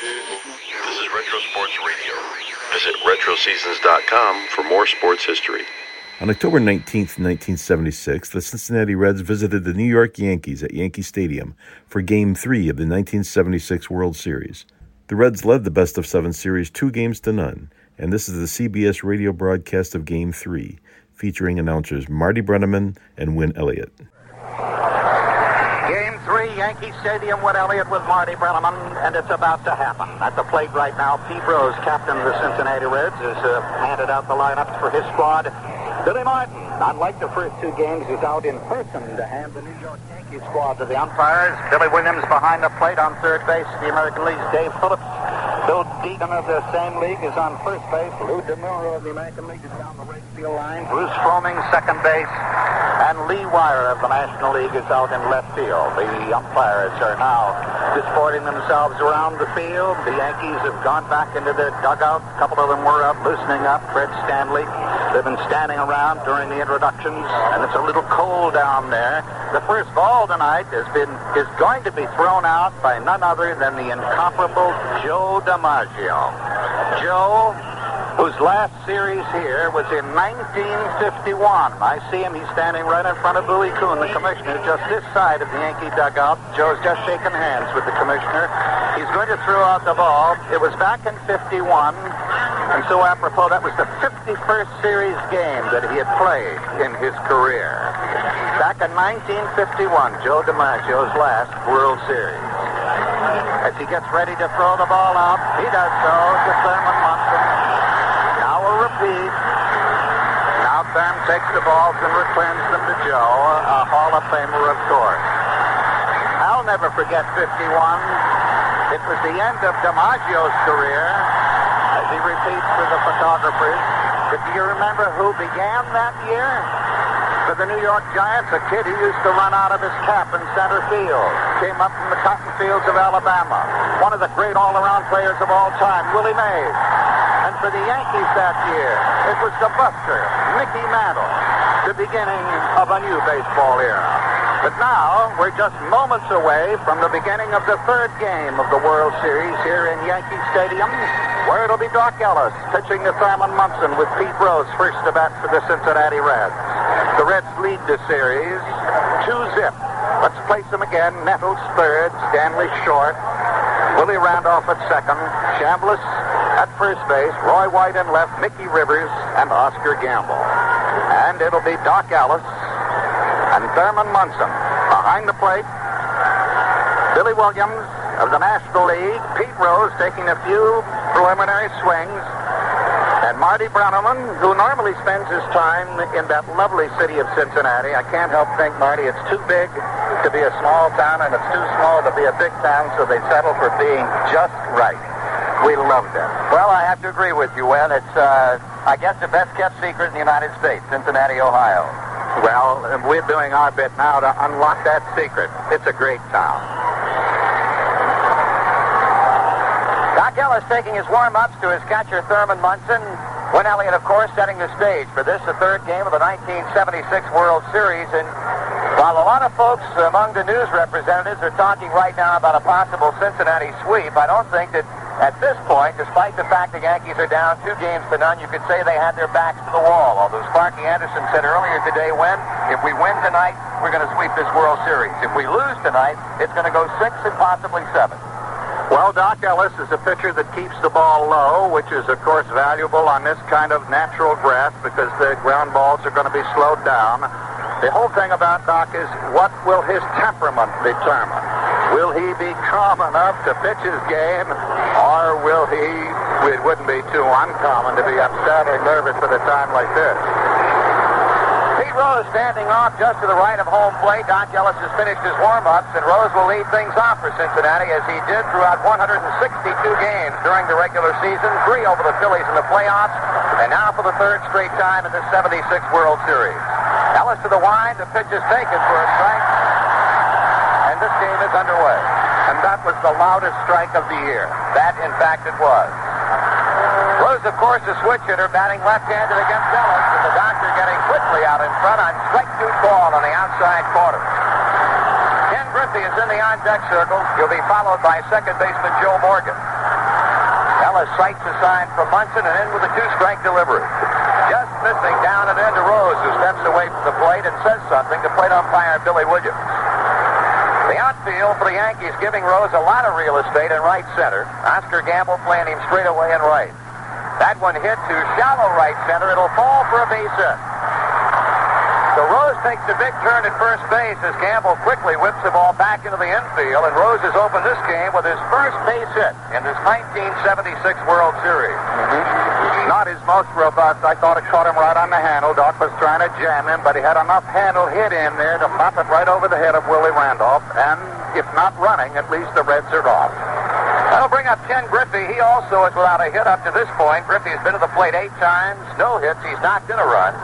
This is Retro Sports Radio. Visit RetroSeasons.com for more sports history. On October 19, 1976, the Cincinnati Reds visited the New York Yankees at Yankee Stadium for Game 3 of the 1976 World Series. The Reds led the best of seven series two games to none, and this is the CBS radio broadcast of Game 3, featuring announcers Marty Brennaman and Win Elliot. Yankee Stadium, with Elliot with Marty Brennaman, and it's about to happen. At the plate right now, Pete Rose, captain of the Cincinnati Reds, has uh, handed out the lineups for his squad. Billy Martin, unlike the first two games, is out in person to hand the New York Yankee squad to the umpires. Billy Williams behind the plate on third base, the American League's Dave Phillips. Bill Deegan of the same league is on first base. Lou DeMuro of the American League is down the right field line. Bruce Froemming, second base. And Lee Weyer of the National League is out in left field. The umpires are now disporting themselves around the field. The Yankees have gone back into their dugout. A couple of them were up, loosening up. Fred Stanley. They've been standing around during the introductions, and it's a little cold down there. The first ball tonight has been is going to be thrown out by none other than the incomparable Joe DiMaggio. Joe whose last series here was in 1951. I see him. He's standing right in front of Bowie Kuhn, the commissioner, just this side of the Yankee dugout. Joe's just shaking hands with the commissioner. He's going to throw out the ball. It was back in 51, and so apropos, that was the 51st series game that he had played in his career. Back in 1951, Joe DiMaggio's last World Series. As he gets ready to throw the ball out, he does so to Thurman Munson. Now a repeat. Now Thurm takes the balls and returns them to Joe, a Hall of Famer, of course. I'll never forget 51. It was the end of DiMaggio's career, as he repeats to the photographers. But do you remember who began that year? For the New York Giants, a kid who used to run out of his cap in center field. Came up from the cotton fields of Alabama. One of the great all-around players of all time, Willie Mays. And for the Yankees that year, it was the Buster, Mickey Mantle, the beginning of a new baseball era. But now, we're just moments away from the beginning of the third game of the World Series here in Yankee Stadium, where it'll be Dock Ellis pitching to Thurman Munson with Pete Rose first to bat for the Cincinnati Reds. The Reds lead the series 2-zip. Let's place them again. Nettles third, Stanley short, Willie Randolph at second, Chambliss at first base, Roy White in left, Mickey Rivers, and Oscar Gamble. And it'll be Dock Ellis and Thurman Munson. Behind the plate, Billy Williams of the National League, Pete Rose taking a few preliminary swings, and Marty Brennaman, who normally spends his time in that lovely city of Cincinnati. I can't help think, Marty, it's too big to be a small town, and it's too small to be a big town, so they settle for being just right. We love them. Well, I have to agree with you, Win. It's, uh, I guess, the best kept secret in the United States, Cincinnati, Ohio. Well, we're doing our bit now to unlock that secret. It's a great town. Dock Ellis taking his warm-ups to his catcher, Thurman Munson. Win Elliot, of course, setting the stage for this, the third game of the 1976 World Series. And while a lot of folks among the news representatives are talking right now about a possible Cincinnati sweep, I don't think that at this point, despite the fact the Yankees are down two games to none, you could say they had their backs to the wall. Although Sparky Anderson said earlier today, when if we win tonight, we're going to sweep this World Series. If we lose tonight, it's going to go six and possibly seven. Well, Dock Ellis is a pitcher that keeps the ball low, which is, of course, valuable on this kind of natural grass because the ground balls are going to be slowed down. The whole thing about Dock is what will his temperament determine? Will he be calm enough to pitch his game, or will he, it wouldn't be too uncommon to be upset or nervous at a time like this? Rose standing off just to the right of home plate. Dock Ellis has finished his warm-ups, and Rose will lead things off for Cincinnati as he did throughout 162 games during the regular season, three over the Phillies in the playoffs, and now for the third straight time in the 76 World Series. Ellis to the wind, the pitch is taken for a strike, and this game is underway. And that was the loudest strike of the year. That, in fact, it was. Rose, of course, a switch hitter, batting left-handed against Ellis, and the doctor getting quickly out in front on strike two ball on the outside corner. Ken Griffey is in the on-deck circle. He'll be followed by second baseman Joe Morgan. Ellis sights a sign from Munson and in with a two-strike delivery. Just missing down and into Rose, who steps away from the plate and says something to plate umpire Billy Williams. The outfield for the Yankees giving Rose a lot of real estate in right center. Oscar Gamble playing him straight away in right. That one hit to shallow right center. It'll fall for a base hit. So Rose takes a big turn at first base as Gamble quickly whips the ball back into the infield, and Rose has opened this game with his first base hit in this 1976 World Series. Mm-hmm. Not his most robust. I thought it caught him right on the handle. Dock was trying to jam him, but he had enough handle hit in there to pop it right over the head of Willie Randolph. And if not running, at least the Reds are off. That'll bring up Ken Griffey. He also is without a hit up to this point. Griffey's been to the plate eight times, no hits. He's knocked in a run.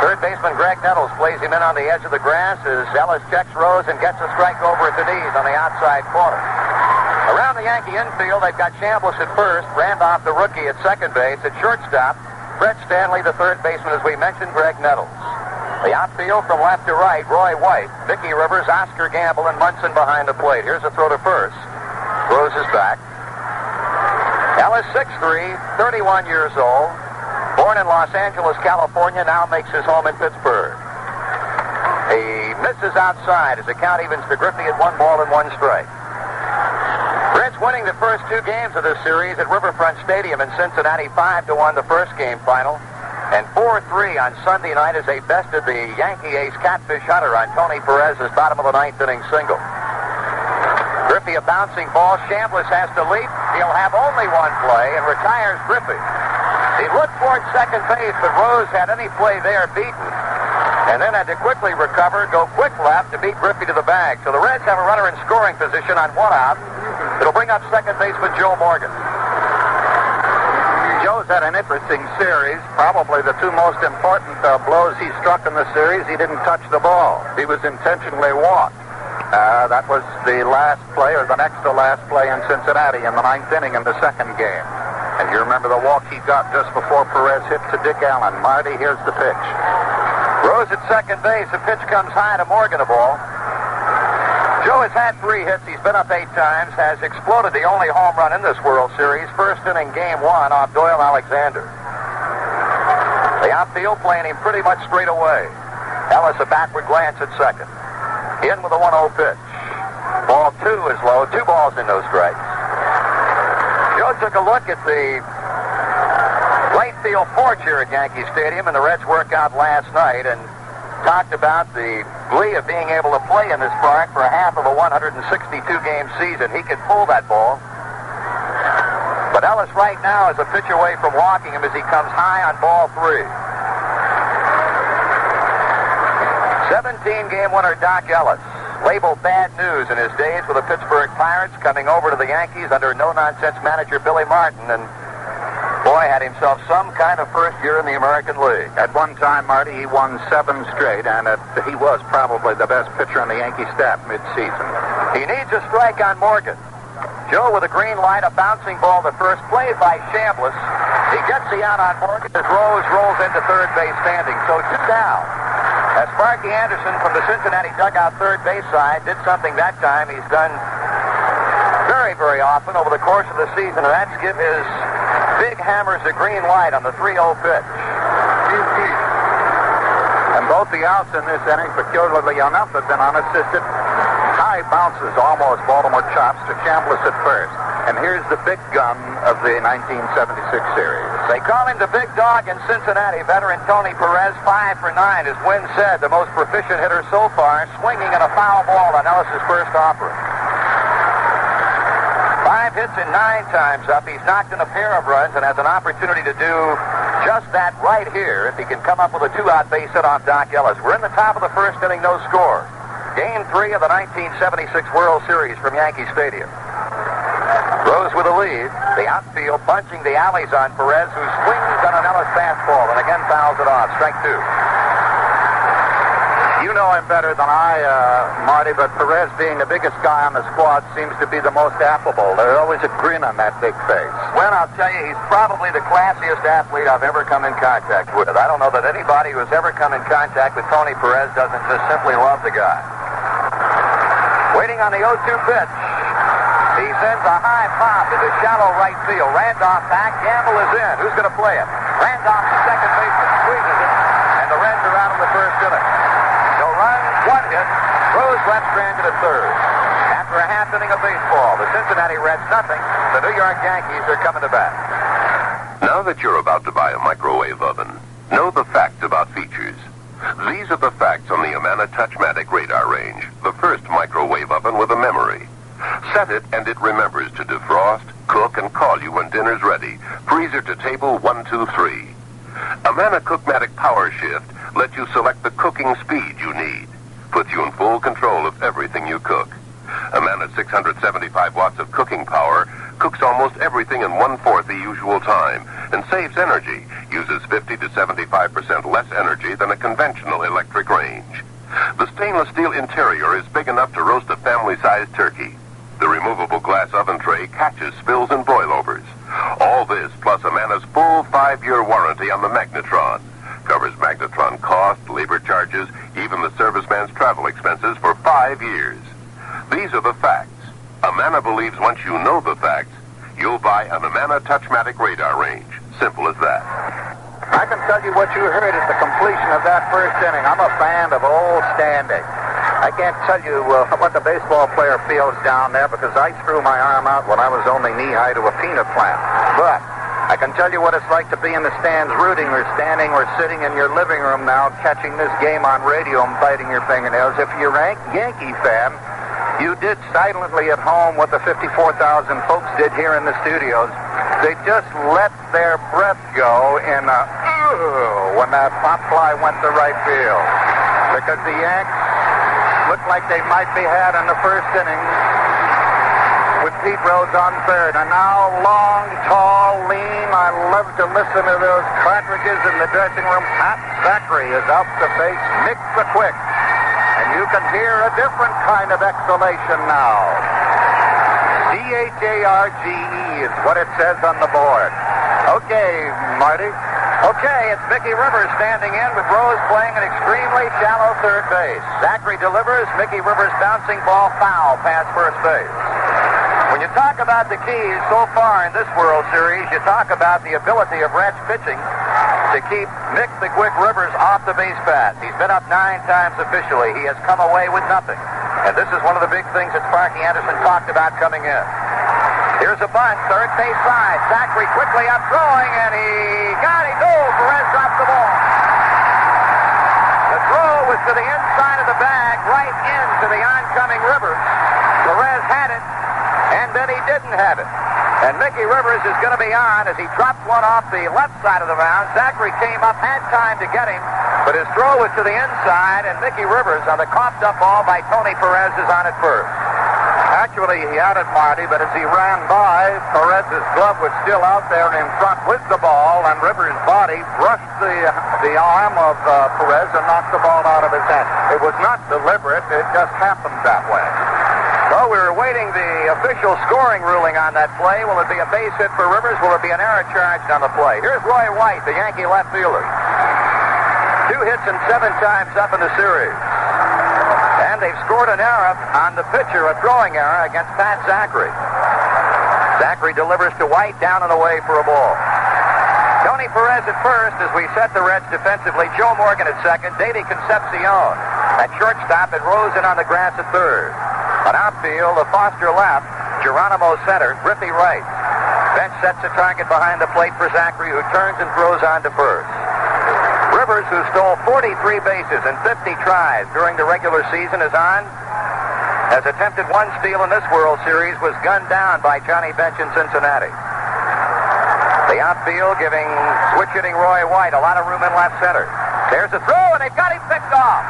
Third baseman Graig Nettles plays him in on the edge of the grass as Ellis checks Rose and gets a strike over at the knees on the outside corner. Around the Yankee infield, they've got Chambliss at first, Randolph, the rookie, at second base. At shortstop, Fred Stanley, the third baseman, as we mentioned, Graig Nettles. The outfield from left to right, Roy White, Mickey Rivers, Oscar Gamble, and Munson behind the plate. Here's a throw to first. Rose is back. Ellis, 6'3", 31 years old. Born in Los Angeles, California, now makes his home in Pittsburgh. He misses outside as the count evens to Griffey at one ball and one strike. Reds winning the first two games of this series at Riverfront Stadium in Cincinnati, 5 to 1 the first game final. And 4-3 on Sunday night as they bested the Yankee ace Catfish Hunter on Tony Perez's bottom of the ninth inning single. Griffey a bouncing ball. Chambliss has to leap. He'll have only one play and retires Griffey. He looked towards second base, but Rose had any play there beaten. And then had to quickly recover, go quick left to beat Griffey to the bag. So the Reds have a runner in scoring position on one out. It'll bring up second baseman Joe Morgan. Joe's had an interesting series. Probably the two most important uh, blows he struck in the series, he didn't touch the ball. He was intentionally walked. Uh, that was the last play, or the next to last play in Cincinnati in the ninth inning in the second game. And you remember the walk he got just before Perez hit to Dick Allen. Marty, here's the pitch. Rose at second base. The pitch comes high to Morgan, a ball. Joe has had three hits. He's been up eight times. Has exploded the only home run in this World Series. First inning, game one, off Doyle Alexander. The outfield playing him pretty much straight away. Ellis a backward glance at second. In with a 1-0 pitch. Ball two is low. Two balls and no strikes. Joe took a look at the right field porch here at Yankee Stadium and the Reds workout last night and talked about the glee of being able to play in this park for half of a 162-game season. He could pull that ball. But Ellis right now is a pitch away from walking him as he comes high on ball three. 17-game winner Dock Ellis labeled bad news in his days with the Pittsburgh Pirates, coming over to the Yankees under no-nonsense manager Billy Martin, and boy, had himself some kind of first year in the American League. At one time, Marty, he won seven straight, and it, he was probably the best pitcher on the Yankee staff midseason. He needs a strike on Morgan. Joe with a green light, a bouncing ball to first, played by Chambliss. He gets the out on Morgan as Rose rolls into third base standing, so two down. As Sparky Anderson from the Cincinnati dugout third base side did something that time he's done very, very often over the course of the season, and that's give his big hammers a green light on the 3-0 pitch. And both the outs in this inning, peculiarly enough, have been unassisted. Bounces, almost Baltimore chops to Chambliss at first. And here's the big gun of the 1976 series. They call him the big dog in Cincinnati. Veteran Tony Perez, five for nine, as Win said, the most proficient hitter so far, swinging at a foul ball on Ellis's first offering. Five hits and nine times up. He's knocked in a pair of runs and has an opportunity to do just that right here if he can come up with a two-out base hit off Dock Ellis. We're in the top of the first inning, no score. Game three of the 1976 World Series from Yankee Stadium. Rose with a lead. The outfield bunching the alleys on Perez, who swings on an Ellis fastball and again fouls it off. Strike two. You know him better than I, uh, Marty, but Perez, being the biggest guy on the squad, seems to be the most affable. There's always a grin on that big face. Well, I'll tell you, he's probably the classiest athlete I've ever come in contact with. I don't know that anybody who's ever come in contact with Tony Perez doesn't just simply love the guy. Waiting on the 0-2 pitch. He sends a high pop into shallow right field. Randolph back. Gamble is in. Who's going to play it? Randolph, the second baseman, squeezes it, and the Reds are out in the first inning. No runs, one hit. Rose left stranded at third. After a half inning of baseball, the Cincinnati Reds nothing. The New York Yankees are coming to bat. Now that you're about to buy a microwave oven, know the features. These are the facts on the Amana Touchmatic radar range, the first microwave oven with a memory. Set it and it remembers to defrost, cook, and call you when dinner's ready. Freezer to table one, two, three. Amana Cookmatic Power Shift lets you select the cooking speed you need. Puts you in full control of everything you cook. Amana's 675 watts of cooking power cooks almost everything in one-fourth the usual time and saves energy, uses 50 to 75% less energy than a conventional electric range. The stainless steel interior is big enough to roast a family-sized turkey. The removable glass oven tray catches spills and broilovers. All this plus Amana's full five-year warranty on the Magnetron. Covers Magnetron cost, labor charges, even the serviceman's travel expenses for five years. These are the facts. Amana believes once you know the facts, you'll buy an Amana Touchmatic radar range. Simple as that. I can tell you what you heard at the completion of that first inning. I'm a fan of old standing. I can't tell you uh, what the baseball player feels down there because I threw my arm out when I was only knee high to a peanut plant. But I can tell you what it's like to be in the stands rooting or standing or sitting in your living room now catching this game on radio and biting your fingernails. If you're a Yankee fan, you did silently at home what the 54,000 folks did here in the studios. They just let their breath go in a "Ugh," when that pop fly went to right field. Because the Yanks looked like they might be had in the first inning with Pete Rose on third. And now long, tall, lean. I love to listen to those cartridges in the dressing room. Pat Zachry is out to face Mick the Quick. And you can hear a different kind of exhalation now. C-H-A-R-G-E is what it says on the board. Okay, Marty. Okay, it's Mickey Rivers standing in with Rose playing an extremely shallow third base. Zachry delivers. Mickey Rivers bouncing ball foul past first base. When you talk about the keys so far in this World Series, you talk about the ability of Reds pitching to keep Mick the Quick Rivers off the base path. He's been up nine times officially. He has come away with nothing. And this is one of the big things that Sparky Anderson talked about coming in. Here's a bunt, third base side. Zachry quickly up throwing, and he got it. Oh, Perez dropped the ball. The throw was to the inside of the bag, right into the oncoming Rivers. Perez had it, and then he didn't have it. And Mickey Rivers is going to be on as he dropped one off the left side of the mound. Zachry came up, had time to get him, but his throw was to the inside, and Mickey Rivers on the coughed up ball by Tony Perez is on at first. Actually, he had it, Marty, but as he ran by, Perez's glove was still out there in front with the ball, and Rivers' body brushed the the arm of uh, Perez and knocked the ball out of his hand. It was not deliberate; it just happened that way. Awaiting the official scoring ruling on that play. Will it be a base hit for Rivers? Will it be an error charged on the play? Here's Roy White, the Yankee left fielder. Two hits and seven times up in the series. And they've scored an error on the pitcher, a throwing error against Pat Zachry. Zachry delivers to White down and away for a ball. Tony Perez at first as we set the Reds defensively. Joe Morgan at second. Davey Concepcion at shortstop and Rosen on the grass at third. On outfield, the Foster left, Geronimo center, Griffey right. Bench sets a target behind the plate for Zachry, who turns and throws on to first. Rivers, who stole 43 bases and 50 tries during the regular season, is on. Has attempted one steal in this World Series, was gunned down by Johnny Bench in Cincinnati. The outfield giving switch hitting Roy White a lot of room in left center. There's a throw, and they've got him picked off.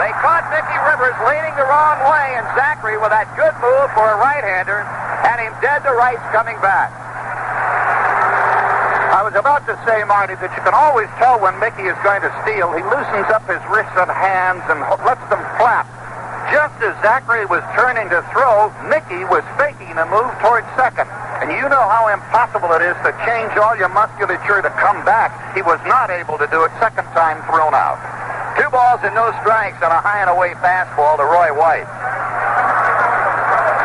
They caught Mickey Rivers leaning the wrong way, and Zachry, with that good move for a right-hander, had him dead to rights coming back. I was about to say, Marty, that you can always tell when Mickey is going to steal. He loosens up his wrists and hands and lets them flap. Just as Zachry was turning to throw, Mickey was faking a move towards second. And you know how impossible it is to change all your musculature to come back. He was not able to do it second time thrown out. Two balls and no strikes on a high and away fastball to Roy White.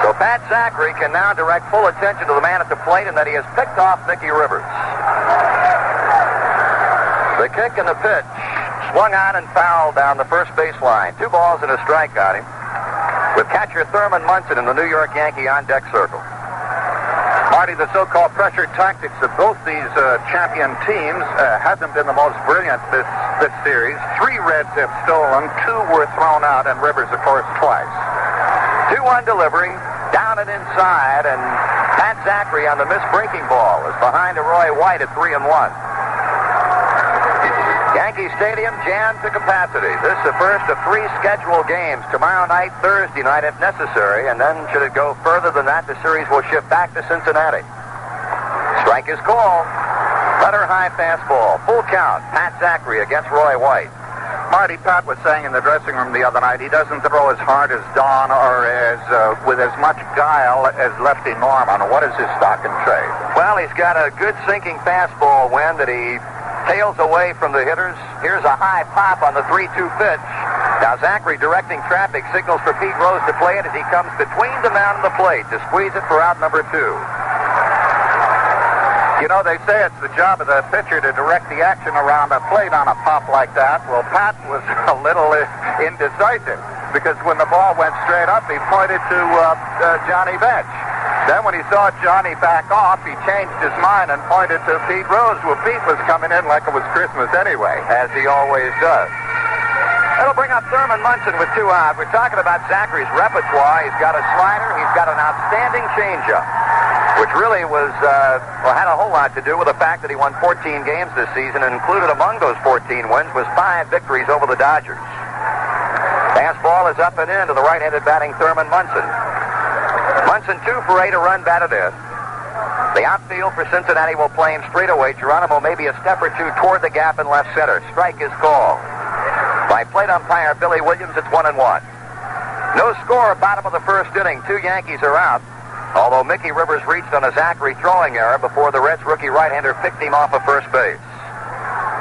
So Pat Zachry can now direct full attention to the man at the plate and that he has picked off Mickey Rivers. The kick and the pitch swung on and fouled down the first baseline. Two balls and a strike on him with catcher Thurman Munson in the New York Yankee on deck circle. Marty, the so-called pressure tactics of both these uh, champion teams uh, hasn't been the most brilliant this this series. Three Reds have stolen, two were thrown out, and Rivers, of course, twice. 2-1 delivery, down and inside, and Pat Zachry on the missed breaking ball is behind to Roy White at 3 and 1. Yankee Stadium jammed to capacity. This is the first of three scheduled games. Tomorrow night, Thursday night, if necessary, and then should it go further than that, the series will shift back to Cincinnati. Strike is called. Letter high fastball. Full count. Pat Zachry against Roy White. Marty Pat was saying in the dressing room the other night he doesn't throw as hard as Don or as uh, with as much guile as Lefty Norman. What is his stock and trade? Well, he's got a good sinking fastball wind that he tails away from the hitters. Here's a high pop on the 3-2 pitch. Now Zachry directing traffic signals for Pete Rose to play it as he comes between the mound and the plate to squeeze it for out number two. You know, they say it's the job of the pitcher to direct the action around a plate on a pop like that. Well, Pat was a little indecisive because when the ball went straight up, he pointed to uh, uh, Johnny Bench. Then when he saw Johnny back off, he changed his mind and pointed to Pete Rose. Well, Pete was coming in like it was Christmas anyway. as he always does. That'll bring up Thurman Munson with two outs. We're talking about Zachry's repertoire. He's got a slider. He's got an outstanding changeup, which really was uh, well had a whole lot to do with the fact that he won 14 games this season, and included among those 14 wins was five victories over the Dodgers. Fastball is up and in to the right-handed batting Thurman Munson. Munson two for eight, a run batted in. The outfield for Cincinnati will play him straight away. Geronimo maybe a step or two toward the gap in left center. Strike is called. By plate umpire Billy Williams, it's one and one. No score, bottom of the first inning. Two Yankees are out. Although Mickey Rivers reached on a Zachry throwing error before the Reds rookie right-hander picked him off of first base.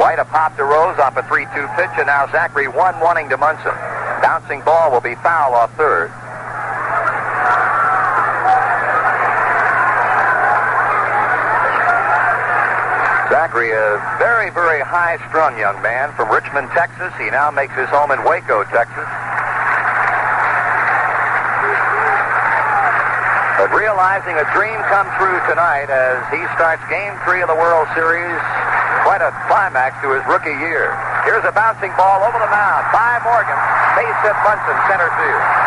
White a pop to Rose off a 3-2 pitch, and now Zachry one wanting to Munson. Bouncing ball will be foul off third. Zachry, a very, very high-strung young man from Richmond, Texas. He now makes his home in Waco, Texas. But realizing a dream come true tonight as he starts Game 3 of the World Series. Quite a climax to his rookie year. Here's a bouncing ball over the mound by Morgan. Base hit Munson, center field.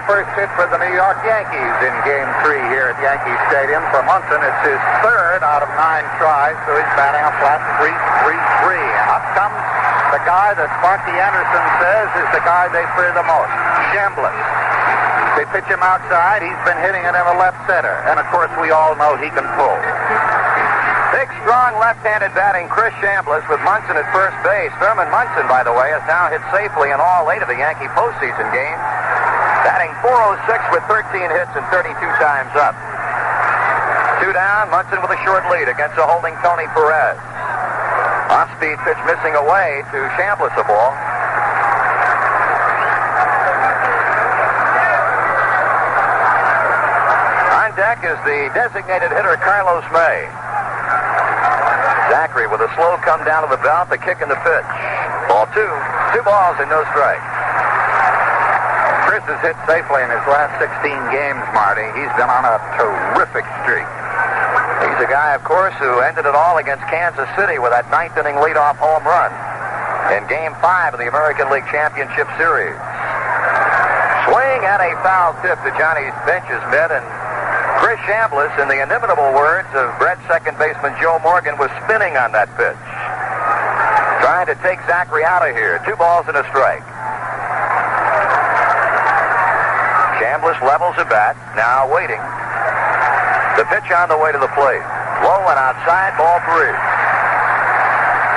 The first hit for the New York Yankees in Game 3 here at Yankee Stadium. For Munson, it's his third out of nine tries, so he's batting a flat 3-3-3. And up comes the guy that Sparky Anderson says is the guy they fear the most, Chambliss. They pitch him outside. He's been hitting it in the left center. And, of course, we all know he can pull. Big, strong left-handed batting Chris Chambliss with Munson at first base. Thurman Munson, by the way, has now hit safely in all eight of the Yankee postseason games. Batting 406 with 13 hits and 32 times up. Two down, Munson with a short lead against a holding Tony Perez. Off-speed pitch missing away to Chambliss a ball. On deck is the designated hitter Carlos May. Zachry with a slow come down to the belt, the kick and the pitch. Ball two. Two balls and no strike. Chris has hit safely in his last 16 games, Marty. He's been on a terrific streak. He's a guy, of course, who ended it all against Kansas City with that ninth inning leadoff home run in Game 5 of the American League Championship Series. Swing at a foul tip to Johnny's bench's mid, and Chris Chambliss, in the inimitable words of Brett second baseman Joe Morgan, was spinning on that pitch. Trying to take Zachry out of here. Two balls and a strike. Chambliss levels a bat, now waiting. The pitch on the way to the plate. Low and outside, ball three.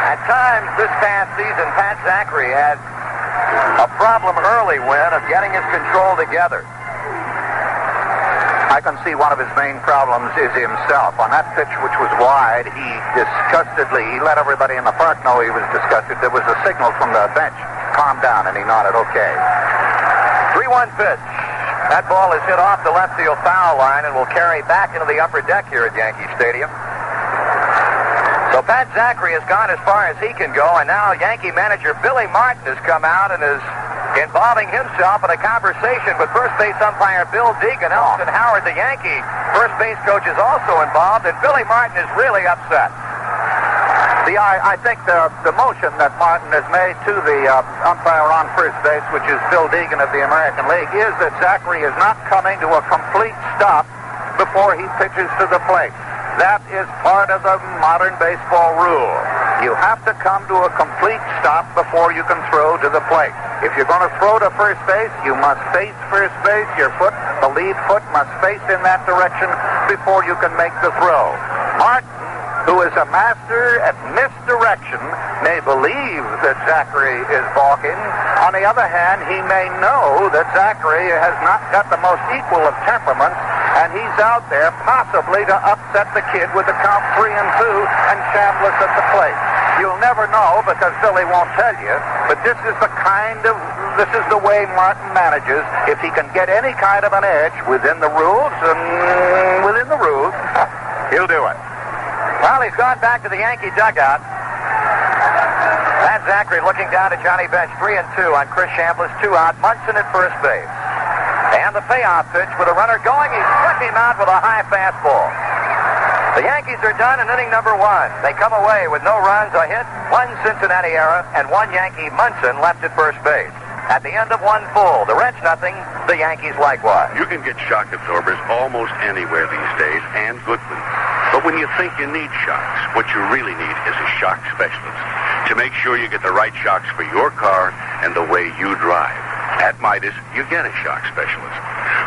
At times this past season, Pat Zachry had a problem early win of getting his control together. I can see one of his main problems is himself. On that pitch, which was wide, he disgustedly, he let everybody in the park know he was disgusted. There was a signal from the bench, calm down, and he nodded, okay. 3-1 pitch. That ball is hit off the left field foul line and will carry back into the upper deck here at Yankee Stadium. So Pat Zachry has gone as far as he can go, and now Yankee manager Billy Martin has come out and is involving himself in a conversation with first base umpire Bill Deegan. Elston Howard, the Yankee first base coach, is also involved, and Billy Martin is really upset. See, I, I think the, the motion that Martin has made to the uh, umpire on first base, which is Bill Deegan of the American League, is that Zachry is not coming to a complete stop before he pitches to the plate. That is part of the modern baseball rule. You have to come to a complete stop before you can throw to the plate. If you're going to throw to first base, you must face first base. Your foot, the lead foot, must face in that direction before you can make the throw. Martin, who is a master at misdirection, may believe that Zachry is balking. On the other hand, he may know that Zachry has not got the most equal of temperaments and he's out there possibly to upset the kid with the count three and two and Chambliss at the plate. You'll never know because Billy won't tell you, but this is the kind of this is the way Martin manages. If he can get any kind of an edge within the rules and within the rules, he'll do it. Well, he's gone back to the Yankee dugout. Pat Zachry looking down at Johnny Bench, three and two on Chris Chambliss, two out. Munson at first base. And the payoff pitch with a runner going. He struck him out with a high fastball. The Yankees are done in inning number one. They come away with no runs, a hit, one Cincinnati error, and one Yankee Munson left at first base. At the end of one full, the Reds nothing, the Yankees likewise. You can get shock absorbers almost anywhere these days, and good ones. But when you think you need shocks, what you really need is a shock specialist to make sure you get the right shocks for your car and the way you drive. At Midas, you get a shock specialist.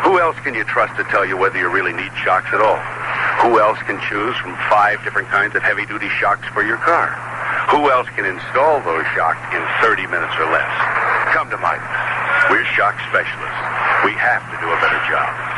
Who else can you trust to tell you whether you really need shocks at all? Who else can choose from five different kinds of heavy-duty shocks for your car? Who else can install those shocks in 30 minutes or less? Come to Midas. We're shock specialists. We have to do a better job.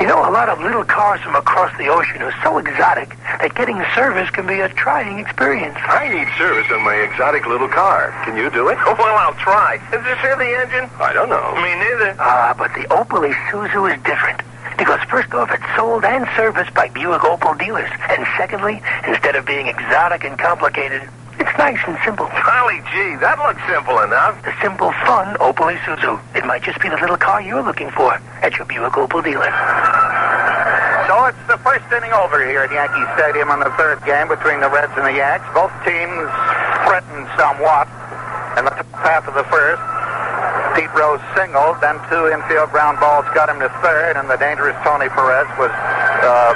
You know, a lot of little cars from across the ocean are so exotic that getting service can be a trying experience. I need service on my exotic little car. Can you do it? Oh, Well, I'll try. Is this here the engine? I don't know. Me neither. Ah, but the Opel Isuzu is different. Because first off, it's sold and serviced by Buick Opel dealers. And secondly, instead of being exotic and complicated, it's nice and simple. Golly gee, that looks simple enough. The simple, fun Opel Isuzu. It might just be the little car you're looking for at your Buick Opel dealer. So it's the first inning over here at Yankee Stadium on the third game between the Reds and the Yanks. Both teams threatened somewhat in the top half of the first. Pete Rose singled, then two infield ground balls got him to third, and the dangerous Tony Perez was uh,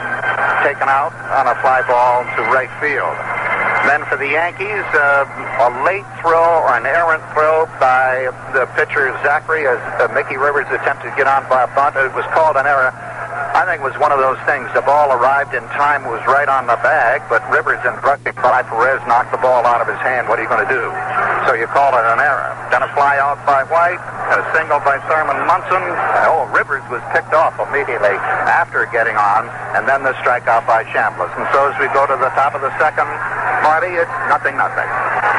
taken out on a fly ball to right field. Then for the Yankees, uh, a late throw or an errant throw by the pitcher Zachry as uh, Mickey Rivers attempted to get on by a bunt. It was called an error. I think it was one of those things. The ball arrived in time, was right on the bag, but Rivers and by Perez knocked the ball out of his hand. What are you going to do? So you call it an error. Then a fly out by White, a single by Thurman Munson. Oh, Rivers was picked off immediately after getting on, and then the strikeout by Chambliss. And so as we go to the top of the second, Marty, it's nothing, nothing.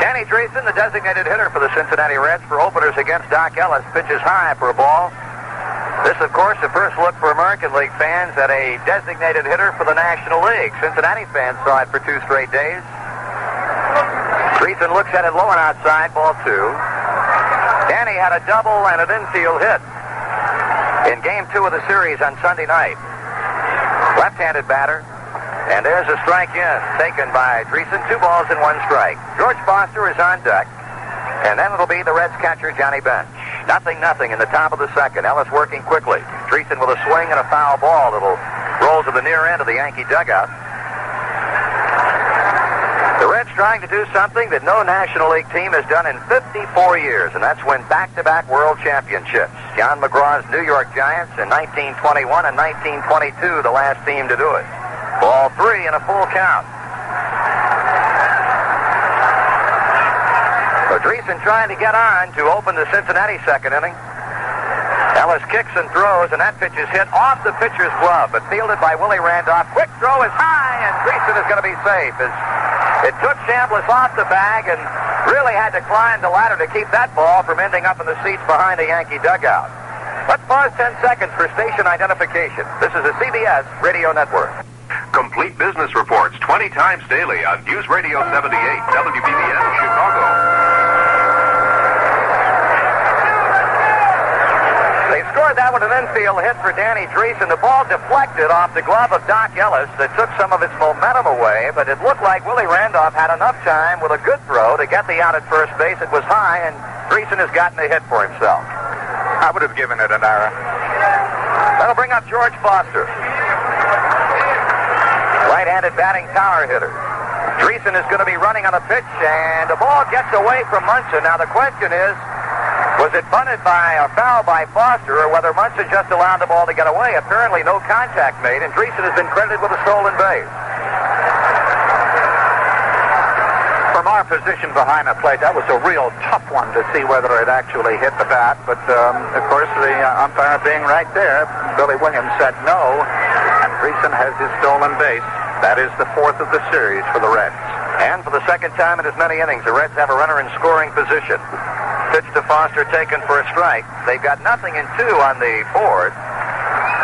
Danny Driessen, the designated hitter for the Cincinnati Reds for openers against Dock Ellis, pitches high for a ball. This, of course, the first look for American League fans at a designated hitter for the National League. Cincinnati fans saw it for two straight days. Driessen looks at it low and outside, ball two. Danny had a double and an infield hit in game two of the series on Sunday night. Left-handed batter. And there's a strike in, taken by Driessen. Two balls and one strike. George Foster is on deck. And then it'll be the Reds catcher, Johnny Bench. Nothing, nothing in the top of the second. Ellis working quickly. Driessen with a swing and a foul ball that'll roll to the near end of the Yankee dugout. The Reds trying to do something that no National League team has done in 54 years, and that's win back-to-back World Championships. John McGraw's New York Giants in 1921 and 1922, the last team to do it. Ball three and a full count. So trying to get on to open the Cincinnati second inning. Ellis kicks and throws, and that pitch is hit off the pitcher's glove, but fielded by Willie Randolph. Quick throw is high, and Driessen is going to be safe. As it took Chambliss off the bag and really had to climb the ladder to keep that ball from ending up in the seats behind the Yankee dugout. Let's pause 10 seconds for station identification. This is a CBS radio network. Complete business reports 20 times daily on News Radio 78, WBBM Chicago. They scored that with an infield hit for Danny Driessen. The ball deflected off the glove of Dock Ellis that took some of its momentum away, but it looked like Willie Randolph had enough time with a good throw to get the out at first base. It was high, and Driessen has gotten a hit for himself. I would have given it an error. That'll bring up George Foster. Right-handed batting power hitter. Driessen is going to be running on a pitch, and the ball gets away from Munson. Now the question is, was it bunted by a foul by Foster, or whether Munson just allowed the ball to get away? Apparently, no contact made, and Driessen has been credited with a stolen base. From our position behind the plate, that was a real tough one to see whether it actually hit the bat. But um, of course, the uh, umpire being right there, Billy Williams said no, and Driessen has his stolen base. That is the fourth of the series for the Reds. And for the second time in as many innings, the Reds have a runner in scoring position. Pitch to Foster taken for a strike. They've got nothing in two on the board.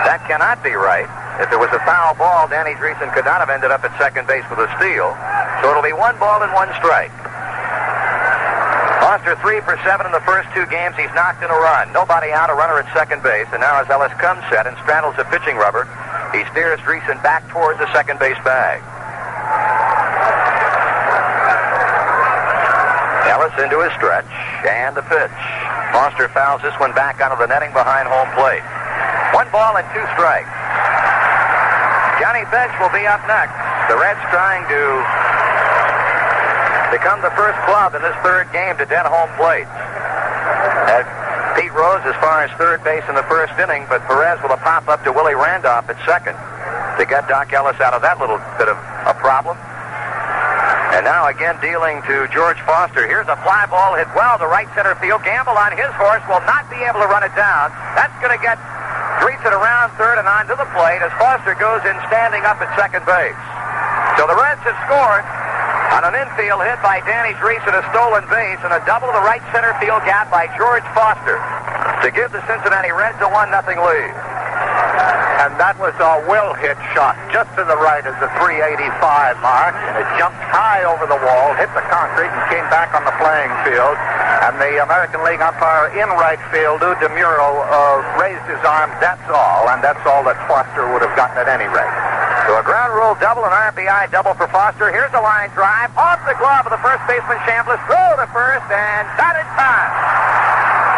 That cannot be right. If there was a foul ball, Danny Driessen could not have ended up at second base with a steal. So it'll be one ball and one strike. Foster three for seven in the first two games. He's knocked in a run. Nobody out, a runner at second base. And now as Ellis comes set and straddles a pitching rubber, he steers Driessen back towards the second base bag. Ellis into his stretch and the pitch. Foster fouls this one back out of the netting behind home plate. One ball and two strikes. Johnny Bench will be up next. The Reds trying to become the first club in this third game to dead home plate. As Pete Rose as far as third base in the first inning, but Perez with a pop up to Willie Randolph at second to get Dock Ellis out of that little bit of a problem. And now again dealing to George Foster. Here's a fly ball hit well to right center field. Gamble on his horse will not be able to run it down. That's going to get Driessen around third and on to the plate as Foster goes in standing up at second base. So the Reds have scored on an infield hit by Danny Driessen, a stolen base, and a double to the right center field gap by George Foster to give the Cincinnati Reds a 1 0 lead. And that was a well hit shot just to the right of the 385 mark. And it jumped high over the wall, hit the concrete, and came back on the playing field. And the American League umpire in right field, Lou DeMuro, uh, raised his arm. That's all. And that's all that Foster would have gotten at any rate. So a ground rule double, an RBI double for Foster. Here's a line drive off the glove of the first baseman Chambliss. Throw to first and got it time.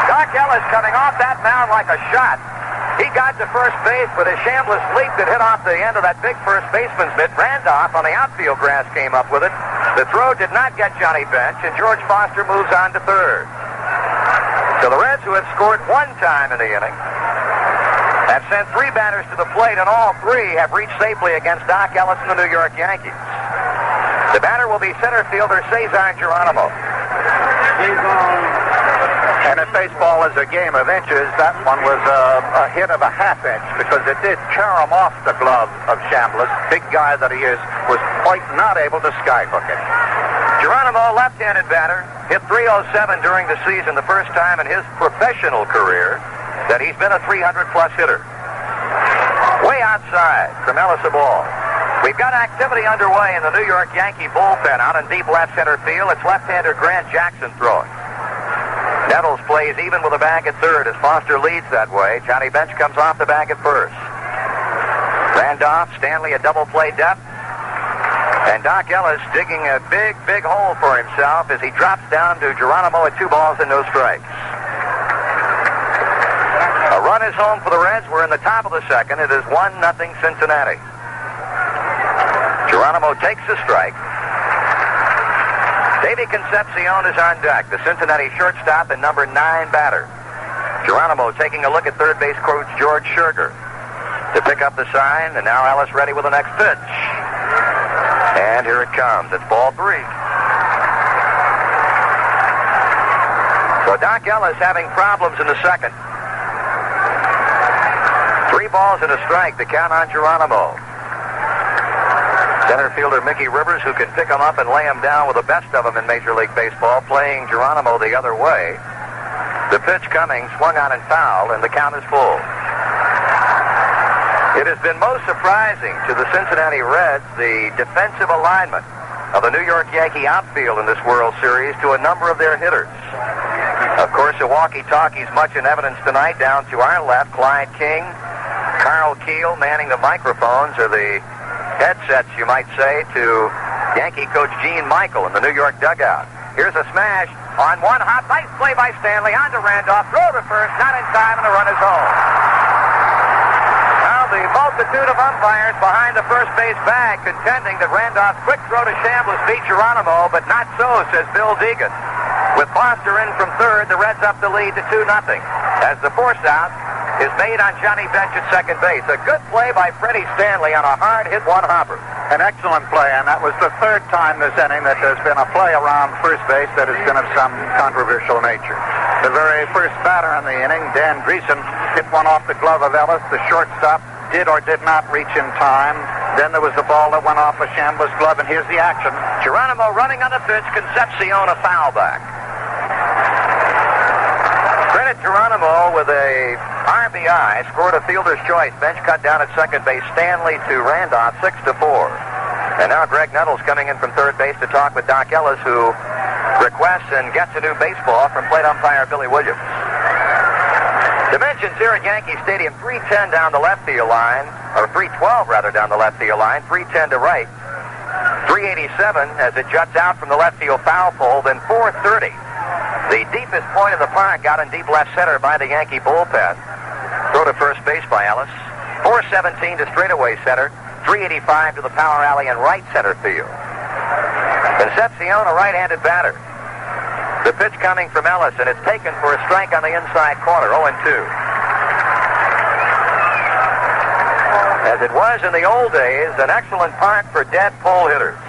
Dock Ellis coming off that mound like a shot. He got to first base, but a Chambliss leap that hit off the end of that big first baseman's mitt, Randolph on the outfield grass came up with it. The throw did not get Johnny Bench, and George Foster moves on to third. So the Reds, who had scored one time in the inning, have sent three batters to the plate, and all three have reached safely against Dock Ellis and the New York Yankees. The batter will be center fielder Cesar Geronimo. And if baseball is a game of inches, that one was a, a hit of a half inch because it did tear him off the glove of Chambliss. Big guy that he is, was quite not able to skyhook it. Geronimo, left-handed batter, hit 307 during the season, the first time in his professional career that he's been a 300-plus hitter. Way outside from Ellis a ball. We've got activity underway in the New York Yankee bullpen out in deep left center field. It's left-hander Grant Jackson throwing. Nettles plays even with a bag at third as Foster leads that way. Johnny Bench comes off the bag at first. Randolph, Stanley a double play depth. And Dock Ellis digging a big, big hole for himself as he drops down to Geronimo at two balls and no strikes. A run is home for the Reds. We're in the top of the second. It is 1 nothing Cincinnati. Geronimo takes the strike. Davey Concepcion is on deck, the Cincinnati shortstop and number nine batter. Geronimo taking a look at third base coach George Scherger to pick up the sign, and now Ellis ready with the next pitch. And here it comes. It's ball three. So Dock Ellis having problems in the second. Three balls and a strike. The count on Geronimo. Center fielder Mickey Rivers, who can pick him up and lay him down with the best of them in Major League Baseball, playing Geronimo the other way. The pitch coming, swung on and fouled, and the count is full. It has been most surprising to the Cincinnati Reds the defensive alignment of the New York Yankee outfield in this World Series to a number of their hitters. Of course, the walkie-talkies much in evidence tonight. Down to our left, Clyde King, Carl Keel manning the microphones are the headsets, you might say, to Yankee coach Gene Michael in the New York dugout. Here's a smash on one hot. Nice play by Stanley. On to Randolph. Throw to first. Not in time, and the run is home Now the multitude of umpires behind the first base bag contending that Randolph's quick throw to Chambliss beat Geronimo, but not so, says Bill Deegan. With Foster in from third, the Reds up the lead to 2 nothing. As the force out is made on Johnny Bench at second base. A good play by Freddie Stanley on a hard hit one hopper. An excellent play, and that was the third time this inning that there's been a play around first base that has been of some controversial nature. The very first batter in the inning, Dan Driessen, hit one off the glove of Ellis. The shortstop did or did not reach in time. Then there was the ball that went off of Chambliss glove, and here's the action. Geronimo running on the pitch. Concepcion a foul back. Credit Geronimo with a RBI, scored a fielder's choice. Bench cut down at second base. Stanley to Randolph, six to four. And now Graig Nettles coming in from third base to talk with Dock Ellis, who requests and gets a new baseball from plate umpire Billy Williams. Dimensions here at Yankee Stadium, 310 down the left field line, or 312 rather down the left field line, 310 to right. 387 as it juts out from the left field foul pole, then 430. The deepest point of the park out in deep left center by the Yankee bullpen. Throw to first base by Ellis. 417 to straightaway center. 385 to the power alley in right center field. Concepcion, a right-handed batter. The pitch coming from Ellis, and it's taken for a strike on the inside corner, 0 2. As it was in the old days, an excellent park for dead pull hitters.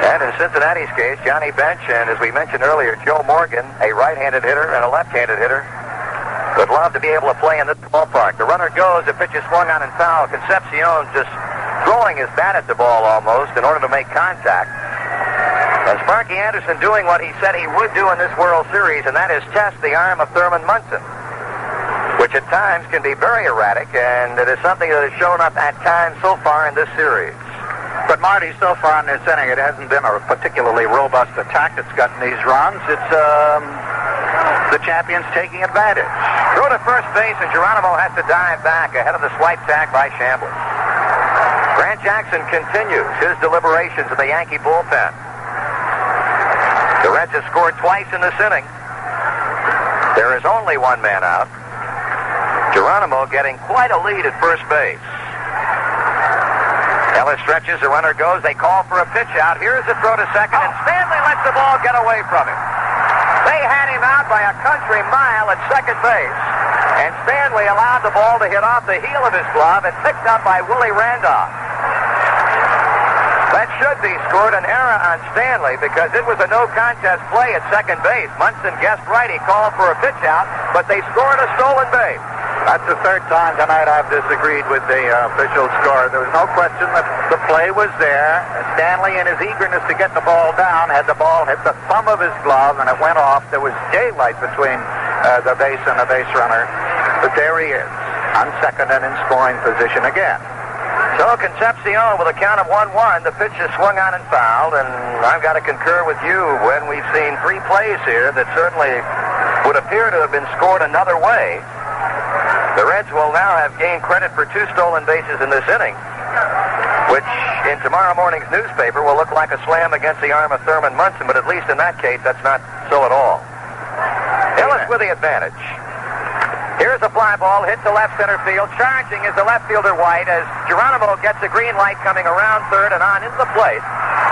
And in Cincinnati's case, Johnny Bench and, as we mentioned earlier, Joe Morgan, a right-handed hitter and a left-handed hitter, would love to be able to play in this ballpark. The runner goes, the pitch is swung on and foul. Concepcion just throwing his bat at the ball almost in order to make contact. And Sparky Anderson doing what he said he would do in this World Series, and that is test the arm of Thurman Munson, which at times can be very erratic, and it is something that has shown up at times so far in this series. But Marty, so far in this inning, it hasn't been a particularly robust attack that's gotten these runs. It's um, the champions taking advantage. Throw to first base, and Geronimo has to dive back ahead of the swipe tag by Chambliss. Grant Jackson continues his deliberations in the Yankee bullpen. The Reds have scored twice in this inning. There is only one man out. Geronimo getting quite a lead at first base. Ellis stretches, the runner goes. They call for a pitch out. Here's the throw to second, and Stanley lets the ball get away from him. They had him out by a country mile at second base, and Stanley allowed the ball to hit off the heel of his glove and picked up by Willie Randolph. That should be scored an error on Stanley because it was a no contest play at second base. Munson guessed right. He called for a pitch out, but they scored a stolen base. That's the third time tonight I've disagreed with the uh, official score. There was no question that the play was there. Stanley, in his eagerness to get the ball down, had the ball hit the thumb of his glove, and it went off. There was daylight between uh, the base and the base runner. But there he is, on second and in scoring position again. So Concepcion with a count of 1-1. The pitch is swung on and fouled, and I've got to concur with you when we've seen three plays here that certainly would appear to have been scored another way. Reds will now have gained credit for two stolen bases in this inning, which in tomorrow morning's newspaper will look like a slam against the arm of Thurman Munson, but at least in that case, that's not so at all. Ellis with the advantage. Here's a fly ball hit to left center field. Charging is the left fielder White as Geronimo gets a green light coming around third and on into the plate.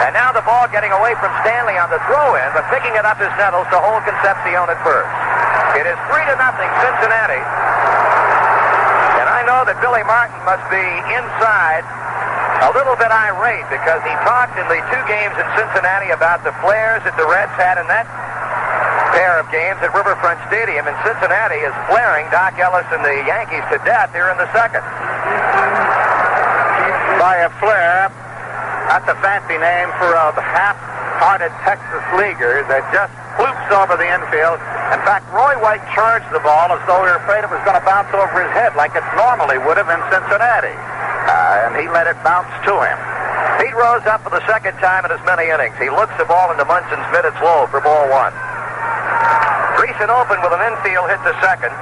And now the ball getting away from Stanley on the throw-in, but picking it up is Nettles to hold Concepcion at first. It is three to nothing Cincinnati. Know that Billy Martin must be inside a little bit irate because he talked in the two games in Cincinnati about the flares that the Reds had in that pair of games at Riverfront Stadium in Cincinnati is flaring Dock Ellis and the Yankees to death here in the second. By a flare, that's a fancy name for a half-hearted Texas leaguer that just flukes over the infield. In fact, Roy White charged the ball as though he were afraid it was going to bounce over his head like it normally would have in Cincinnati. Uh, and he let it bounce to him. Pete Rose up for the second time in as many innings. He looks the ball into Munson's mid. It's low for ball one. Driessen open with an infield hit to second.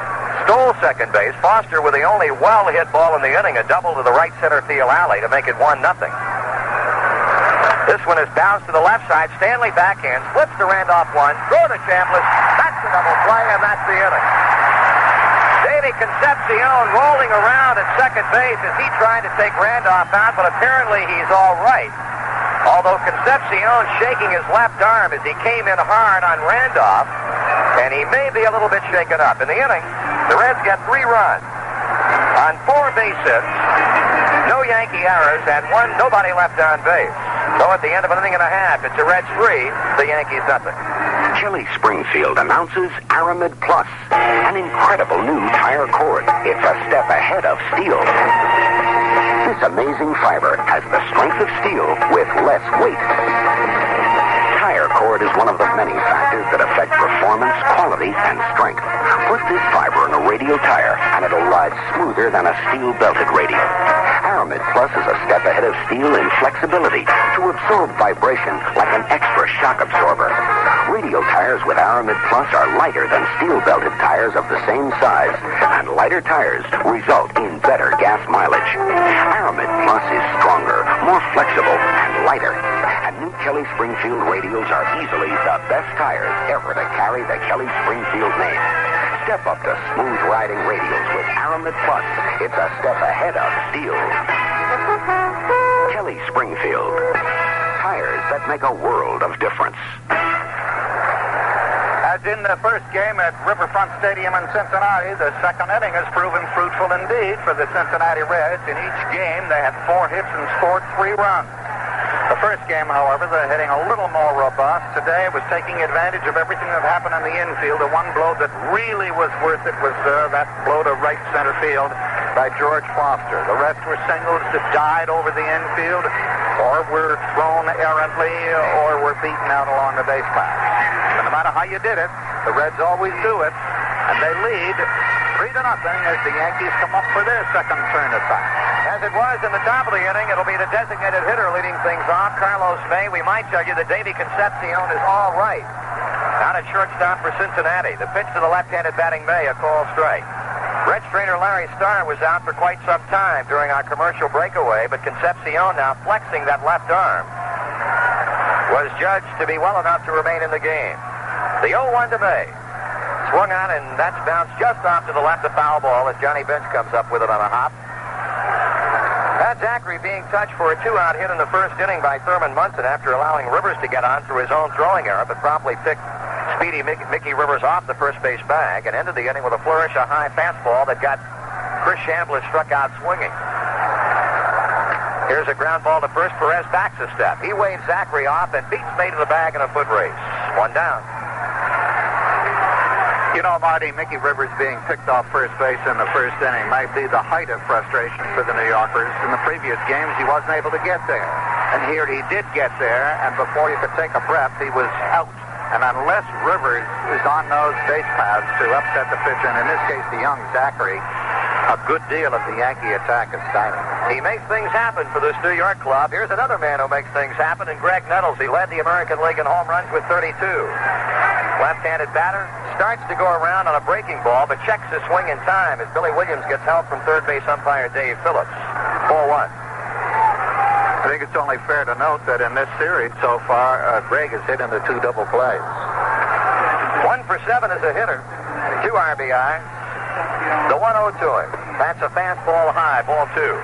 Stole second base. Foster with the only well-hit ball in the inning, a double to the right center field alley to make it one nothing. This one is bounced to the left side. Stanley backhand, flips to Randolph one, throw to Chambliss. That's a double play, and that's the inning. Davey Concepcion rolling around at second base as he tried to take Randolph out, but apparently he's all right. Although Concepcion shaking his left arm as he came in hard on Randolph, and he may be a little bit shaken up. In the inning, the Reds get three runs on four base hits, no Yankee errors, and one nobody left on base. So at the end of an inning and a half, it's a Reds three, the Yankees nothing. Kelly Springfield announces Aramid Plus, an incredible new tire cord. It's a step ahead of steel. This amazing fiber has the strength of steel with less weight. Tire cord is one of the many factors that affect performance, quality, and strength. Put this fiber in a radial tire, and it'll ride smoother than a steel-belted radial. Aramid Plus is a step ahead of steel in flexibility to absorb vibration like an extra shock absorber. Radial tires with Aramid Plus are lighter than steel-belted tires of the same size, and lighter tires result in better gas mileage. Aramid Plus is stronger, more flexible, and lighter. And new Kelly Springfield radials are easily the best tires ever to carry the Kelly Springfield name. Step up to smooth riding radials with Aramid Plus. It's a step ahead of steel. Kelly Springfield. Tires that make a world of difference. As in the first game at Riverfront Stadium in Cincinnati, the second inning has proven fruitful indeed for the Cincinnati Reds. In each game, they had four hits and scored three runs. The first game, however, they're hitting a little more robust. Today it was taking advantage of everything that happened in the infield. The one blow that really was worth it was uh, that blow to right center field by George Foster. The rest were singles that died over the infield or were thrown errantly or were beaten out along the base path. And no matter how you did it, the Reds always do it, and they lead three to nothing as the Yankees come up for their second turn attack. As it was in the top of the inning, it'll be the designated hitter leading things off, Carlos May. We might tell you that Davey Concepcion is all right. Out at shortstop for Cincinnati. The pitch to the left-handed batting May, a call strike. Red trainer Larry Starr was out for quite some time during our commercial breakaway, but Concepcion now flexing that left arm was judged to be well enough to remain in the game. The 0-1 to May. Swung on, and that's bounced just off to the left, a foul ball as Johnny Bench comes up with it on a hop. Pat Zachry being touched for a two-out hit in the first inning by Thurman Munson after allowing Rivers to get on through his own throwing error, but promptly picked speedy Mickey Rivers off the first base bag and ended the inning with a flourish, a high fastball that got Chris Chambliss struck out swinging. Here's a ground ball to first. Perez backs a step. He waves Zachry off and beats May to the bag in a foot race. One down. You know, Marty, Mickey Rivers being picked off first base in the first inning might be the height of frustration for the New Yorkers. In the previous games, he wasn't able to get there. And here he did get there, and before you could take a breath, he was out. And unless Rivers is on those base paths to upset the pitcher, and in this case the young Zachry, a good deal of the Yankee attack is stymied. He makes things happen for this New York club. Here's another man who makes things happen, and Graig Nettles. He led the American League in home runs with 32. Left-handed batter starts to go around on a breaking ball, but checks his swing in time as Billy Williams gets help from third base umpire Dave Phillips. 4-1. I think it's only fair to note that in this series so far, uh, Graig has hit into two double plays. One for seven as a hitter, two RBI. The 1-0 to him. That's a fastball high, ball two.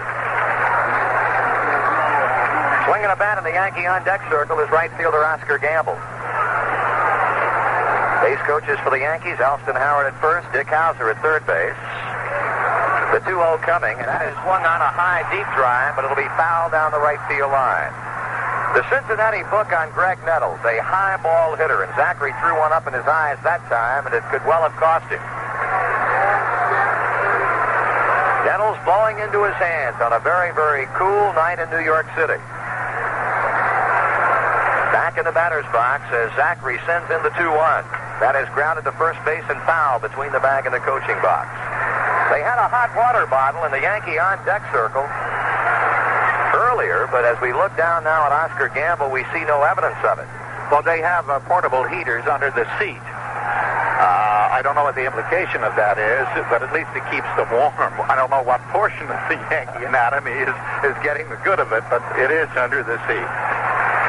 Swinging a bat in the Yankee on deck circle is right fielder Oscar Gamble. Base coaches for the Yankees, Elston Howard at first, Dick Howser at third base. The 2-0 coming, and that is swung on a high deep drive, but it'll be fouled down the right field line. The Cincinnati book on Graig Nettles, a high ball hitter, and Zachry threw one up in his eyes that time, and it could well have cost him. Nettles blowing into his hands on a very, very cool night in New York City. Back in the batter's box as Zachry sends in the 2-1. That is grounded to first base and foul between the bag and the coaching box. They had a hot water bottle in the Yankee on deck circle earlier, but as we look down now at Oscar Gamble, we see no evidence of it. Well, they have uh, portable heaters under the seat. Uh, I don't know what the implication of that is, but at least it keeps them warm. I don't know what portion of the Yankee anatomy is, is getting the good of it, but it is under the seat.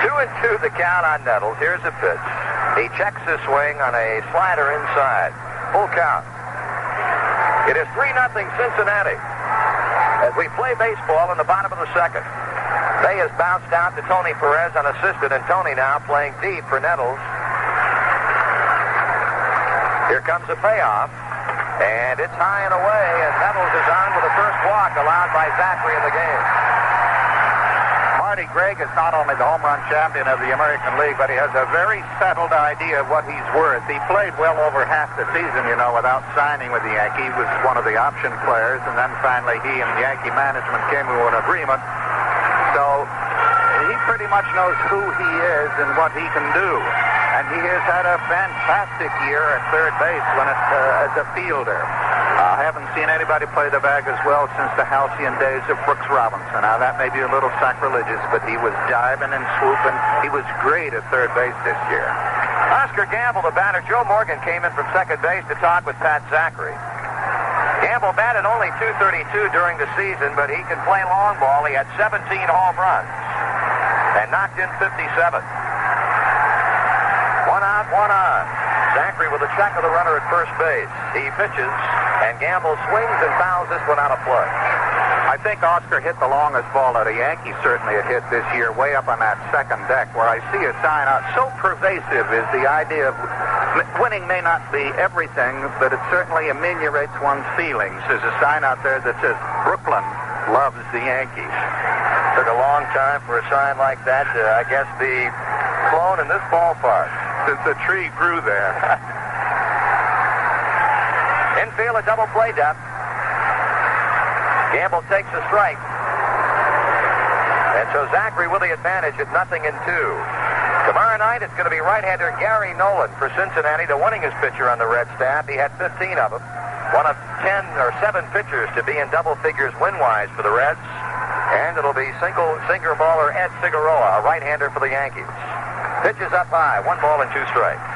Two and two the count on Nettles. Here's a pitch. He checks his swing on a slider inside. Full count. It is 3 nothing Cincinnati as we play baseball in the bottom of the second. May has bounced out to Tony Perez unassisted, and Tony now playing deep for Nettles. Here comes a payoff, and it's high and away, and Nettles is on with the first walk allowed by Zachry in the game. Marty Graig is not only the home run champion of the American League, but he has a very settled idea of what he's worth. He played well over half the season, you know, without signing with the Yankees. He was one of the option players, and then finally he and Yankee management came to an agreement. So he pretty much knows who he is and what he can do. And he has had a fantastic year at third base when it, uh, as a fielder. Seen anybody play the bag as well since the halcyon days of Brooks Robinson. Now, that may be a little sacrilegious, but he was diving and swooping. He was great at third base this year. Oscar Gamble, the batter. Joe Morgan came in from second base to talk with Pat Zachry. Gamble batted only 232 during the season, but he can play long ball. He had 17 home runs and knocked in 57. One out, one on. Zachry with a check of the runner at first base. He pitches, and Gamble swings and fouls this one out of play. I think Oscar hit the longest ball that a Yankee certainly had hit this year, way up on that second deck, where I see a sign out. So pervasive is the idea of winning may not be everything, but it certainly ameliorates one's feelings. There's a sign out there that says Brooklyn loves the Yankees. Took a long time for a sign like that to, I guess, be flown in this ballpark. Since the tree grew there. Infield, a double play depth. Gamble takes a strike. And so Zachry with the advantage at nothing in two. Tomorrow night, it's going to be right-hander Gary Nolan for Cincinnati, the winningest pitcher on the Red staff. He had 15 of them. One of 10 or 7 pitchers to be in double figures win-wise for the Reds. And it'll be single single baller Ed Figueroa, a right-hander for the Yankees. Pitches up high, one ball and two strikes.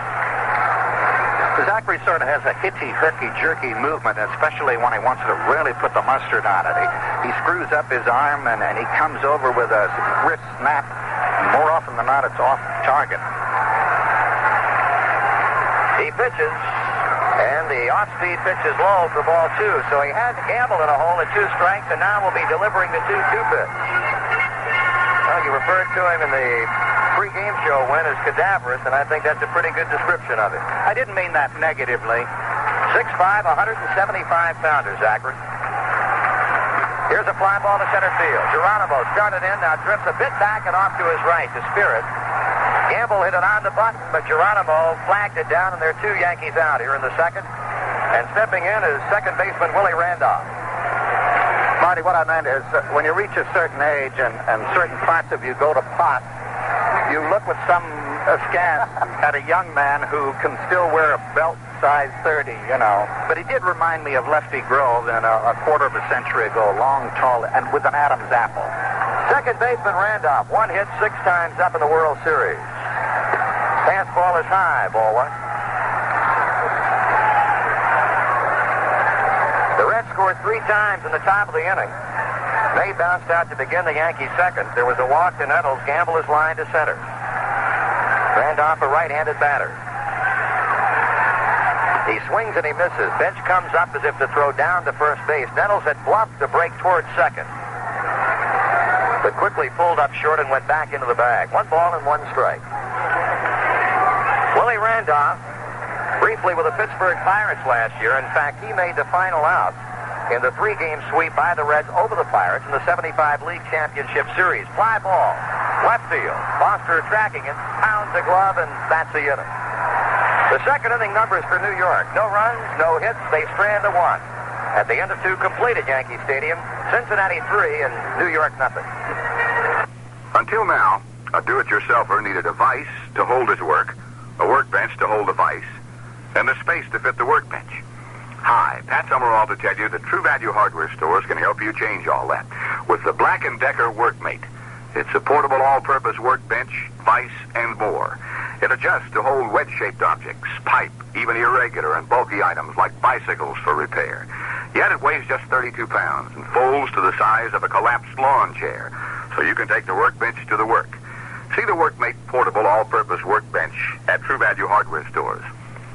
Zachry sort of has a hitty, herky, jerky movement, especially when he wants to really put the mustard on it. He, he screws up his arm and, and he comes over with a wrist snap. More often than not, it's off target. He pitches, and the off-speed pitch is low for ball two. So he had to Gamble in a hole at two strikes, and now will be delivering the 2-2 pitch. Well, you referred to him in the pre-game show Win as cadaverous, and I think that's a pretty good description of it. I didn't mean that negatively. 6'5", 175 pounder, Zachry. Here's a fly ball to center field. Geronimo started in, now drifts a bit back and off to his right to Spirit. Gamble hit it on the button, but Geronimo flagged it down, and there are two Yankees out here in the second. And stepping in is second baseman Willie Randolph. Marty, what I meant is uh, when you reach a certain age and, and certain parts of you go to pot, you look with some askance at a young man who can still wear a belt size 30, you know. But he did remind me of Lefty Grove in a, a quarter of a century ago, long, tall, and with an Adam's apple. Second baseman Randolph, one hit six times up in the World Series. Fastball is high, ball one. The Reds scored three times in the top of the inning. May bounced out to begin the Yankees second. There was a walk to Nettles. Gamble is lined to center. Randolph, a right-handed batter. He swings and he misses. Bench comes up as if to throw down to first base. Nettles had bluffed the break towards second. But quickly pulled up short and went back into the bag. One ball and one strike. Willie Randolph, briefly with the Pittsburgh Pirates last year. In fact, he made the final out in the three-game sweep by the Reds over the Pirates in the 75 League Championship Series. Fly ball. Left field. Foster tracking it, pounds a glove, and that's the inning. The second inning numbers for New York. No runs, no hits. They strand to one. At the end of two completed Yankee Stadium, Cincinnati three and New York nothing. Until now, a do-it-yourselfer needed a vise to hold his work, a workbench to hold the vise, and the space to fit the workbench. Hi, Pat Summerall to tell you that True Value Hardware stores can help you change all that with the Black & Decker Workmate. It's a portable all-purpose workbench, vise, and more. It adjusts to hold wedge-shaped objects, pipe, even irregular and bulky items like bicycles for repair. Yet it weighs just 32 pounds and folds to the size of a collapsed lawn chair, so you can take the workbench to the work. See the Workmate portable all-purpose workbench at True Value Hardware stores.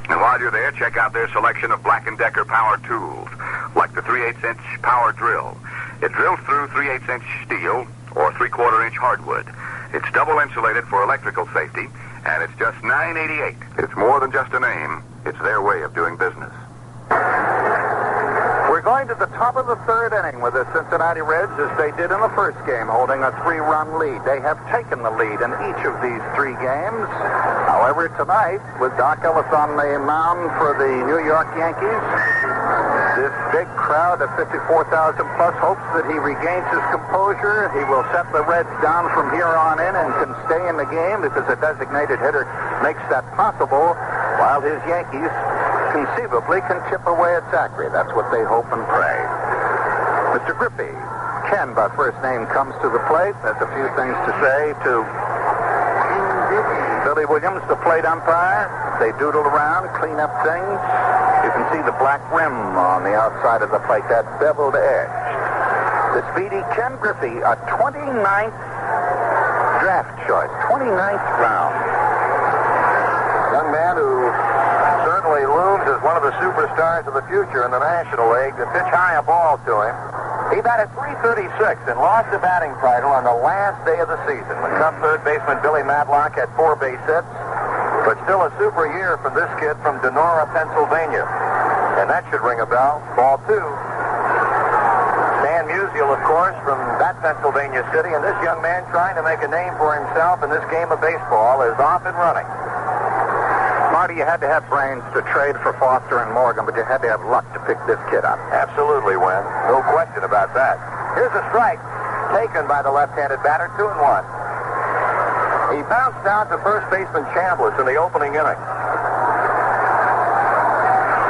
And while you're there, check out their selection of Black & Decker power tools, like the 3 8 inch power drill. It drills through 3 8 inch steel or 3 quarter inch hardwood. It's double insulated for electrical safety and it's just 988. It's more than just a name. It's their way of doing business. We're going to the top of the third inning with the Cincinnati Reds as they did in the first game, holding a three-run lead. They have taken the lead in each of these three games. However, tonight, with Dock Ellis on the mound for the New York Yankees, this big crowd of 54,000 plus hopes that he regains his composure. He will set the Reds down from here on in and can stay in the game because a designated hitter makes that possible, while his Yankees conceivably can chip away at Zachry. That's what they hope and pray. Mr. Griffey, Ken by first name, comes to the plate. Has a few things to say to Billy Williams, the plate umpire. They doodle around, clean up things. You can see the black rim on the outside of the plate, that beveled edge. The speedy Ken Griffey, a 29th draft choice, 29th round. Young man who certainly looms as one of the superstars of the future in the National League. To pitch high a ball to him. He batted 336 and lost the batting title on the last day of the season when Cub third baseman Billy Madlock had four base hits. But still a super year from this kid from Donora, Pennsylvania. And that should ring a bell. Ball two. Stan Musial, of course, from that Pennsylvania city. And this young man trying to make a name for himself in this game of baseball is off and running. Marty, you had to have brains to trade for Foster and Morgan, but you had to have luck to pick this kid up. Absolutely, Win. No question about that. Here's a strike taken by the left-handed batter, two and one. He bounced out to first baseman Chambliss in the opening inning.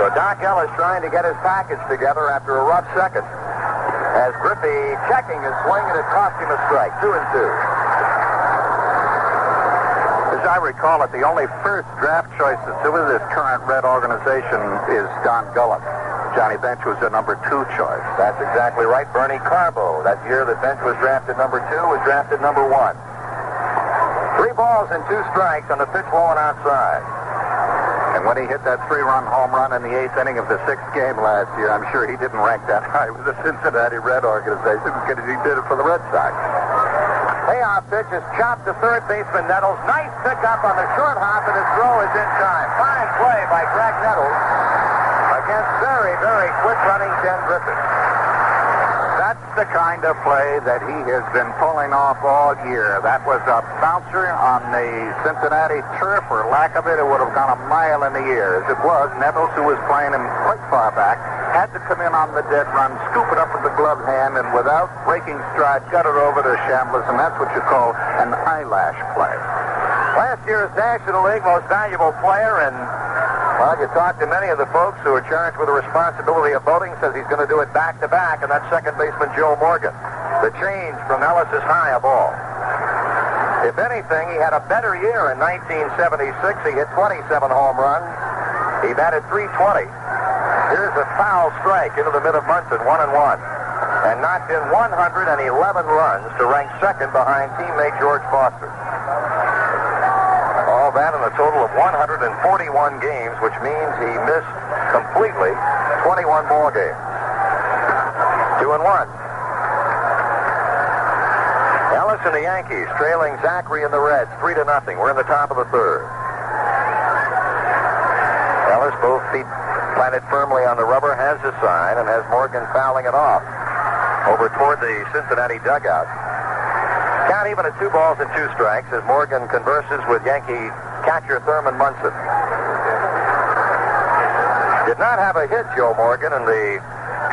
So Dock Ellis trying to get his package together after a rough second. As Griffey checking his swing, and it cost him a strike, two and two. I recall it, the only first draft choice that's with this current Red organization is Don Gullett. Johnny Bench was the number two choice. That's exactly right. Bernie Carbo, that year that Bench was drafted number two, was drafted number one. Three balls and two strikes on the pitch low and outside. And when he hit that three-run home run in the eighth inning of the sixth game last year, I'm sure he didn't rank that high with the Cincinnati Red organization because he did it for the Red Sox. Payoff pitch is chopped to third baseman Nettles. Nice pickup on the short hop, and his throw is in time. Fine play by Graig Nettles against very, very quick-running Ken Griffey. That's the kind of play that he has been pulling off all year. That was a bouncer on the Cincinnati turf. For lack of it, it would have gone a mile in the air. As it was, Nettles, who was playing him quite far back, had to come in on the dead run, scoop it up with the glove hand, and without breaking stride, got it over to Chambliss, and that's what you call an eyelash play. Last year's National League Most Valuable Player, and well, you talk to many of the folks who are charged with the responsibility of voting, says he's going to do it back to back, and that's second baseman Joe Morgan. The change from Ellis's high a ball. If anything, he had a better year in 1976. He hit 27 home runs. He batted 320. Here's a foul strike into the mid of Munson, one and one, and knocked in 111 runs to rank second behind teammate George Foster. All that in a total of 141 games, which means he missed completely 21 ball games. Two and one. Ellis and the Yankees trailing Zachry and the Reds three to nothing. We're in the top of the third. Ellis, both feet planted firmly on the rubber, has his sign and has Morgan fouling it off over toward the Cincinnati dugout. Count even at two balls and two strikes as Morgan converses with Yankee catcher Thurman Munson. Did not have a hit, Joe Morgan, in the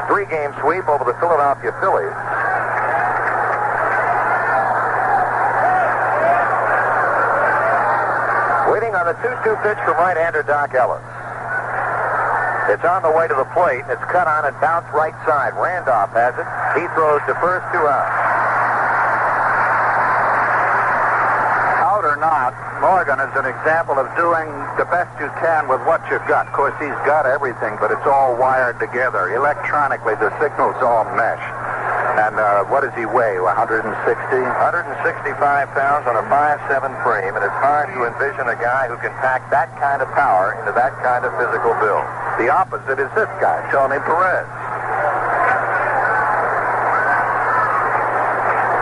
three-game sweep over the Philadelphia Phillies. Waiting on the 2-2 pitch from right-hander Dock Ellis. It's on the way to the plate. It's cut on and bounced right side. Randolph has it. He throws to first, two out. Out or not, Morgan is an example of doing the best you can with what you've got. Of course, he's got everything, but it's all wired together. Electronically, the signals all mesh. And uh, what does he weigh? 160? 165 pounds on a 5'7 frame, and it's hard to envision a guy who can pack that kind of power into that kind of physical build. The opposite is this guy, Tony Perez.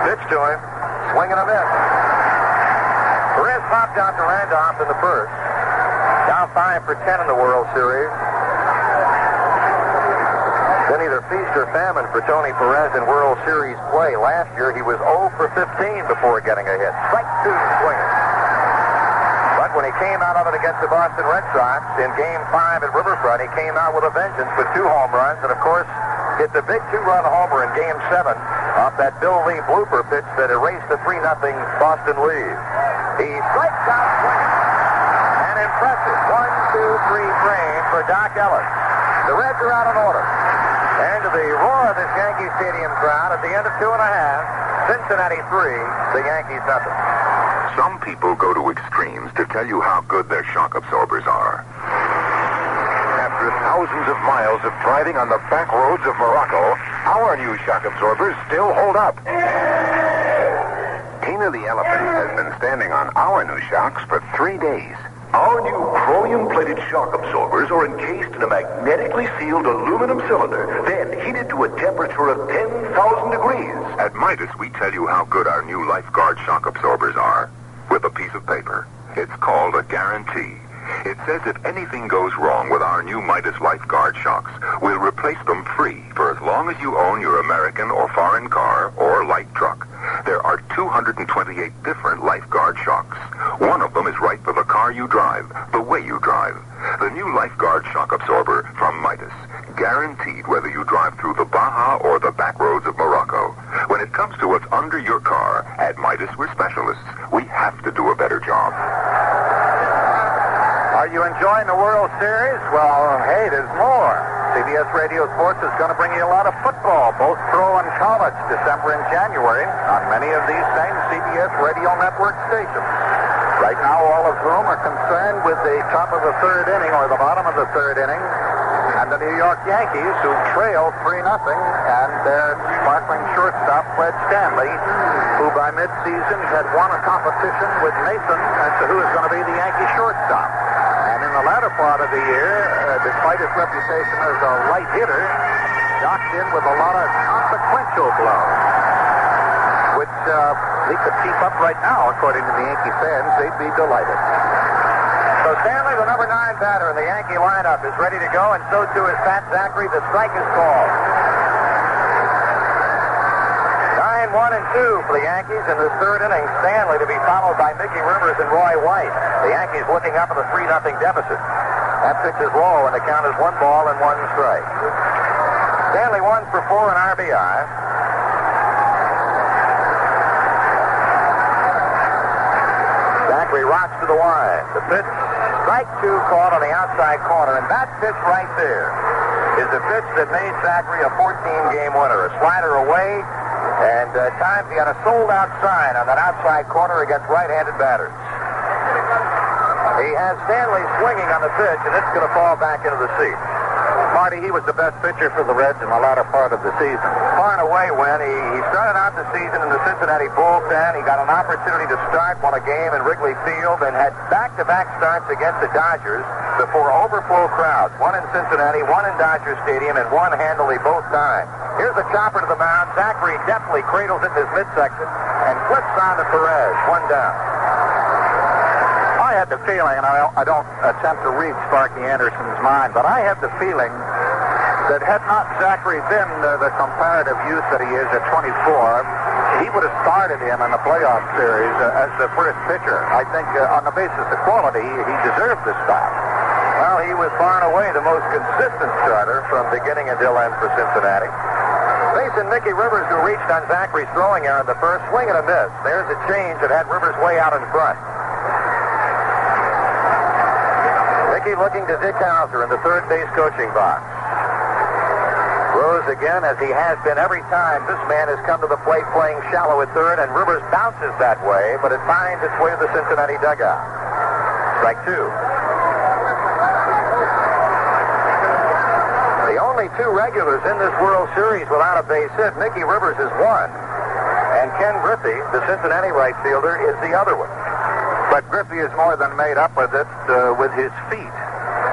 Pitch to him. Swing and a miss. Perez popped out to Randolph in the first. Down 5 for 10 in the World Series. Then either feast or famine for Tony Perez in World Series play. Last year he was 0 for 15 before getting a hit. Strike two swinging. When he came out of it against the Boston Red Sox in Game 5 at Riverfront, he came out with a vengeance with two home runs and, of course, hit the big two-run homer in Game 7 off that Bill Lee blooper pitch that erased the 3-0 Boston lead. He strikes out swinging. An impressive one, two, three frame for Dock Ellis. The Reds are out in order. And to the roar of this Yankee Stadium crowd at the end of two and a half, Cincinnati three, the Yankees nothing. Some people go to extremes to tell you how good their shock absorbers are. After thousands of miles of driving on the back roads of Morocco, our new shock absorbers still hold up. Tina the elephant has been standing on our new shocks for three days. Our new chromium-plated shock absorbers are encased in a magnetically sealed aluminum cylinder, then heated to a temperature of 10,000 degrees. At Midas, we tell you how good our new Lifeguard shock absorbers are It's called a guarantee. It says if anything goes wrong with our new Midas Lifeguard shocks, we'll replace them free for as long as you own your American or foreign car or light truck. There are 228 different Lifeguard shocks. One of them is right for the car you drive, the way you drive. The new Lifeguard shock absorber from Midas. Guaranteed whether you drive through the Baja or the back roads of Morocco. When it comes to what's under your car, at Midas we're specialists. We have to do a better job. Are you enjoying the World Series? Well, hey, there's more. CBS Radio Sports is going to bring you a lot of football, both pro and college, December and January, on many of these same CBS Radio Network stations. Right now, all of whom are concerned with the top of the third inning or the bottom of the third inning, and the New York Yankees, who trail 3 nothing, and their sparkling shortstop, Fred Stanley, who by midseason had won a competition with Nathan as to who is going to be the Yankee shortstop. The latter part of the year, uh, despite his reputation as a light hitter, docked in with a lot of consequential blows, which uh, he could keep up right now, according to the Yankee fans. They'd be delighted. So Stanley, the number nine batter in the Yankee lineup, is ready to go, and so too is Pat Zachry. The strike is called. One, and two for the Yankees in the third inning. Stanley to be followed by Mickey Rivers and Roy White. The Yankees looking up at a 3 nothing deficit. That pitch is low, and the count is one ball and one strike. Stanley one for four in RBI. Zachry rocks to the wide. The pitch, strike two called on the outside corner, and that pitch right there is the pitch that made Zachry a 14-game winner. A slider away, and uh, times he had a sold-out sign on that outside corner against right-handed batters. He has Stanley swinging on the pitch, and it's going to fall back into the seat. Marty, he was the best pitcher for the Reds in the latter part of the season. Far and away when he, he started out the season in the Cincinnati bullpen. He got an opportunity to start won a game in Wrigley Field and had back-to-back starts against the Dodgers before overflow crowds. One in Cincinnati, one in Dodger Stadium, and one handily both times. Here's the chopper to the mound. Zachry deftly cradles it in his midsection and flips on to Perez. One down. I had the feeling, and I don't, I don't attempt to read Sparky Anderson's mind, but I had the feeling that had not Zachry been uh, the comparative youth that he is at 24, he would have started him in the playoff series uh, as the first pitcher. I think uh, on the basis of quality, he deserved the start. Well, he was far and away the most consistent starter from beginning until end for Cincinnati. Facing Mickey Rivers, who reached on Zachry's throwing error in the first, swing and a miss. There's a change that had Rivers way out in front. Mickey looking to Dick Howser in the third base coaching box. Rose again, as he has been every time this man has come to the plate playing shallow at third, and Rivers bounces that way, but it finds its way to the Cincinnati dugout. Strike two. The only two regulars in this World Series without a base hit, Mickey Rivers is one, and Ken Griffey, the Cincinnati right fielder, is the other one. But Griffey is more than made up with it uh, with his feet,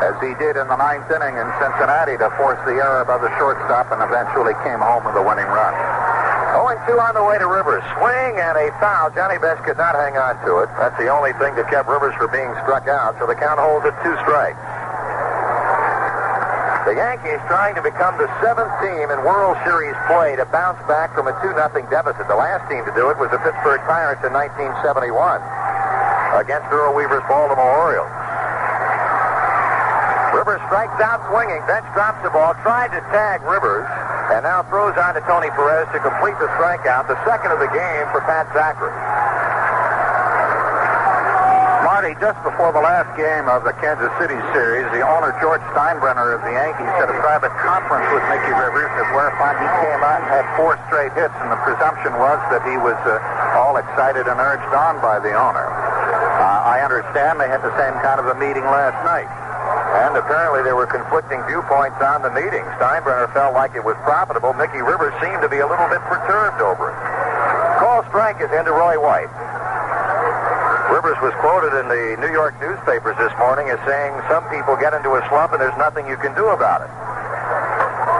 as he did in the ninth inning in Cincinnati to force the error by the shortstop and eventually came home with a winning run. 0-2 on the way to Rivers. Swing and a foul. Johnny Bench could not hang on to it. That's the only thing that kept Rivers from being struck out, so the count holds at two strikes. The Yankees trying to become the seventh team in World Series play to bounce back from a 2-0 deficit. The last team to do it was the Pittsburgh Pirates in 1971 against Earl Weaver's Baltimore Orioles. Rivers strikes out swinging. Bench drops the ball, tried to tag Rivers, and now throws on to Tony Perez to complete the strikeout, the second of the game for Pat Zachry. Marty, just before the last game of the Kansas City series, the owner, George Steinbrenner of the Yankees, had a private conference with Mickey Rivers, whereupon he came out and had four straight hits, and the presumption was that he was uh, all excited and urged on by the owner. Uh, I understand they had the same kind of a meeting last night. And apparently there were conflicting viewpoints on the meeting. Steinbrenner felt like it was profitable. Mickey Rivers seemed to be a little bit perturbed over it. Call strike is into Roy White. Was quoted in the New York newspapers this morning as saying some people get into a slump and there's nothing you can do about it.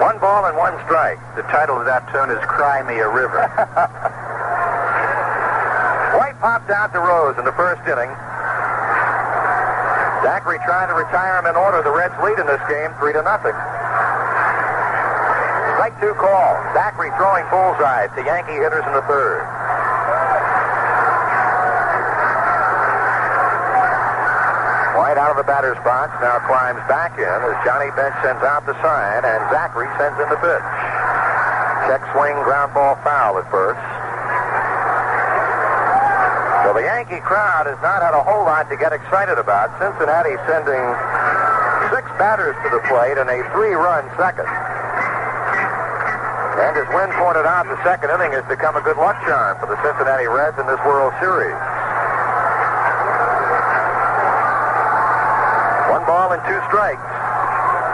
One ball and one strike. The title of that tune is Cry Me a River. White popped out to Rose in the first inning. Zachry trying to retire him in order. The Reds lead in this game, three to nothing. Strike two call. Zachry throwing bullseye to Yankee hitters in the third. White out of the batter's box now climbs back in as Johnny Bench sends out the sign and Zachry sends in the pitch. Check swing, ground ball foul at first. So the Yankee crowd has not had a whole lot to get excited about. Cincinnati sending six batters to the plate in a three-run second. And as Win pointed out, the second inning has become a good luck charm for the Cincinnati Reds in this World Series. One ball and two strikes.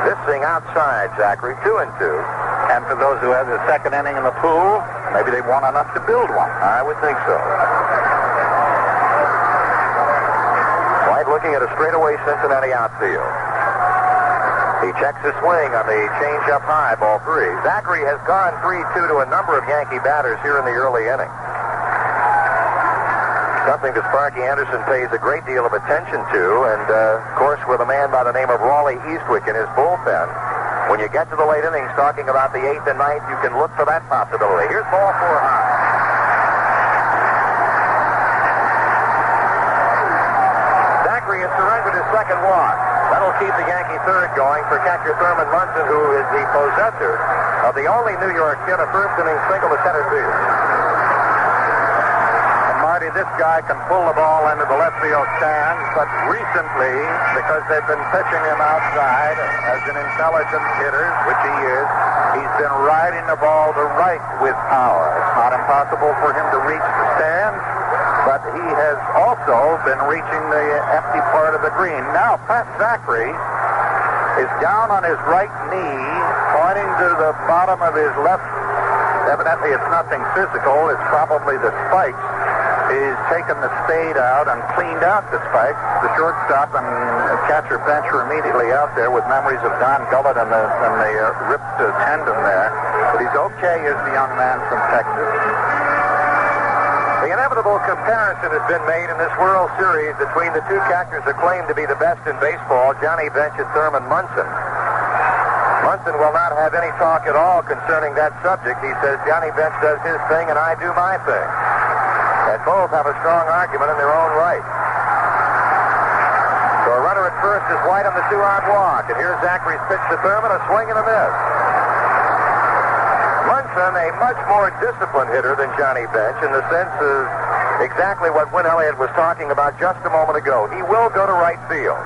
This thing outside, Zachry, two and two. And for those who have the second inning in the pool, maybe they want enough to build one. I would think so. White looking at a straightaway Cincinnati outfield. He checks his swing on the change-up high, ball three. Zachry has gone 3-2 to a number of Yankee batters here in the early inning. Something that Sparky Anderson pays a great deal of attention to, and uh, of course with a man by the name of Rawly Eastwick in his bullpen. When you get to the late innings talking about the eighth and ninth, you can look for that possibility. Here's ball four high. Zachry has surrendered his second walk. That'll keep the Yankee third going for catcher Thurman Munson, who is the possessor of the only New York hit, a first inning single to center field. This guy can pull the ball into the left field stands, but recently, because they've been pitching him outside as an intelligent hitter, which he is, he's been riding the ball to right with power. It's not impossible for him to reach the stands, but he has also been reaching the empty part of the green. Now, Pat Zachry is down on his right knee, pointing to the bottom of his left. Evidently, it's nothing physical. It's probably the spikes. He's taken the spade out and cleaned out the spikes. The shortstop and catcher bench are immediately out there with memories of Don Gullett and the, and the uh, ripped uh, tendon there. But he's okay as the young man from Texas. The inevitable comparison has been made in this World Series between the two catchers claim to be the best in baseball, Johnny Bench and Thurman Munson. Munson will not have any talk at all concerning that subject. He says Johnny Bench does his thing and I do my thing. And both have a strong argument in their own right. So a runner at first is White on the two-out walk. And here's Zachry's pitch to Thurman, a swing and a miss. Munson, a much more disciplined hitter than Johnny Bench in the sense of exactly what Win Elliot was talking about just a moment ago. He will go to right field.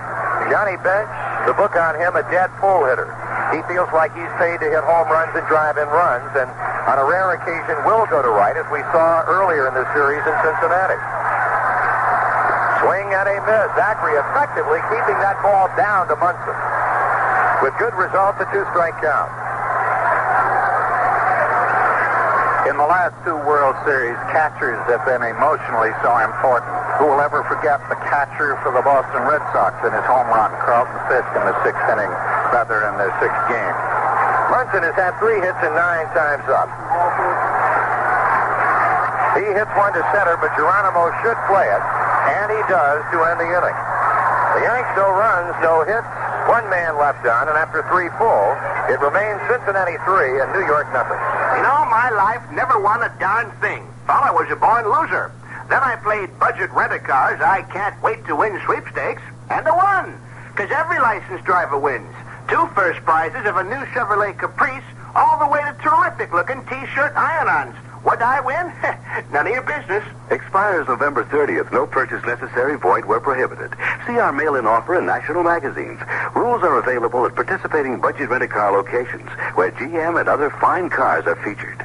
Johnny Bench, the book on him, a dead pull hitter. He feels like he's paid to hit home runs and drive in runs, and on a rare occasion will go to right, as we saw earlier in the series in Cincinnati. Swing and a miss. Zachry effectively keeping that ball down to Munson. With good results, a two-strike count. In the last two World Series, catchers have been emotionally so important. Who will ever forget the catcher for the Boston Red Sox in his home run, Carlton Fisk, in the sixth inning, rather in their sixth game? Munson has had three hits and nine times up. He hits one to center, but Geronimo should play it, and he does to end the inning. The Yanks no runs, no hits, one man left on, and after three full, it remains Cincinnati three and New York nothing. In all my life, never won a darn thing. Thought I was a born loser. Then I played budget rent-a-cars. I can't wait to win sweepstakes, and I won. Because every licensed driver wins. Two first prizes of a new Chevrolet Caprice, all the way to terrific-looking T-shirt iron-ons. Would I win? None of your business. Expires November 30th. No purchase necessary. Void where prohibited. See our mail-in offer in national magazines. Rules are available at participating budget rent-a-car locations where GM and other fine cars are featured.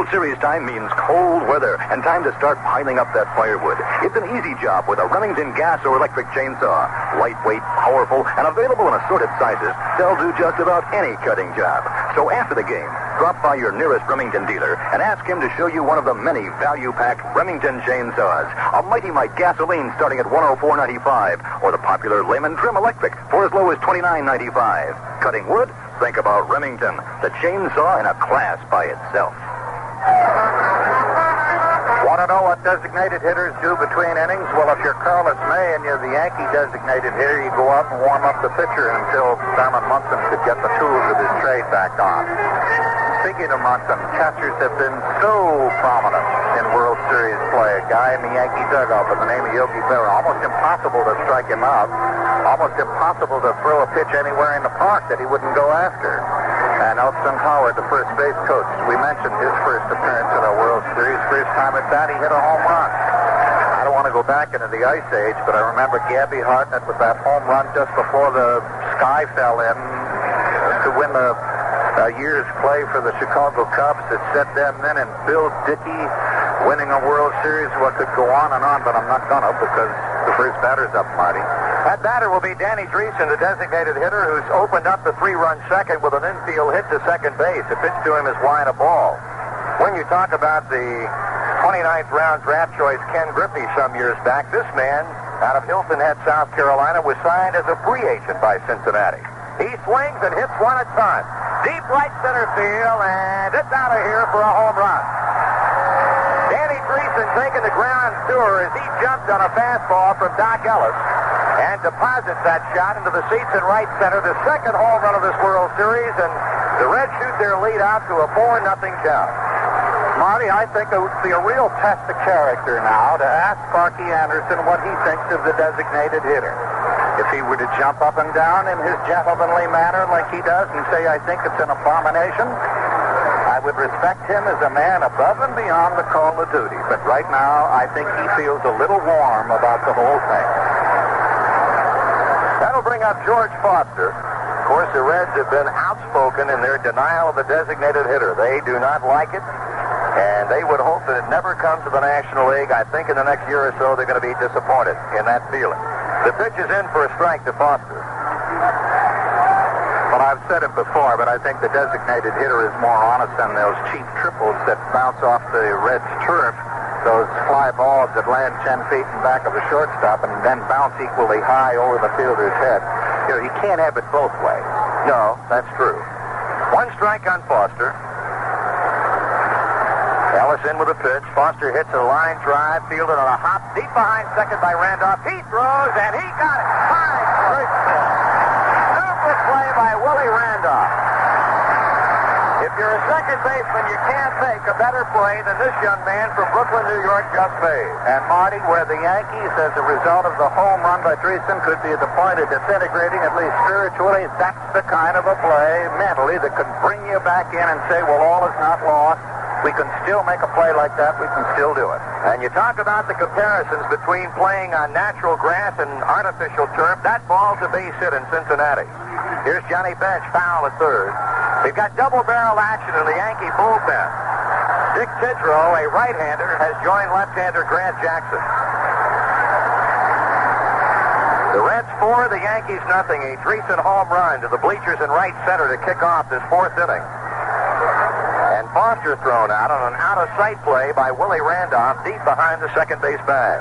World Series time means cold weather and time to start piling up that firewood. It's an easy job with a Remington gas or electric chainsaw. Lightweight, powerful, and available in assorted sizes, they'll do just about any cutting job. So after the game, drop by your nearest Remington dealer and ask him to show you one of the many value-packed Remington chainsaws. A Mighty Mite gasoline starting at $104.95 or the popular Lehman Trim Electric for as low as $29.95. Cutting wood? Think about Remington, the chainsaw in a class by itself. Want to know what designated hitters do between innings? Well, if you're Carlos May and you're the Yankee designated hitter, you go out and warm up the pitcher until Thurman Munson could get the tools of his trade back on. Speaking of Munson, catchers have been so prominent in World Series play. A guy in the Yankee dugout by the name of Yogi Berra. Almost impossible to strike him out. Almost impossible to throw a pitch anywhere in the park that he wouldn't go after. And Elston Howard, the first base coach, we mentioned his first appearance in a World Series. First time at that, he hit a home run. I don't want to go back into the Ice Age, but I remember Gabby Hartnett with that home run just before the sky fell in to win the uh, year's play for the Chicago Cubs. It set them then, and Bill Dickey winning a World Series. What could go on and on, but I'm not gonna because the first batter's up, Marty. That batter will be Danny Driessen, the designated hitter, who's opened up the three-run second with an infield hit to second base. The pitch to him is wide a ball. When you talk about the 29th round draft choice Ken Griffey some years back, this man out of Hilton Head, South Carolina, was signed as a free agent by Cincinnati. He swings and hits one at time. Deep right center field, and it's out of here for a home run. Danny Driessen taking the ground tour as he jumped on a fastball from Dock Ellis and deposits that shot into the seats in right center, the second home run of this World Series, and the Reds shoot their lead out to a 4 nothing count. Marty, I think it would be a real test of character now to ask Sparky Anderson what he thinks of the designated hitter. If he were to jump up and down in his gentlemanly manner like he does and say, I think it's an abomination, I would respect him as a man above and beyond the call of duty. But right now, I think he feels a little warm about the whole thing. That'll bring up George Foster. Of course, the Reds have been outspoken in their denial of the designated hitter. They do not like it, and they would hope that it never comes to the National League. I think in the next year or so, they're going to be disappointed in that feeling. The pitch is in for a strike to Foster. Well, I've said it before, but I think the designated hitter is more honest than those cheap triples that bounce off the Reds' turf. Those fly balls that land 10 feet in back of the shortstop and then bounce equally high over the fielder's head. You know, you can't have it both ways. No, that's true. One strike on Foster. Ellis in with a pitch. Foster hits a line drive, fielded on a hop deep behind second by Randolph. He throws, and he got it. My gracious. Super play by Willie Randolph. If you're a second baseman, you can't make a better play than this young man from Brooklyn, New York, just made. And Marty, where the Yankees, as a result of the home run by Driessen, could be at the point of disintegrating, at least spiritually, that's the kind of a play mentally that could bring you back in and say, well, all is not lost. We can still make a play like that. We can still do it. And you talk about the comparisons between playing on natural grass and artificial turf. That ball's a base hit in Cincinnati. Here's Johnny Bench, foul at third. We've got double barrel action in the Yankee bullpen. Dick Tidrow, a right-hander, has joined left-hander Grant Jackson. The Reds four, the Yankees nothing. A Driessen home run to the bleachers in right center to kick off this fourth inning. Foster thrown out on an out-of-sight play by Willie Randolph deep behind the second base bag.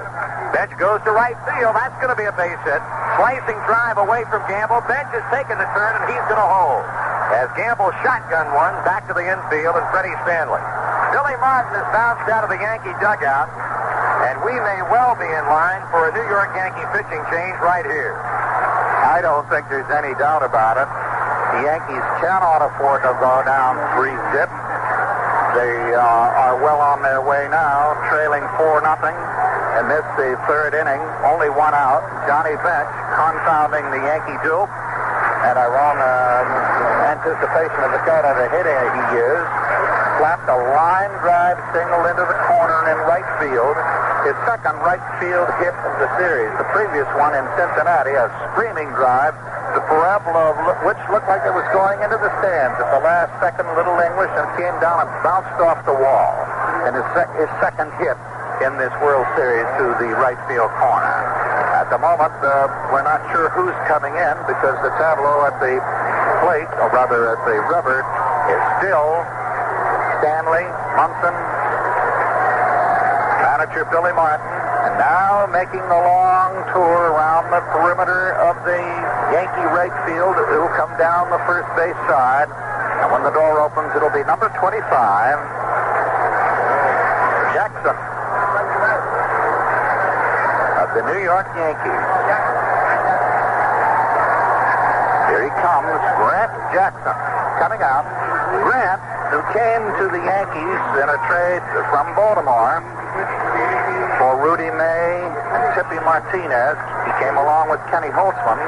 Bench goes to right field. That's going to be a base hit. Slicing drive away from Gamble. Bench is taking the turn, and he's going to hold. As Gamble shotgun one back to the infield and Freddie Stanley. Billy Martin has bounced out of the Yankee dugout, and we may well be in line for a New York Yankee pitching change right here. I don't think there's any doubt about it. The Yankees cannot afford to go down three zip. They uh, are well on their way now, trailing 4 nothing. And this, the third inning, only one out. Johnny Bench confounding the Yankee dupe. And a wrong uh, anticipation of the kind of a hitter he is. Slapped a line drive single into the corner in right field. His second right field hit of the series. The previous one in Cincinnati, a screaming drive the parabola of which looked like it was going into the stands at the last second, Little English, and came down and bounced off the wall. And his, sec- his second hit in this World Series to the right field corner. At the moment, uh, we're not sure who's coming in because the tableau at the plate, or rather at the rubber, is still Stanley, Munson, manager Billy Martin, and now making the long tour around the perimeter of the Yankee right field. It'll come down the first base side. And when the door opens, it'll be number 25, Jackson of the New York Yankees. Here he comes, Grant Jackson, coming out. Grant, who came to the Yankees in a trade from Baltimore for Rudy May and Tippy Martinez. He came along with Kenny Holtzman.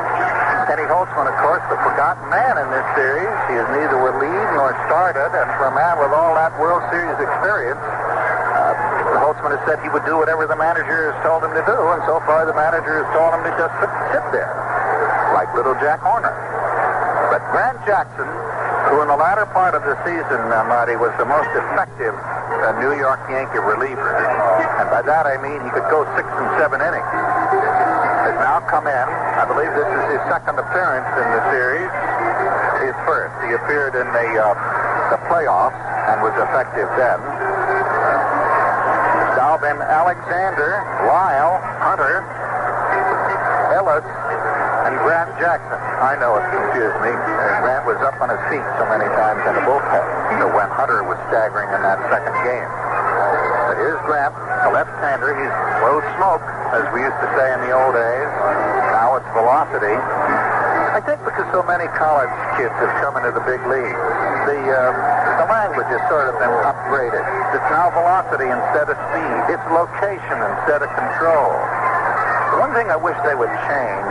Kenny Holtzman, of course, the forgotten man in this series. He is neither relieved nor started, and for a man with all that World Series experience, uh, Holtzman has said he would do whatever the manager has told him to do, and so far the manager has told him to just sit, sit there, like little Jack Horner. But Grant Jackson, who in the latter part of the season, uh, Marty, was the most effective uh, New York Yankee reliever, and by that I mean he could go six and seven innings, has now come in. I believe this is his second appearance in the series. His first. He appeared in the uh, the playoffs and was effective then. Then, Alexander, Lyle, Hunter, Ellis, Grant Jackson. I know it confused me. Grant was up on his feet so many times in the bullpen. So when Hunter was staggering in that second game. But here's Grant, a left-hander. He's low smoke, as we used to say in the old days. Now it's velocity. I think because so many college kids have come into the big league, the uh, the language has sort of been upgraded. It's now velocity instead of speed. It's location instead of control. One thing I wish they would change.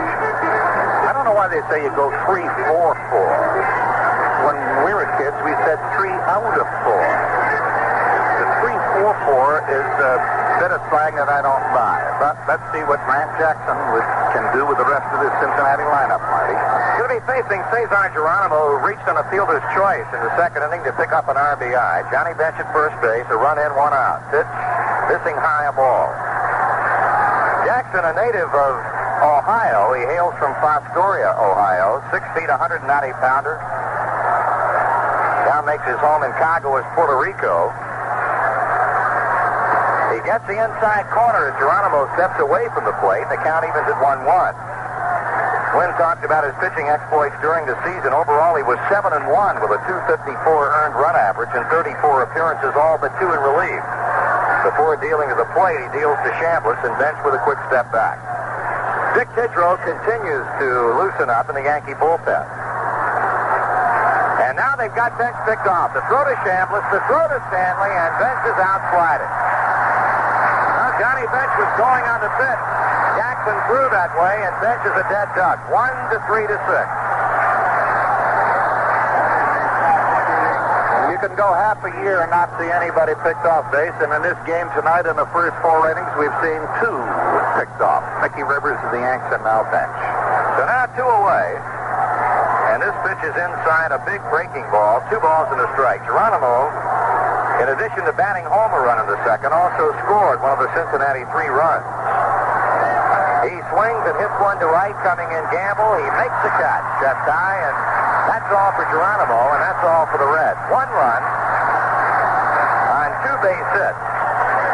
Know why they say you go three, four, four. When we were kids, we said three out of four. The three, four, four is a bit of slang that I don't buy. But let's see what Grant Jackson can do with the rest of this Cincinnati lineup, Marty. Going to be facing Cesar Geronimo, who reached on a fielder's choice in the second inning to pick up an RBI. Johnny Bench at first base, a run in, one out. Pitch, missing high a ball. Jackson, a native of Ohio. He hails from Fostoria, Ohio. Six feet, 190 pounder. Now makes his home in Caguas, Puerto Rico. He gets the inside corner as Geronimo steps away from the plate. The count evens at 1-1. Win talked about his pitching exploits during the season. Overall, he was 7 and 1 with a 254 earned run average and 34 appearances, all but two in relief. Before dealing to the plate, he deals to Chambliss and bench with a quick step back. Dick Tidrow continues to loosen up in the Yankee bullpen. And now they've got Bench picked off. The throw to Chambliss, the throw to Stanley, and Bench is out sliding. Now Johnny Bench was going on the pitch. Jackson threw that way, and Bench is a dead duck. One to three to six. You can go half a year and not see anybody picked off base, and in this game tonight, in the first four innings, we've seen two picked off. Mickey Rivers of the Yanks and now Bench. So now two away. And this pitch is inside a big breaking ball, two balls and a strike. Geronimo, in addition to batting home a run in the second, also scored one of the Cincinnati three runs. He swings and hits one to right, coming in Gamble. He makes the catch, chest high, and that's all for Geronimo, and that's all for the Reds. One run on two base hits.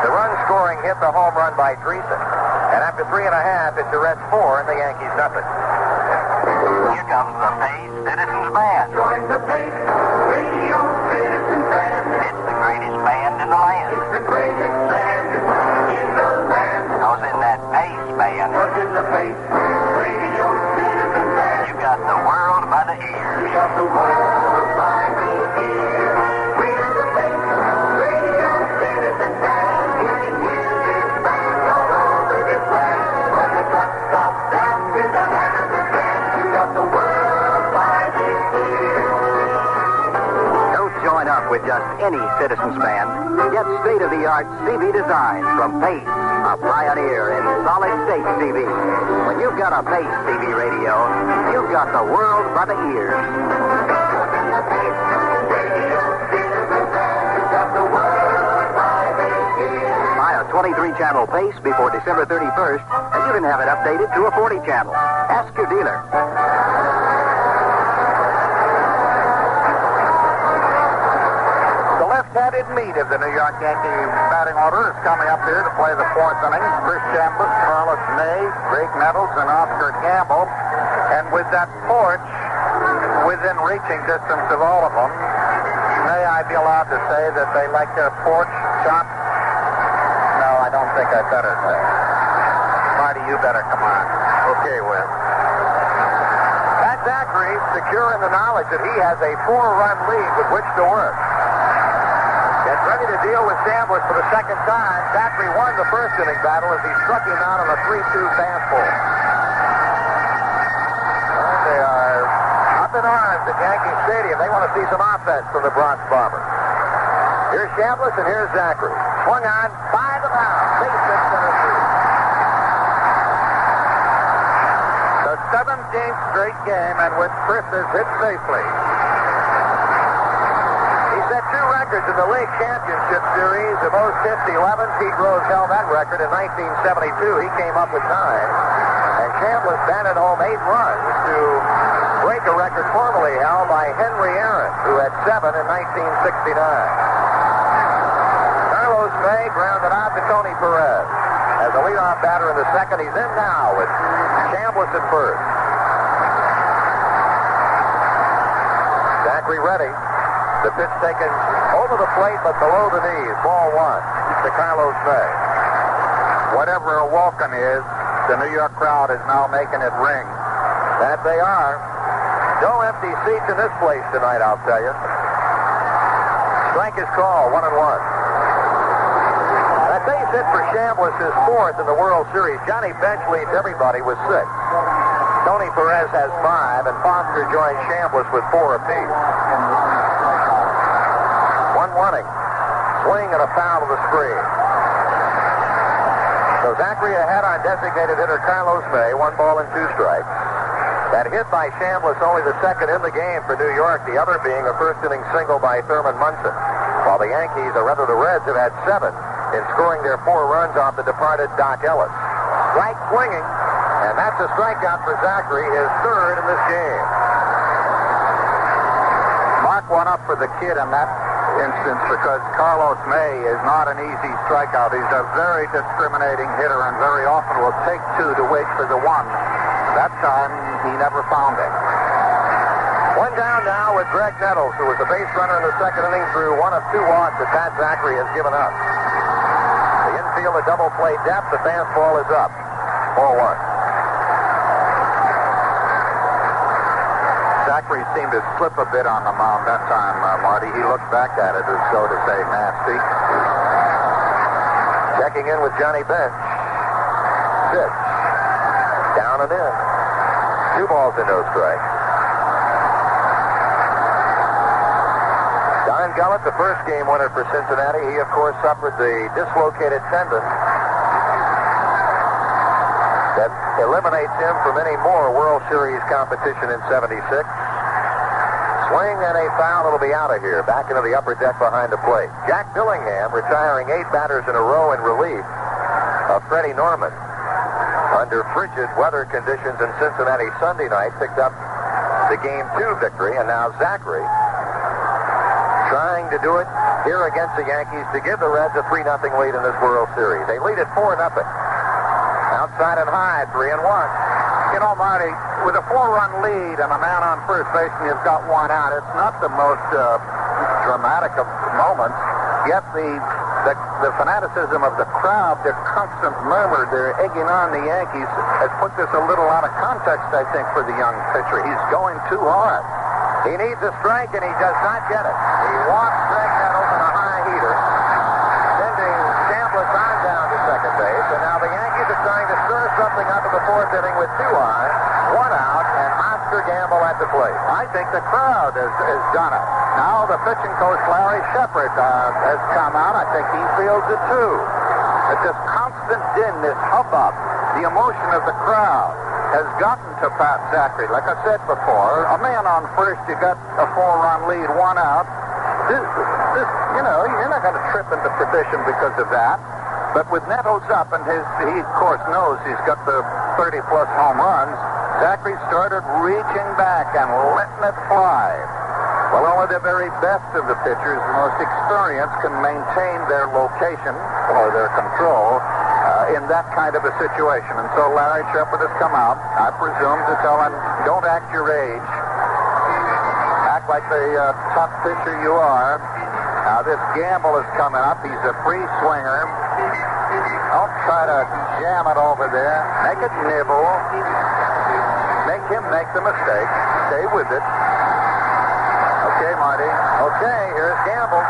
The run scoring hit the home run by Driessen. And after three and a half, it's the Reds four and the Yankees nothing. Here comes the Pace Citizens Band. Join the Pace Radio Citizens Band. It's the greatest band in the land. It's the greatest band in the land. Goes in that Pace band. Goes in the Pace Radio Citizens Band. You got the world by the ears. You got the world any Citizens band. Get state-of-the-art CB designs from Pace, a pioneer in solid-state CB. When you've got a Pace CB radio, you've got the world by the ears. Buy a 23-channel Pace before December 31st, and you can have it updated to a 40-channel. Ask your dealer. Left-handed of the New York Yankee batting order is coming up here to play the fourth inning. Chris Chambliss, Carlos May, Graig Nettles, and Oscar Gamble. And with that porch within reaching distance of all of them, may I be allowed to say that they like their porch chopped? No, I don't think I better say. Marty, you better come on. Okay, Win. Pat Zachry secure in the knowledge that he has a four-run lead with which to work. Ready to deal with Chambliss for the second time. Zachry won the first inning battle as he struck him out on a 3-2 fastball. And they are up in arms at Yankee Stadium. They want to see some offense from the Bronx Bombers. Here's Chambliss and here's Zachry. Swung on by the mound. Six center field. The 17th straight game and with Chris has hit safely. Set two records in the league championship series. The most hits 11. Pete Rose held that record in 1972. He came up with nine. And Chambliss batted home eight runs to break a record formerly held by Henry Aaron, who had seven in 1969. Carlos May grounded out to Tony Perez. As a leadoff batter in the second, he's in now with Chambliss at first. Zachry ready. The pitch taken over the plate but below the knees. Ball one to Carlos May. Whatever a welcome is, the New York crowd is now making it ring. That they are. No empty seats in this place tonight, I'll tell you. Strike is called, one and one. That base hit for Chambliss is fourth in the World Series. Johnny Bench leads everybody with six. Tony Perez has five, and Foster joins Chambliss with four apiece. Swing and a foul to the screen. So Zachry ahead on designated hitter Carlos May, one ball and two strikes. That hit by Chambliss only the second in the game for New York, the other being a first inning single by Thurman Munson. While the Yankees, or rather the Reds, have had seven in scoring their four runs off the departed Dock Ellis. Strike swinging, and that's a strikeout for Zachry, his third in this game. Mark one up for the kid in that instance because Carlos May is not an easy strikeout. He's a very discriminating hitter and very often will take two to wait for the one. That time he never found it. One down now with Graig Nettles, who was the base runner in the second inning through one of two walks that Pat Zachry has given up. The infield, a double play depth. The fastball is up. 4 1. Zachry seemed to slip a bit on the mound that time, uh, Marty. He looked back at it as though to say nasty. Checking in with Johnny Bench. Pitch. Down and in. Two balls and no strikes. Don Gullett, the first game winner for Cincinnati. He, of course, suffered the dislocated tendon eliminates him from any more World Series competition in 76. Swing and a foul. It'll be out of here. Back into the upper deck behind the plate. Jack Billingham retiring eight batters in a row in relief of Freddie Norman. Under frigid weather conditions in Cincinnati Sunday night, picked up the game two victory, and now Zachry trying to do it here against the Yankees to give the Reds a 3 0 lead in this World Series. They lead at 4 0. Outside and high, 3 and 1. You know, Marty, with a four-run lead and a man on first base and you've got one out, it's not the most uh, dramatic of moments. Yet the, the the fanaticism of the crowd, their constant murmur, their egging on the Yankees, has put this a little out of context, I think, for the young pitcher. He's going too hard. He needs a strike, and he does not get it. He walks Graig Nettles in a high heater, sending Chambliss on down to second base, and now the Yankees are trying to stir something up in the fourth inning with two on, one out, and Oscar Gamble at the plate. I think the crowd has, has done it. Now the pitching coach, Larry Shepard, uh, has come out. I think he feels it too. It's this constant din, this hubbub, the emotion of the crowd has gotten to Pat Zachry. Like I said before, a man on first, you got a four-run lead, one out. This, this, you know, you're not going to trip into position because of that. But with Nettles up, and his, he of course knows he's got the 30-plus home runs. Zachry started reaching back and letting it fly. Well, only the very best of the pitchers, the most experienced, can maintain their location or their control uh, in that kind of a situation. And so Larry Shepard has come out, I presume, to tell him, don't act your age. Act like the uh, top pitcher you are. Now, this Gamble is coming up. He's a free swinger. Don't try to jam it over there. Make it nibble. Make him make the mistake. Stay with it. Okay, Marty. Okay, here's Gamble.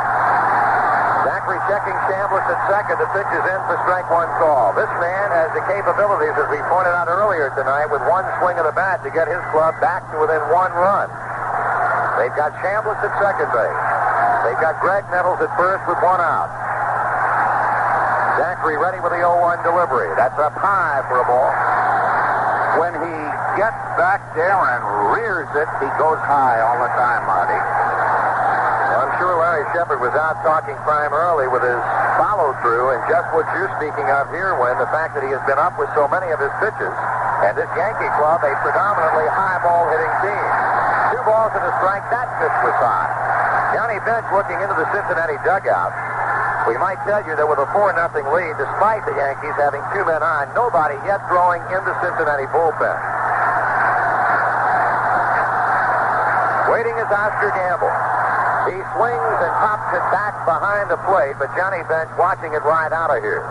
Zachry checking Chambliss at second. The pitch is in for strike one call. This man has the capabilities, as we pointed out earlier tonight, with one swing of the bat to get his club back to within one run. They've got Chambliss at second base. They've got Graig Nettles at first with one out. Zachry ready with the 0-1 delivery. That's up high for a ball. When he gets back there and rears it, he goes high all the time, Marty. I'm sure Larry Shepard was out talking prime early with his follow-through and just what you're speaking of here, when the fact that he has been up with so many of his pitches. And this Yankee club, a predominantly high ball hitting team. Two balls and a strike, that pitch was high. Johnny Bench looking into the Cincinnati dugout. We might tell you that with a 4 0 lead, despite the Yankees having two men on, nobody yet throwing in the Cincinnati bullpen. Waiting is Oscar Gamble. He swings and pops it back behind the plate, but Johnny Bench watching it ride out of here.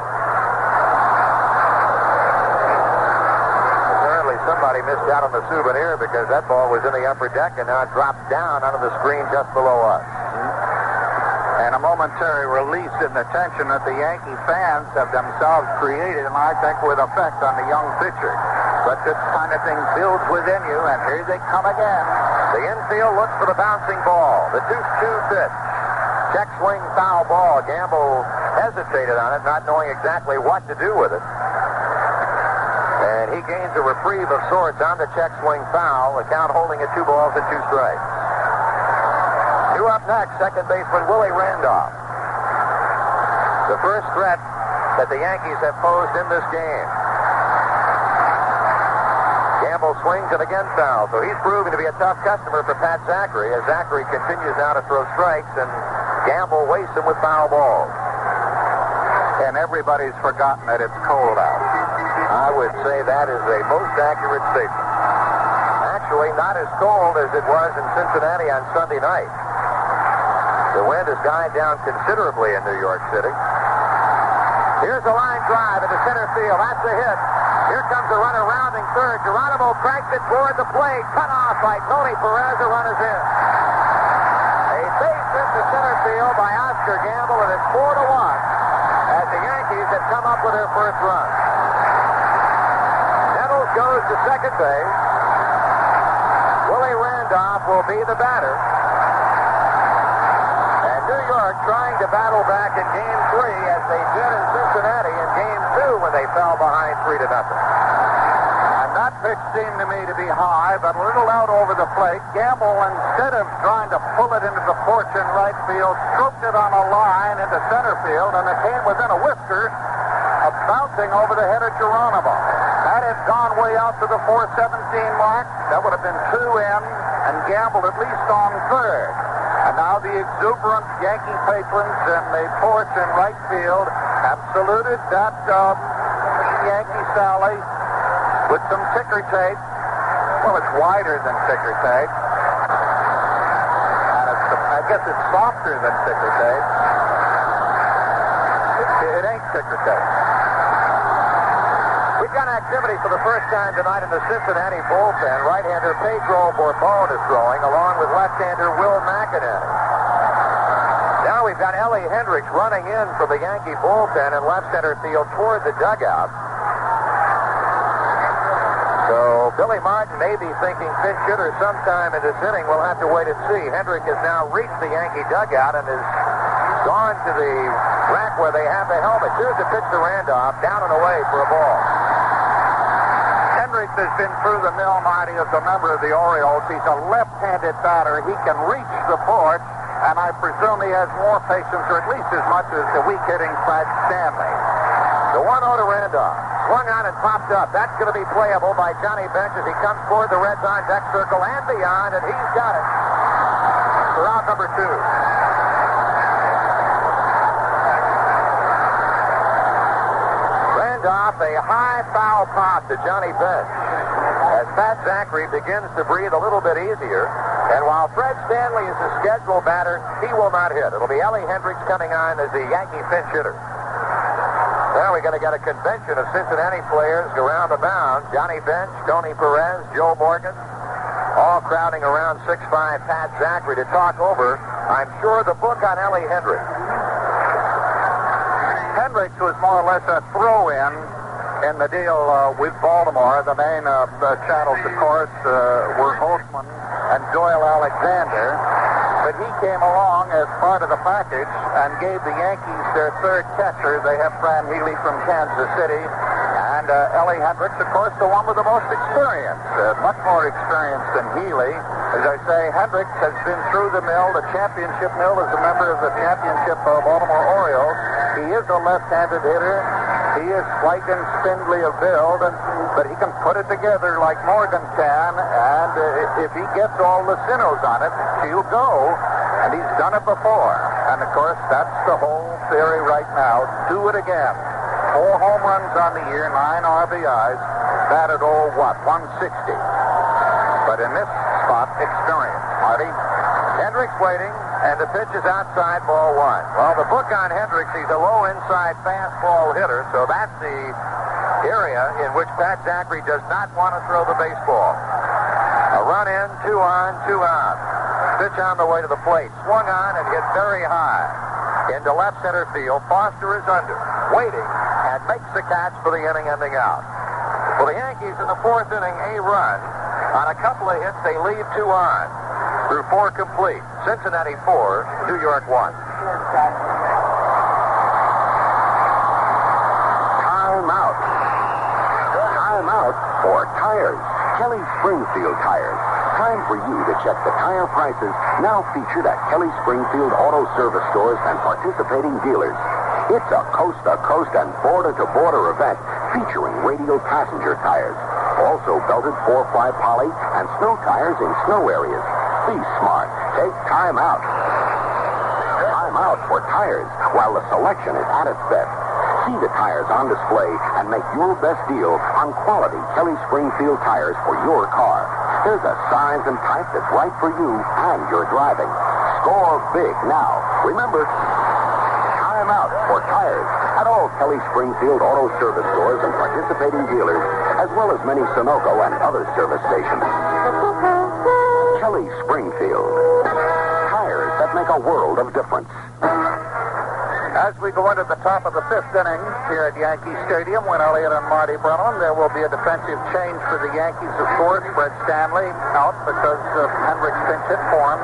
Apparently somebody missed out on the souvenir because that ball was in the upper deck and now it dropped down onto the screen just below us. Mm-hmm. And a momentary release in the tension that the Yankee fans have themselves created, and I think with effect on the young pitcher. But this kind of thing builds within you, and here they come again. The infield looks for the bouncing ball. The 2-2 pitch. Check swing foul ball. Gamble hesitated on it, not knowing exactly what to do with it. He gains a reprieve of sorts on the check swing foul. The count holding at two balls and two strikes. Two up next, second baseman Willie Randolph. The first threat that the Yankees have posed in this game. Gamble swings and again foul, so he's proving to be a tough customer for Pat Zachry as Zachry continues now to throw strikes and Gamble wastes them with foul balls. And everybody's forgotten that it's cold out. I would say that is a most accurate statement. Actually, not as cold as it was in Cincinnati on Sunday night. The wind has died down considerably in New York City. Here's a line drive into center field. That's a hit. Here comes the runner rounding third. Geronimo cranks it toward the plate. Cut off by Tony Perez. The run is in. A base hit to center field by Oscar Gamble, and it's four to one as the Yankees have come up with their first run. Goes to second base. Willie Randolph will be the batter. And New York trying to battle back in game three as they did in Cincinnati in game two when they fell behind three to nothing. And that pitch seemed to me to be high, but a little out over the plate. Gamble, instead of trying to pull it into the porch in right field, stroked it on a line into center field, and it came within a whisker of bouncing over the head of Geronimo. That had gone way out to the 417 mark. That would have been two in, and Gamble at least on third. And now the exuberant Yankee patrons in the porch in right field have saluted that uh, Yankee Sally with some ticker tape. Well, it's wider than ticker tape. And it's, I guess it's softer than ticker tape. It, it ain't ticker tape. Got activity for the first time tonight in the Cincinnati bullpen. Right-hander Pedro Borbon is throwing, along with left-hander Will McEnaney. Now we've got Ellie Hendricks running in from the Yankee bullpen in left center field toward the dugout. So Billy Martin may be thinking pinch hitter sometime in this inning. We'll have to wait and see. Hendrick has now reached the Yankee dugout and is gone to the rack where they have the helmet. Here's the pitch to Randolph, down and away for a ball. Hendricks has been through the mill, Marty, as a member of the Orioles. He's a left-handed batter. He can reach the porch, and I presume he has more patience, or at least as much as the weak-hitting Fred Stanley. The 1 0 to Randolph. Swung on and popped up. That's going to be playable by Johnny Bench as he comes toward the Reds on deck circle and beyond, and he's got it for number two. Randolph, a high foul pop to Johnny Bench. As Pat Zachry begins to breathe a little bit easier, and while Fred Stanley is a scheduled batter, he will not hit. It'll be Ellie Hendricks coming on as the Yankee pinch hitter. Now we're going to get a convention of Cincinnati players around the mound. Johnny Bench, Tony Perez, Joe Morgan, all crowding around 6'5 Pat Zachry to talk over, I'm sure, the book on Ellie Hendricks. Hendricks was more or less a throw-in in the deal uh, with Baltimore. The main uh, the channels, of course, uh, were Holtzman and Doyle Alexander. But he came along as part of the package and gave the Yankees their third catcher. They have Fran Healy from Kansas City. And uh, Ellie Hendricks, of course, the one with the most experience, uh, much more experience than Healy. As I say, Hendricks has been through the mill, the championship mill, as a member of the championship uh, Baltimore Orioles. He is a left-handed hitter. He is slight and spindly of build, but he can put it together like Morgan can. And uh, if he gets all the sinews on it, he'll go. And he's done it before. And of course, that's the whole theory right now. Do it again. Four home runs on the year, nine RBIs, batted all what, 160. But in this spot, experience. Marty? Hendricks waiting, and the pitch is outside ball one. Well, the book on Hendricks, he's a low inside fastball hitter, so that's the area in which Pat Zachry does not want to throw the baseball. A run in, two on, two out. Pitch on the way to the plate. Swung on and hit very high. Into left center field. Foster is under, waiting, and makes the catch for the inning ending out. For the Yankees in the fourth inning, a run. On a couple of hits, they leave two on. Through four complete. Cincinnati four, New York one. Time out. Time out for tires. Kelly Springfield tires. Time for you to check the tire prices now featured at Kelly Springfield Auto Service stores and participating dealers. It's a coast-to-coast and border-to-border event featuring radial passenger tires. Also belted 4-ply poly and snow tires in snow areas. Be smart. Take time out. Time out for tires while the selection is at its best. See the tires on display and make your best deal on quality Kelly Springfield tires for your car. There's a size and type that's right for you and your driving. Score big now. Remember, time out for tires at all Kelly Springfield auto service stores and participating dealers, as well as many Sunoco and other service stations. Kelly Springfield. Tires that make a world of difference. As we go into the top of the fifth inning here at Yankee Stadium, Win Elliot and Marty Brennaman, there will be a defensive change for the Yankees, of course. Fred Stanley out because of Hendricks pinch hit form.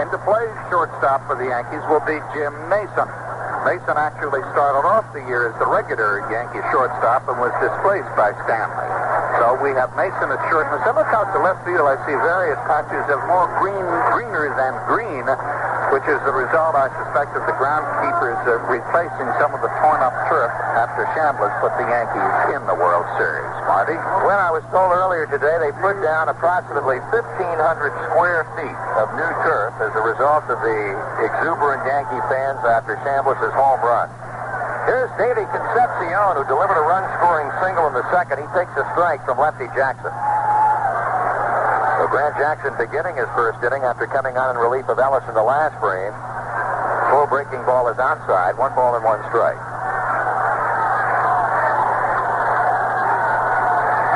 Into play, shortstop for the Yankees will be Jim Mason. Mason actually started off the year as the regular Yankee shortstop and was displaced by Stanley. So we have Mason at short. I look out to left field, I see various patches of more green, greener than green, which is the result, I suspect, of the groundskeepers uh, replacing some of the torn up turf after Chambliss put the Yankees in the World Series. Marty? When I was told earlier today, they put down approximately 1,500 square feet of new turf as a result of the exuberant Yankee fans after Chambliss's home run. Here's Davey Concepcion, who delivered a run-scoring single in the second. He takes a strike from Lefty Jackson. So Grant Jackson beginning his first inning after coming on in relief of Ellis in the last frame. Full breaking ball is outside. One ball and one strike.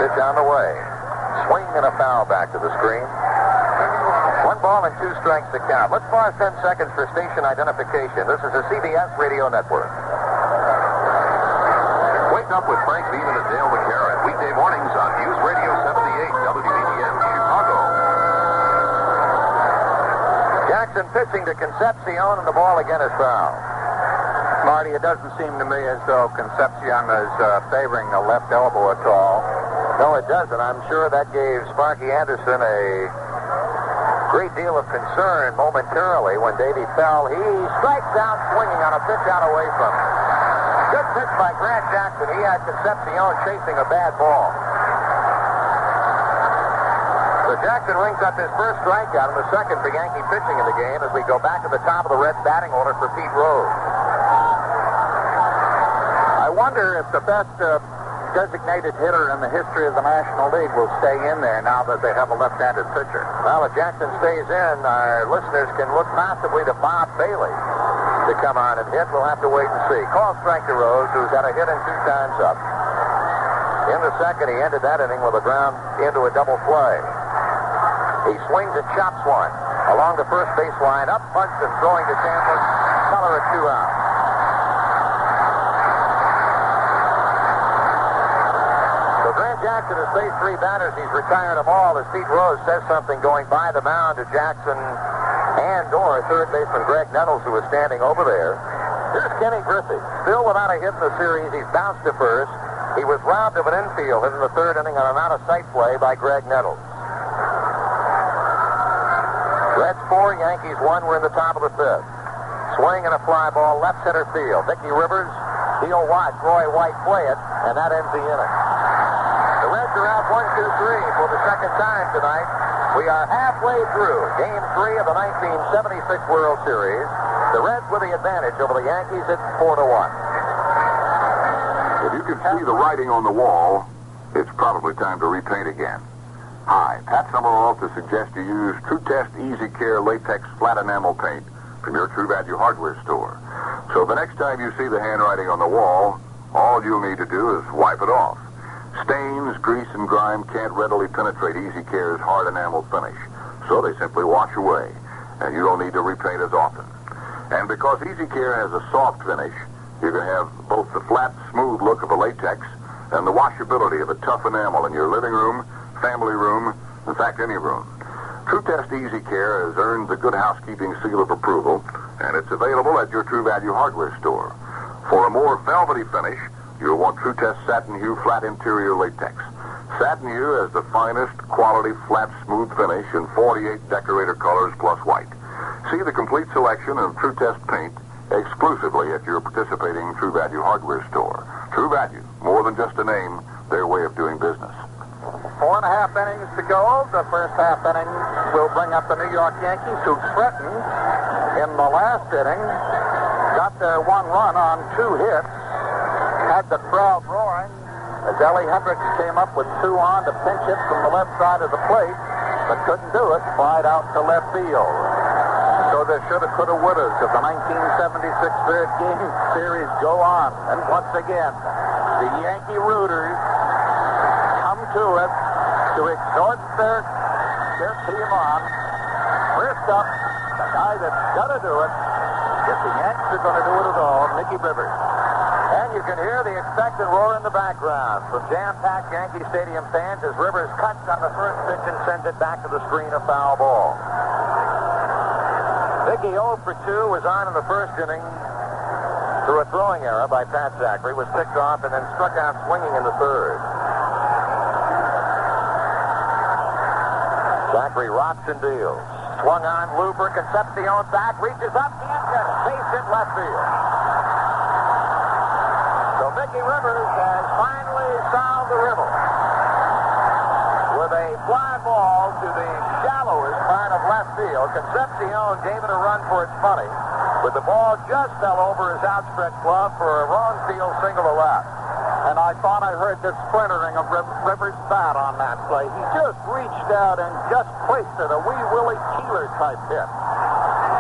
Pitch on the way. Swing and a foul back to the screen. One ball and two strikes to count. Let's pause 10 seconds for station identification. This is the CBS Radio Network. Up with Frank Beeman and Dale McCarran. Weekday mornings on News Radio 78 WBBM Chicago. Jackson pitching to Concepcion, and the ball again is foul. Marty, it doesn't seem to me as though Concepcion is uh, favoring the left elbow at all. No, it doesn't. I'm sure that gave Sparky Anderson a great deal of concern momentarily when Davey fell. He strikes out swinging on a pitch out away from him. Good by Grant Jackson. He had Concepcion chasing a bad ball. So Jackson rings up his first strikeout and the second for Yankee pitching in the game as we go back to the top of the red batting order for Pete Rose. I wonder if the best uh, designated hitter in the history of the National League will stay in there now that they have a left-handed pitcher. Well, if Jackson stays in, our listeners can look possibly to Bob Bailey to come on and hit. We'll have to wait and see. Call strike to Rose, who's had a hit in two times up. In the second, he ended that inning with a ground into a double play. He swings and chops one along the first base line, up punts and throwing to Chambliss. Color at two out. So Grant Jackson has faced three batters. He's retired them all as Pete Rose says something going by the mound to Jackson and or third baseman Graig Nettles, who is standing over there. Here's Kenny Griffey, still without a hit in the series. He's bounced to first. He was robbed of an infield hit in the third inning on an out-of-sight play by Graig Nettles. Reds four, Yankees one. We're in the top of the fifth. Swing and a fly ball left center field. Dickie Rivers, he'll watch Roy White play it, and that ends the inning. The Reds are out one, two, three for the second time tonight. We are halfway through Game Three of the 1976 World Series. The Reds with the advantage over the Yankees at four to one. If you can see the writing on the wall, it's probably time to repaint again. Hi, Pat Summerall to suggest you use Tru-Test Easy Care Latex Flat Enamel Paint from your True Value hardware store. So the next time you see the handwriting on the wall, all you'll need to do is wipe it off. Stains, grease, and grime can't readily penetrate Easy Care's hard enamel finish, so they simply wash away, and you don't need to repaint as often. And because Easy Care has a soft finish, you can have both the flat, smooth look of a latex and the washability of a tough enamel in your living room, family room, in fact, any room. Tru-Test Easy Care has earned the Good Housekeeping seal of approval, and it's available at your True Value hardware store. For a more velvety finish, you'll want Tru-Test Satin Hue Flat Interior Latex. Satin Hue has the finest quality flat smooth finish in 48 decorator colors plus white. See the complete selection of Tru-Test paint exclusively at your participating True Value hardware store. True Value, more than just a name, their way of doing business. Four and a half innings to go. The first half inning will bring up the New York Yankees, who threatened in the last inning, got their one run on two hits, had the crowd roaring as Ellie Hendricks came up with two on to pinch hit from the left side of the plate, but couldn't do it. Flied out to left field. So So the shoulda, coulda, wouldas of the 1976 third game series go on. And once again, the Yankee rooters come to it to exhort their, their team on. First up, the guy that's gonna do it, if the Yanks are gonna do it at all, Mickey Rivers. And you can hear the expectant roar in the background from jam-packed Yankee Stadium fans as Rivers cuts on the first pitch and sends it back to the screen, a foul ball. Mickey 0 for 2 was on in the first inning through a throwing error by Pat Zachry, was picked off and then struck out swinging in the third. Zachry rocks and deals. Swung on Looper, Concepcion back, reaches up, can't it. Left field. So Mickey Rivers has finally solved the riddle. With a fly ball to the shallowest part of left field, Concepcion gave it a run for its money, but the ball just fell over his outstretched glove for a wrong field single to left. And I thought I heard the splintering of Rivers' bat on that play. He just reached out and just placed it, a wee Willie Keeler type hit.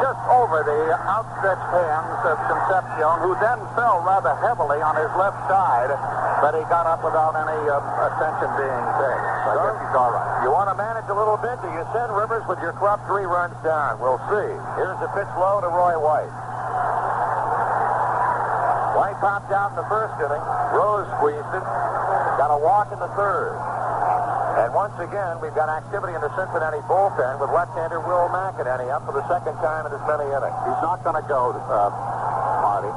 Just over the outstretched hands of Concepcion, who then fell rather heavily on his left side, but he got up without any uh, attention being paid. So I guess he's all right. You want to manage a little bit? Do you send Rivers with your club three runs down? We'll see. Here's the pitch low to Roy White. White popped out in the first inning. Rose squeezed it. Got a walk in the third. And once again, we've got activity in the Cincinnati bullpen with left-hander Will McEnaney up for the second time in as many innings. He's not going to go, uh, Marty.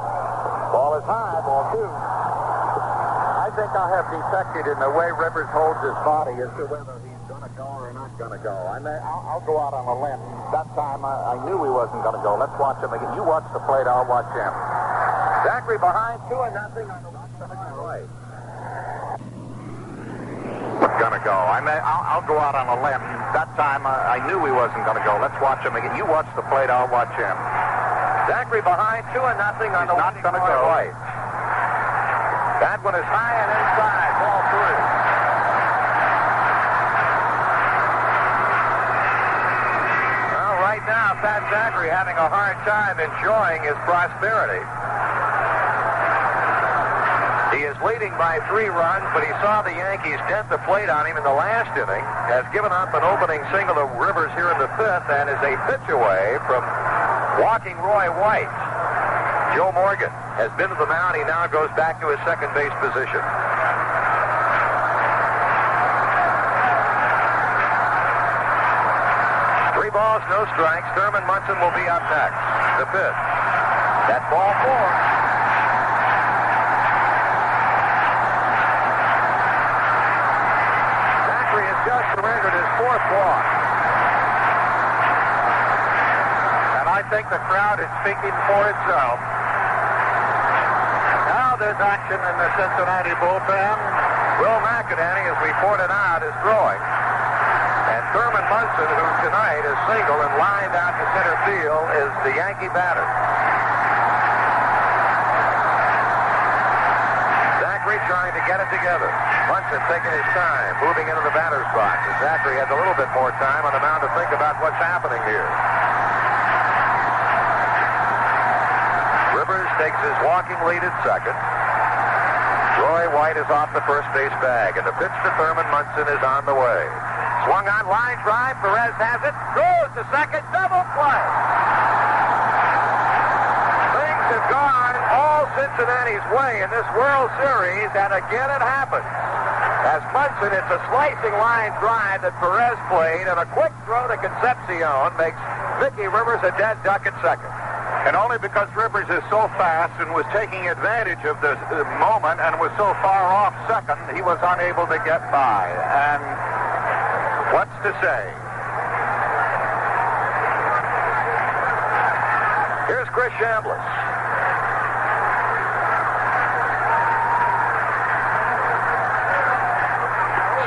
Ball is high, ball two. I think I have detected in the way Rivers holds his body as to whether he's going to go or not going to go. I may, I'll, I'll, go out on a limb. That time I, I knew he wasn't going to go. Let's watch him again. You watch the plate, I'll watch him. Zachry behind two and nothing on the left side right. Gonna go. I may, I'll, I'll, go out on a limb. That time I, I knew he wasn't gonna go. Let's watch him again. You watch the plate, I'll watch him. Zachry behind two and nothing on He's the not gonna go. right. That one is high and inside. Ball three. Well, right now, Pat Zachry having a hard time enjoying his prosperity. He is leading by three runs, but he saw the Yankees dent the plate on him in the last inning, has given up an opening single to Rivers here in the fifth, and is a pitch away from walking Roy White. Joe Morgan has been to the mound. He now goes back to his second base position. Three balls, no strikes. Thurman Munson will be up next. The fifth. That ball four. Zachry has just surrendered his fourth walk. And I think the crowd is speaking for itself. Now there's action in the Cincinnati bullpen. Will McEnaney, as we pointed out, is throwing. And Thurman Munson, who tonight is single and lined out to center field, is the Yankee batter. Zachry trying to get it together. Munson taking his time, moving into the batter's box. And Zachry has a little bit more time on the mound to think about what's happening here. Rivers takes his walking lead at second. Roy White is off the first base bag, and the pitch to Thurman Munson is on the way. Swung on line drive. Perez has it. Goes to second. Double play. Things have gone all Cincinnati's way in this World Series, and again it happens. As Munson, it's a slicing line drive that Perez played, and a quick throw to Concepcion makes Mickey Rivers a dead duck at second. And only because Rivers is so fast and was taking advantage of the uh, moment and was so far off second, he was unable to get by. And what's to say? Here's Chris Chambliss.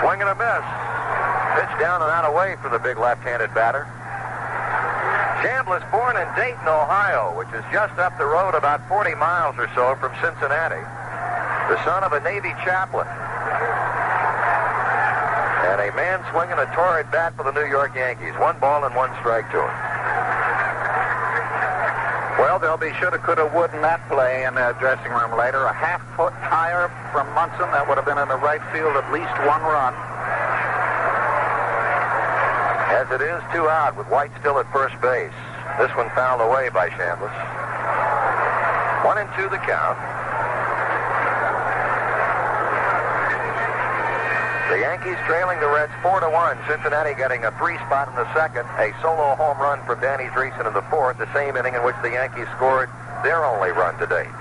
Swing and a miss. Pitch down and out away for the big left-handed batter. Chambliss, born in Dayton, Ohio, which is just up the road about 40 miles or so from Cincinnati. The son of a Navy chaplain. And a man swinging a torrid bat for the New York Yankees. One ball and one strike to him. Well, there'll be shoulda, coulda, would in that play in the dressing room later. A half foot higher from Munson. That would have been in the right field at least one run. As it is, two out with White still at first base. This one fouled away by Chambliss. One and two the count. The Yankees trailing the Reds 4 to 1. Cincinnati getting a three spot in the second. A solo home run from Danny Driessen in the fourth, the same inning in which the Yankees scored their only run to date.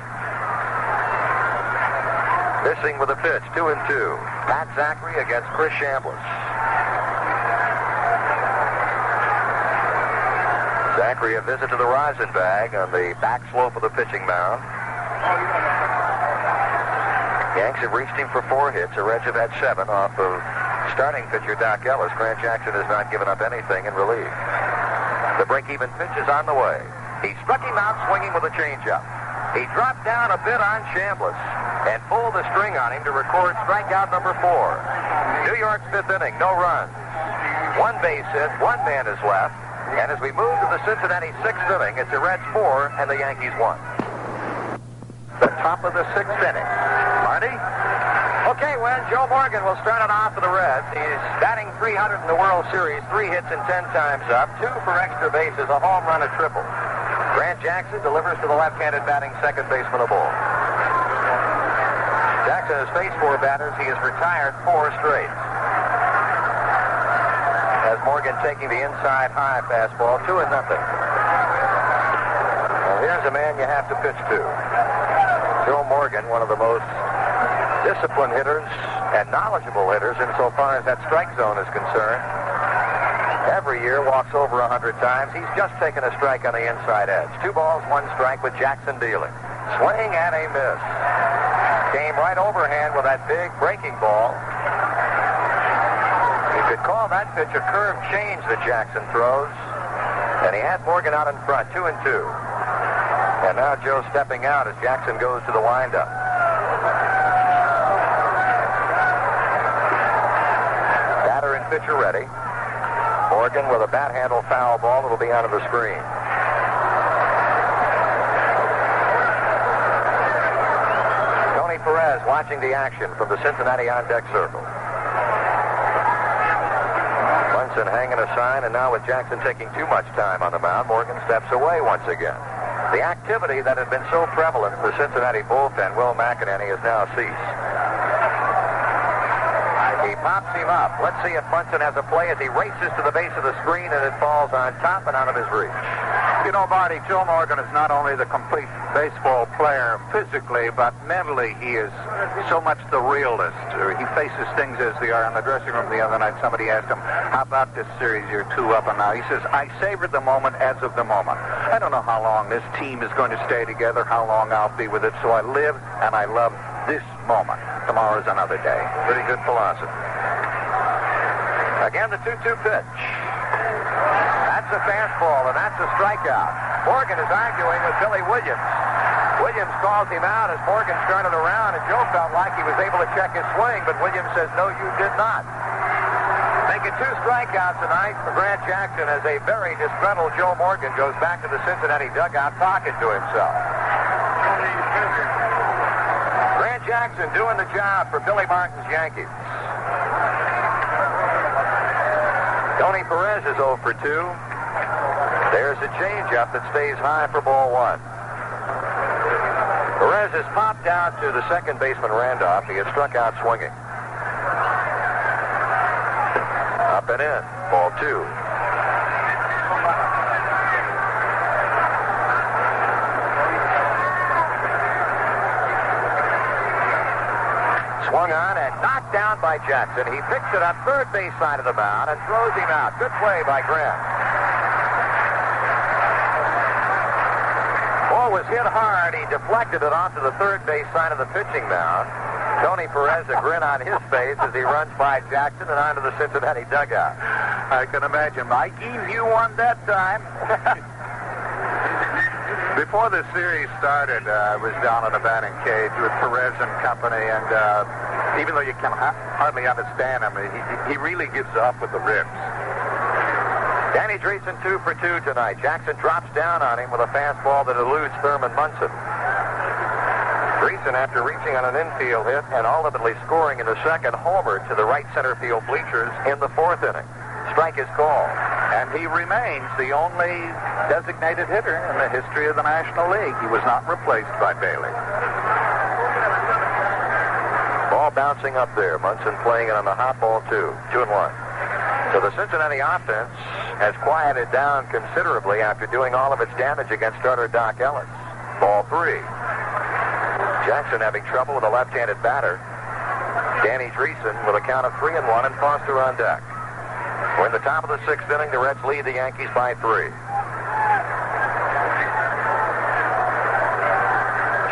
Missing with a pitch, 2 and 2. Pat Zachry against Chris Chambliss. Zachry a visit to the rosin bag on the back slope of the pitching mound. Yanks have reached him for four hits. Have had seven off of starting pitcher Dock Ellis. Grant Jackson has not given up anything in relief. The break-even pitch is on the way. He struck him out swinging with a changeup. He dropped down a bit on Chambliss and pulled the string on him to record strikeout number four. New York's fifth inning, no runs. One base hit, one man is left. And as we move to the Cincinnati sixth inning, it's the Reds four and the Yankees one. The top of the sixth inning. Marty? Okay, Win. Joe Morgan will start it off for the Reds. He's batting 300 in the World Series, three hits and 10 times up, two for extra bases, a home run, a triple. Grant Jackson delivers to the left-handed batting second baseman of ball. Jackson has faced four batters. He has retired four straight. As Morgan taking the inside high fastball, two and nothing. Well, here's a man you have to pitch to. Joe Morgan, one of the most disciplined hitters and knowledgeable hitters insofar as that strike zone is concerned. Every year walks over a 100 times. He's just taken a strike on the inside edge. Two balls, one strike with Jackson dealing. Swing and a miss. Came right overhand with that big breaking ball. You could call that pitch a curve change that Jackson throws. And he had Morgan out in front, two and two. And now Joe stepping out as Jackson goes to the windup. Batter and pitcher ready. Morgan with a bat handle foul ball. It'll be out of the screen. Tony Perez watching the action from the Cincinnati on deck circle. Munson hanging a sign, and now with Jackson taking too much time on the mound, Morgan steps away once again. The activity that had been so prevalent in the Cincinnati bullpen, Will McEnaney, has now ceased. He pops him up. Let's see if Munson has a play as he races to the base of the screen and it falls on top and out of his reach. You know, Marty, Joe Morgan is not only the complete baseball player physically, but mentally he is so much the realist. Uh, he faces things as they are in the dressing room the other night. Somebody asked him, how about this series? You're two up and now. He says, I savor the moment as of the moment. I don't know how long this team is going to stay together, how long I'll be with it, so I live and I love this moment. Tomorrow's another day. Pretty good philosophy. Again, the 2-2 pitch. That's a fastball, and that's a strikeout. Morgan is arguing with Billy Williams. Williams calls him out as Morgan started around, and Joe felt like he was able to check his swing, but Williams says, no, you did not. Making two strikeouts tonight for Grant Jackson as a very disgruntled Joe Morgan goes back to the Cincinnati dugout talking to himself. Grant Jackson doing the job for Billy Martin's Yankees. Tony Perez is 0 for 2. There's a changeup that stays high for ball one. Perez has popped out to the second baseman Randolph. He has struck out swinging. Up and in. Ball two. Swung on and knocked down by Jackson. He picks it up third base side of the mound and throws him out. Good play by Grant. Ball was hit hard. He deflected it onto the third base side of the pitching mound. Tony Perez, a grin on his face as he runs by Jackson and onto the Cincinnati dugout. I can imagine. I gave you one that time. Before the series started, uh, I was down in a batting cage with Perez and company, and uh, even though you can ha- hardly understand him, he, he really gives up with the ribs. Danny Driessen two for two tonight. Jackson drops down on him with a fastball that eludes Thurman Munson. Driessen, after reaching on an infield hit and ultimately scoring in the second, homer to the right center field bleachers in the fourth inning. Strike is called. And he remains the only designated hitter in the history of the National League. He was not replaced by Bailey. Ball bouncing up there. Munson playing it on the hot ball, two. Two and one. So the Cincinnati offense has quieted down considerably after doing all of its damage against starter Dock Ellis. Ball three. Jackson having trouble with a left-handed batter. Danny Driessen with a count of three and one and Foster on deck. We're in the top of the sixth inning. The Reds lead the Yankees by three.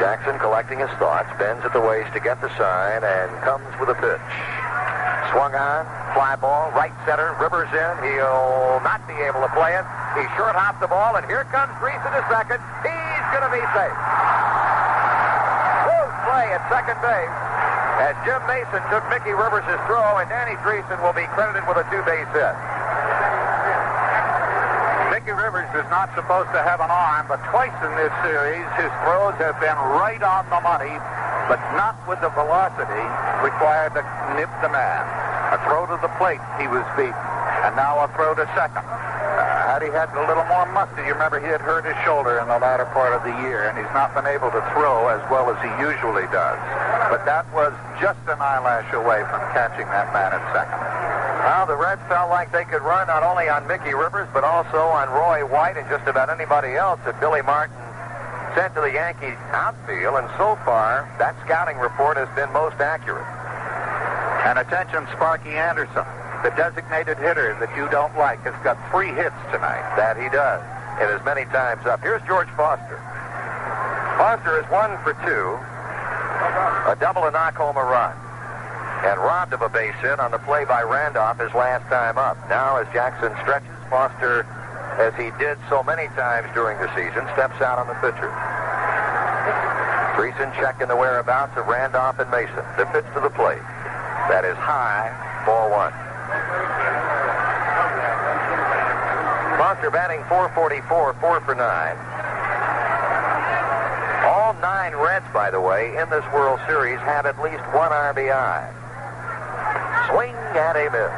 Jackson collecting his thoughts, bends at the waist to get the sign, and comes with a pitch. Swung on, fly ball, right center, Rivers in. He'll not be able to play it. He short hopped the ball, and here comes Driessen to second. He's going to be safe. Woo, play at second base. As Jim Mason took Mickey Rivers' throw, and Danny Driessen will be credited with a two-base hit. Mickey Rivers is not supposed to have an arm, but twice in this series his throws have been right on the money, but not with the velocity required to nip the man. A throw to the plate, he was beaten, and now a throw to second. Uh, had he had a little more muscle, you remember he had hurt his shoulder in the latter part of the year, and he's not been able to throw as well as he usually does. But that was just an eyelash away from catching that man at second. Well, the Reds felt like they could run not only on Mickey Rivers, but also on Roy White and just about anybody else that Billy Martin sent to the Yankee outfield. And so far, that scouting report has been most accurate. And attention, Sparky Anderson, the designated hitter that you don't like, has got three hits tonight. That he does. It is many times up. Here's George Foster. Foster is one for two. A double and knock home a run and robbed of a base hit on the play by Randolph his last time up. Now, as Jackson stretches, Foster, as he did so many times during the season, steps out on the pitcher. Driessen checking the whereabouts of Randolph and Mason. The pitch to the plate. That is high, ball one. Foster batting 444, 4 for 9. All nine Reds, by the way, in this World Series have at least one RBI. Swing and a miss.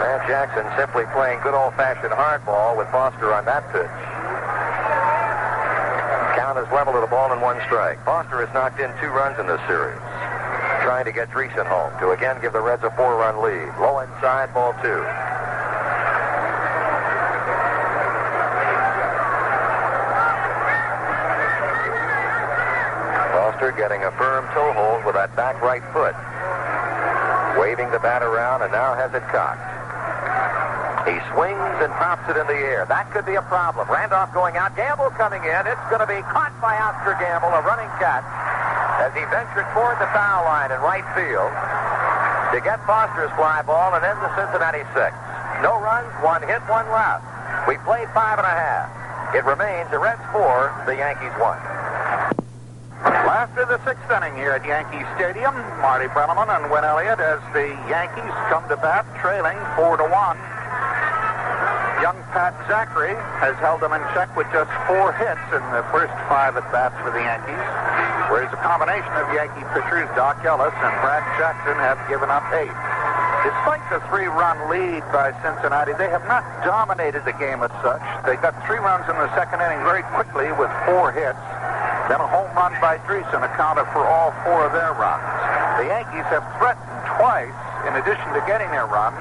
Matt Jackson simply playing good old-fashioned hardball with Foster on that pitch. Count is level to the ball and one strike. Foster has knocked in two runs in this series. Trying to get Driessen home to again give the Reds a four-run lead. Low inside, ball two. Foster getting a firm toe hold with that back right foot waving the bat around and now has it cocked. He swings and pops it in the air. That could be a problem. Randolph going out. Gamble coming in. It's going to be caught by Oscar Gamble, a running catch, as he ventured toward the foul line in right field to get Foster's fly ball and end the Cincinnati six. No runs, one hit, one left. We played five and a half. It remains the Reds four, the Yankees one. After the sixth inning here at Yankee Stadium, Marty Brennaman and Win Elliot as the Yankees come to bat, trailing four to one. Young Pat Zachry has held them in check with just four hits in the first five at bats for the Yankees, whereas a combination of Yankee pitchers Dock Ellis and Brad Jackson have given up eight. Despite the three-run lead by Cincinnati, they have not dominated the game as such. They got three runs in the second inning very quickly with four hits. Then a home run by Driessen accounted for all four of their runs. The Yankees have threatened twice in addition to getting their run.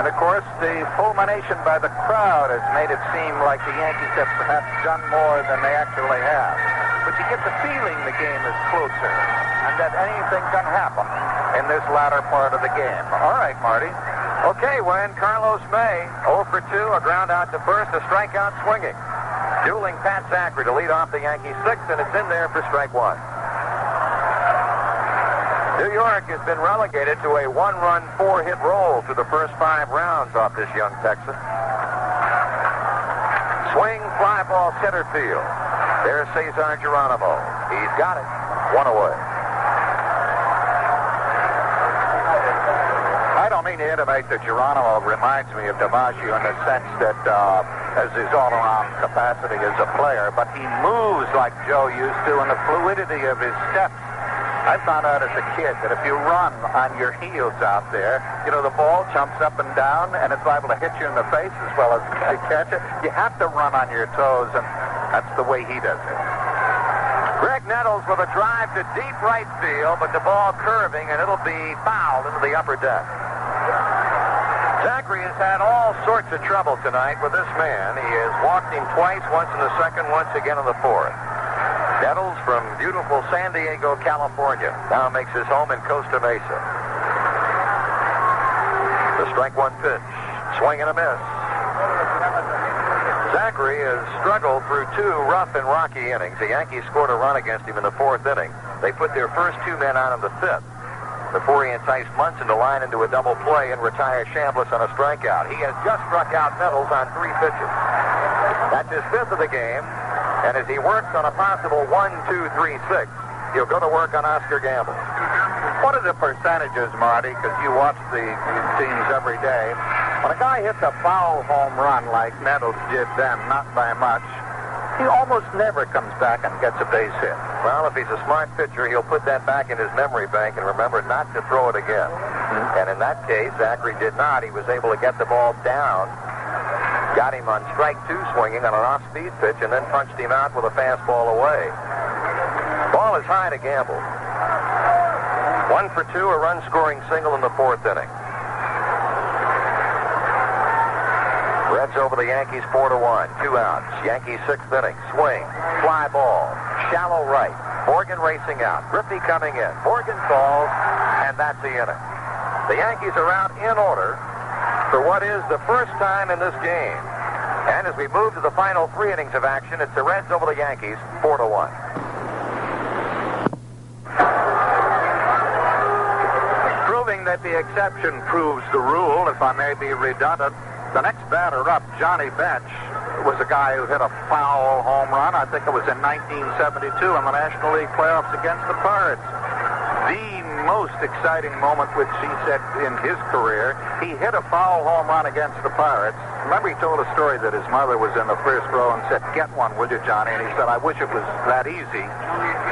And of course, the fulmination by the crowd has made it seem like the Yankees have perhaps done more than they actually have. But you get the feeling the game is closer and that anything can happen in this latter part of the game. All right, Marty. Okay, Win Carlos May, 0 for 2, a ground out to first, a strikeout swinging. Dueling Pat Zachry to lead off the Yankees sixth, and it's in there for strike one. New York has been relegated to a one-run, four-hit roll through the first five rounds off this young Texan. Swing, fly ball, center field. There's Cesar Geronimo. He's got it. One away. I don't mean to intimate that Geronimo reminds me of DiMaggio in the sense that uh, as his all-around capacity as a player, but he moves like Joe used to, and the fluidity of his steps. I found out as a kid that if you run on your heels out there, you know, the ball jumps up and down, and it's liable to hit you in the face as well as catch it. You have to run on your toes, and that's the way he does it. Graig Nettles with a drive to deep right field, but the ball curving, and it'll be fouled into the upper deck. Zachry has had all sorts of trouble tonight with this man. He has walked him twice, once in the second, once again in the fourth. Nettles from beautiful San Diego, California, now makes his home in Costa Mesa. The strike one pitch, swing and a miss. Zachry has struggled through two rough and rocky innings. The Yankees scored a run against him in the fourth inning. They put their first two men out in the fifth before he enticed Munson to line into a double play and retire Chambliss on a strikeout. He has just struck out Nettles on three pitches. That's his fifth of the game, and as he works on a possible one, two, three, six, he'll go to work on Oscar Gamble. What are the percentages, Marty? Because you watch the teams every day. When a guy hits a foul home run like Nettles did then, not by much, he almost never comes back and gets a base hit. Well, if he's a smart pitcher, he'll put that back in his memory bank and remember not to throw it again. Mm-hmm. And in that case, Zachry did not. He was able to get the ball down, got him on strike two swinging on an off-speed pitch, and then punched him out with a fastball away. Ball is high to Gamble. One for two, a run-scoring single in the fourth inning. Reds over the Yankees four to one. Two outs. Yankees sixth inning. Swing. Fly ball. Shallow right. Morgan racing out. Griffey coming in. Morgan falls, and that's the inning. The Yankees are out in order for what is the first time in this game. And as we move to the final three innings of action, it's the Reds over the Yankees, four to one. Proving that the exception proves the rule, if I may be redundant, the next batter up, Johnny Bench, was a guy who hit a foul home run. I think it was in 1972 in the National League playoffs against the Pirates. The most exciting moment, which he said in his career, he hit a foul home run against the Pirates. Remember, he told a story that his mother was in the first row and said, "Get one, will you, Johnny?" And he said, "I wish it was that easy."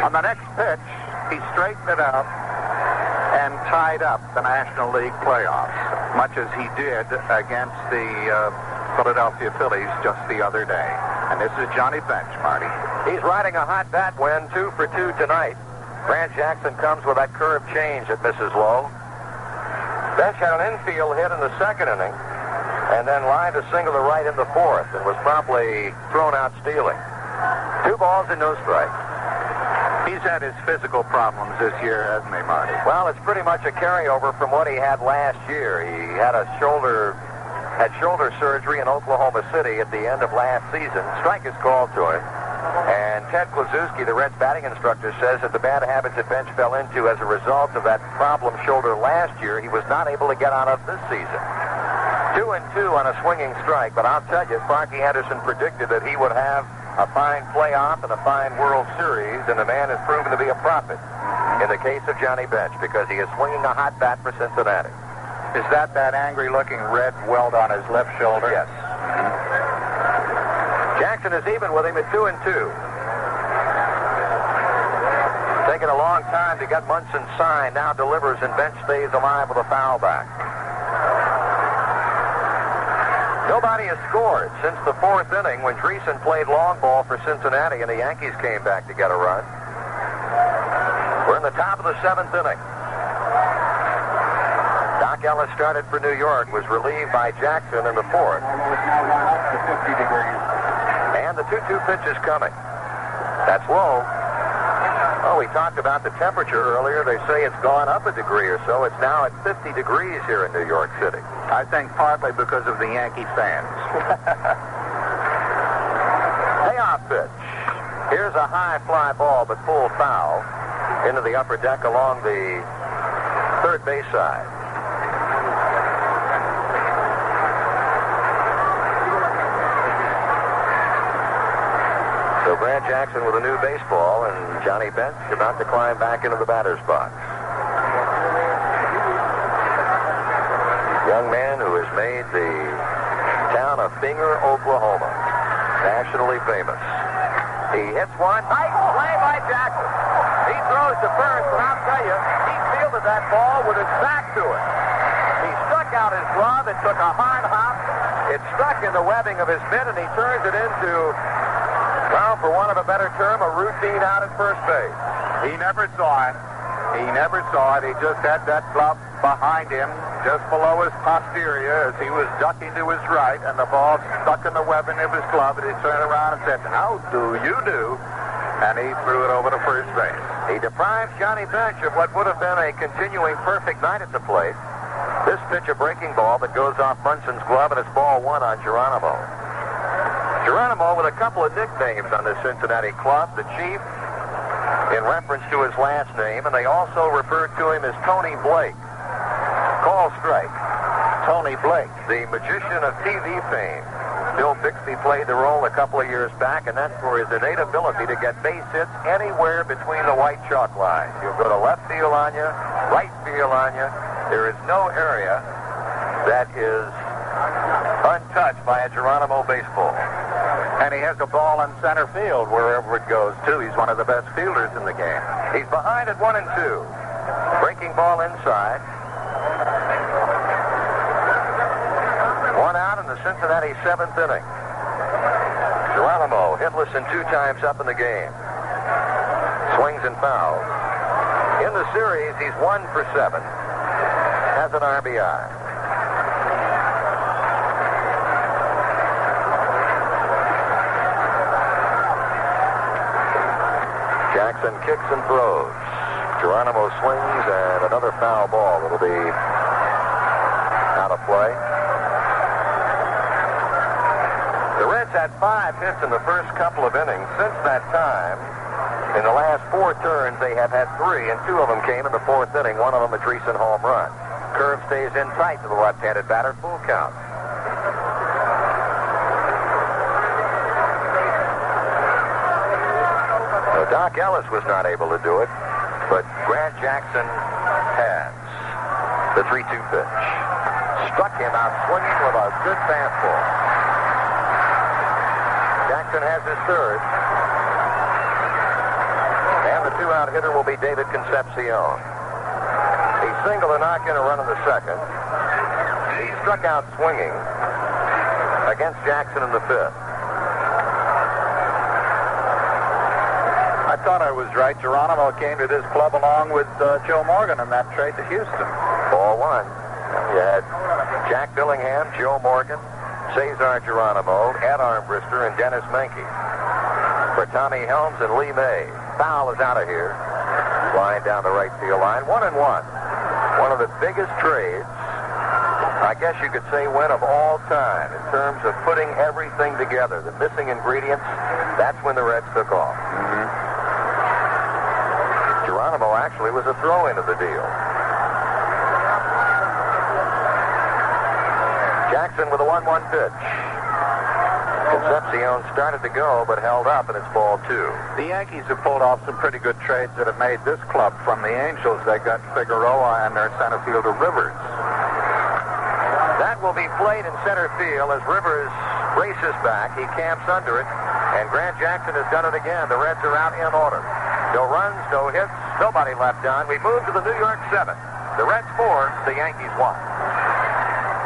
On the next pitch, he straightened it out and tied up the National League playoffs, much as he did against the uh, Philadelphia Phillies just the other day. And this is Johnny Bench, Marty. He's riding a hot bat Win, two for two tonight. Grant Jackson comes with that curve change that misses low. Bench had an infield hit in the second inning, and then lined a single to right in the fourth, and was promptly thrown out stealing. Two balls and no strikes. He's had his physical problems this year, hasn't he, Marty? Well, it's pretty much a carryover from what he had last year. He had a shoulder had shoulder surgery in Oklahoma City at the end of last season. Strike is called to him. And Ted Kluszewski, the Reds batting instructor, says that the bad habits that Bench fell into as a result of that problem shoulder last year, he was not able to get out of this season. Two and two on a swinging strike, but I'll tell you, Sparky Anderson predicted that he would have a fine playoff and a fine World Series, and the man has proven to be a prophet in the case of Johnny Bench because he is swinging a hot bat for Cincinnati. Is that that angry-looking red welt on his left shoulder? Yes. Mm-hmm. Jackson is even with him at two and two. Taking a long time to get Munson signed, now delivers and Bench stays alive with a foul back. Nobody has scored since the fourth inning when Driessen played long ball for Cincinnati and the Yankees came back to get a run. We're in the top of the seventh inning. Dock Ellis started for New York, was relieved by Jackson in the fourth. And the 2-2 pitch is coming. That's low. Oh, we talked about the temperature earlier. They say it's gone up a degree or so. It's now at 50 degrees here in New York City. I think partly because of the Yankee fans. Payoff pitch. Here's a high fly ball, but full foul into the upper deck along the third base side. So Brad Jackson with a new baseball and Johnny Bench about to climb back into the batter's box. Young man who has made the town of Binger, Oklahoma, nationally famous. He hits one. Nice play by Jackson. He throws to first, and I'll tell you, he fielded that ball with his back to it. He struck out his glove. It took a hard hop. It struck in the webbing of his mitt, and he turns it into, well, for want of a better term, a routine out at first base. He never saw it. He never saw it. He just had that glove behind him, just below his posterior, as he was ducking to his right, and the ball stuck in the webbing of his glove, and he turned around and said, How do you do? And he threw it over to first base. He deprives Johnny Bench of what would have been a continuing perfect night at the plate. This pitch, a breaking ball that goes off Munson's glove, and it's ball one on Geronimo. Geronimo with a couple of nicknames on the Cincinnati club, the Chief, in reference to his last name, and they also referred to him as Tony Blake. Call strike. Tony Blake, the magician of TV fame. Bill Bixby played the role a couple of years back, and that's for his innate ability to get base hits anywhere between the white chalk lines. You'll go to left field on you, right field on you. There is no area that is untouched by a Geronimo baseball. And he has a ball in center field wherever it goes, too. He's one of the best fielders in the game. He's behind at one and two. Breaking ball inside. One out in the Cincinnati seventh inning. Geronimo hitless and two times up in the game. Swings and fouls. In the series, he's one for seven. Has an RBI. Jackson kicks and throws. Geronimo swings and another foul ball that'll be out of play. The Reds had five hits in the first couple of innings. Since that time, in the last four turns, they have had three, and two of them came in the fourth inning. One of them a Driessen home run. Curve stays in tight to the left-handed batter, full count. So Dock Ellis was not able to do it, but Grant Jackson has. The 3-2 pitch. Struck him out swinging with a good fastball. Jackson has his third. And the two-out hitter will be David Concepcion. He singled a knock in a run in the second. He struck out swinging against Jackson in the fifth. Thought was right. Geronimo came to this club along with uh, Joe Morgan in that trade to Houston. Ball one. You had Jack Billingham, Joe Morgan, Cesar Geronimo, Ed Armbrister, and Denis Menke. For Tommy Helms and Lee May. Foul is out of here. Flying down the right field line. One and one. One of the biggest trades, I guess you could say, Win of all time in terms of putting everything together. The missing ingredients, that's when the Reds took off. Geronimo actually was a throw-in of the deal. Jackson with a 1-1 pitch. Concepcion started to go, but held up, and it's ball two. The Yankees have pulled off some pretty good trades that have made this club from the Angels. They got Figueroa and their center fielder Rivers. That will be played in center field as Rivers races back. He camps under it, and Grant Jackson has done it again. The Reds are out in order. No runs, no hits, nobody left on. We move to the New York 7. The Reds four, the Yankees one.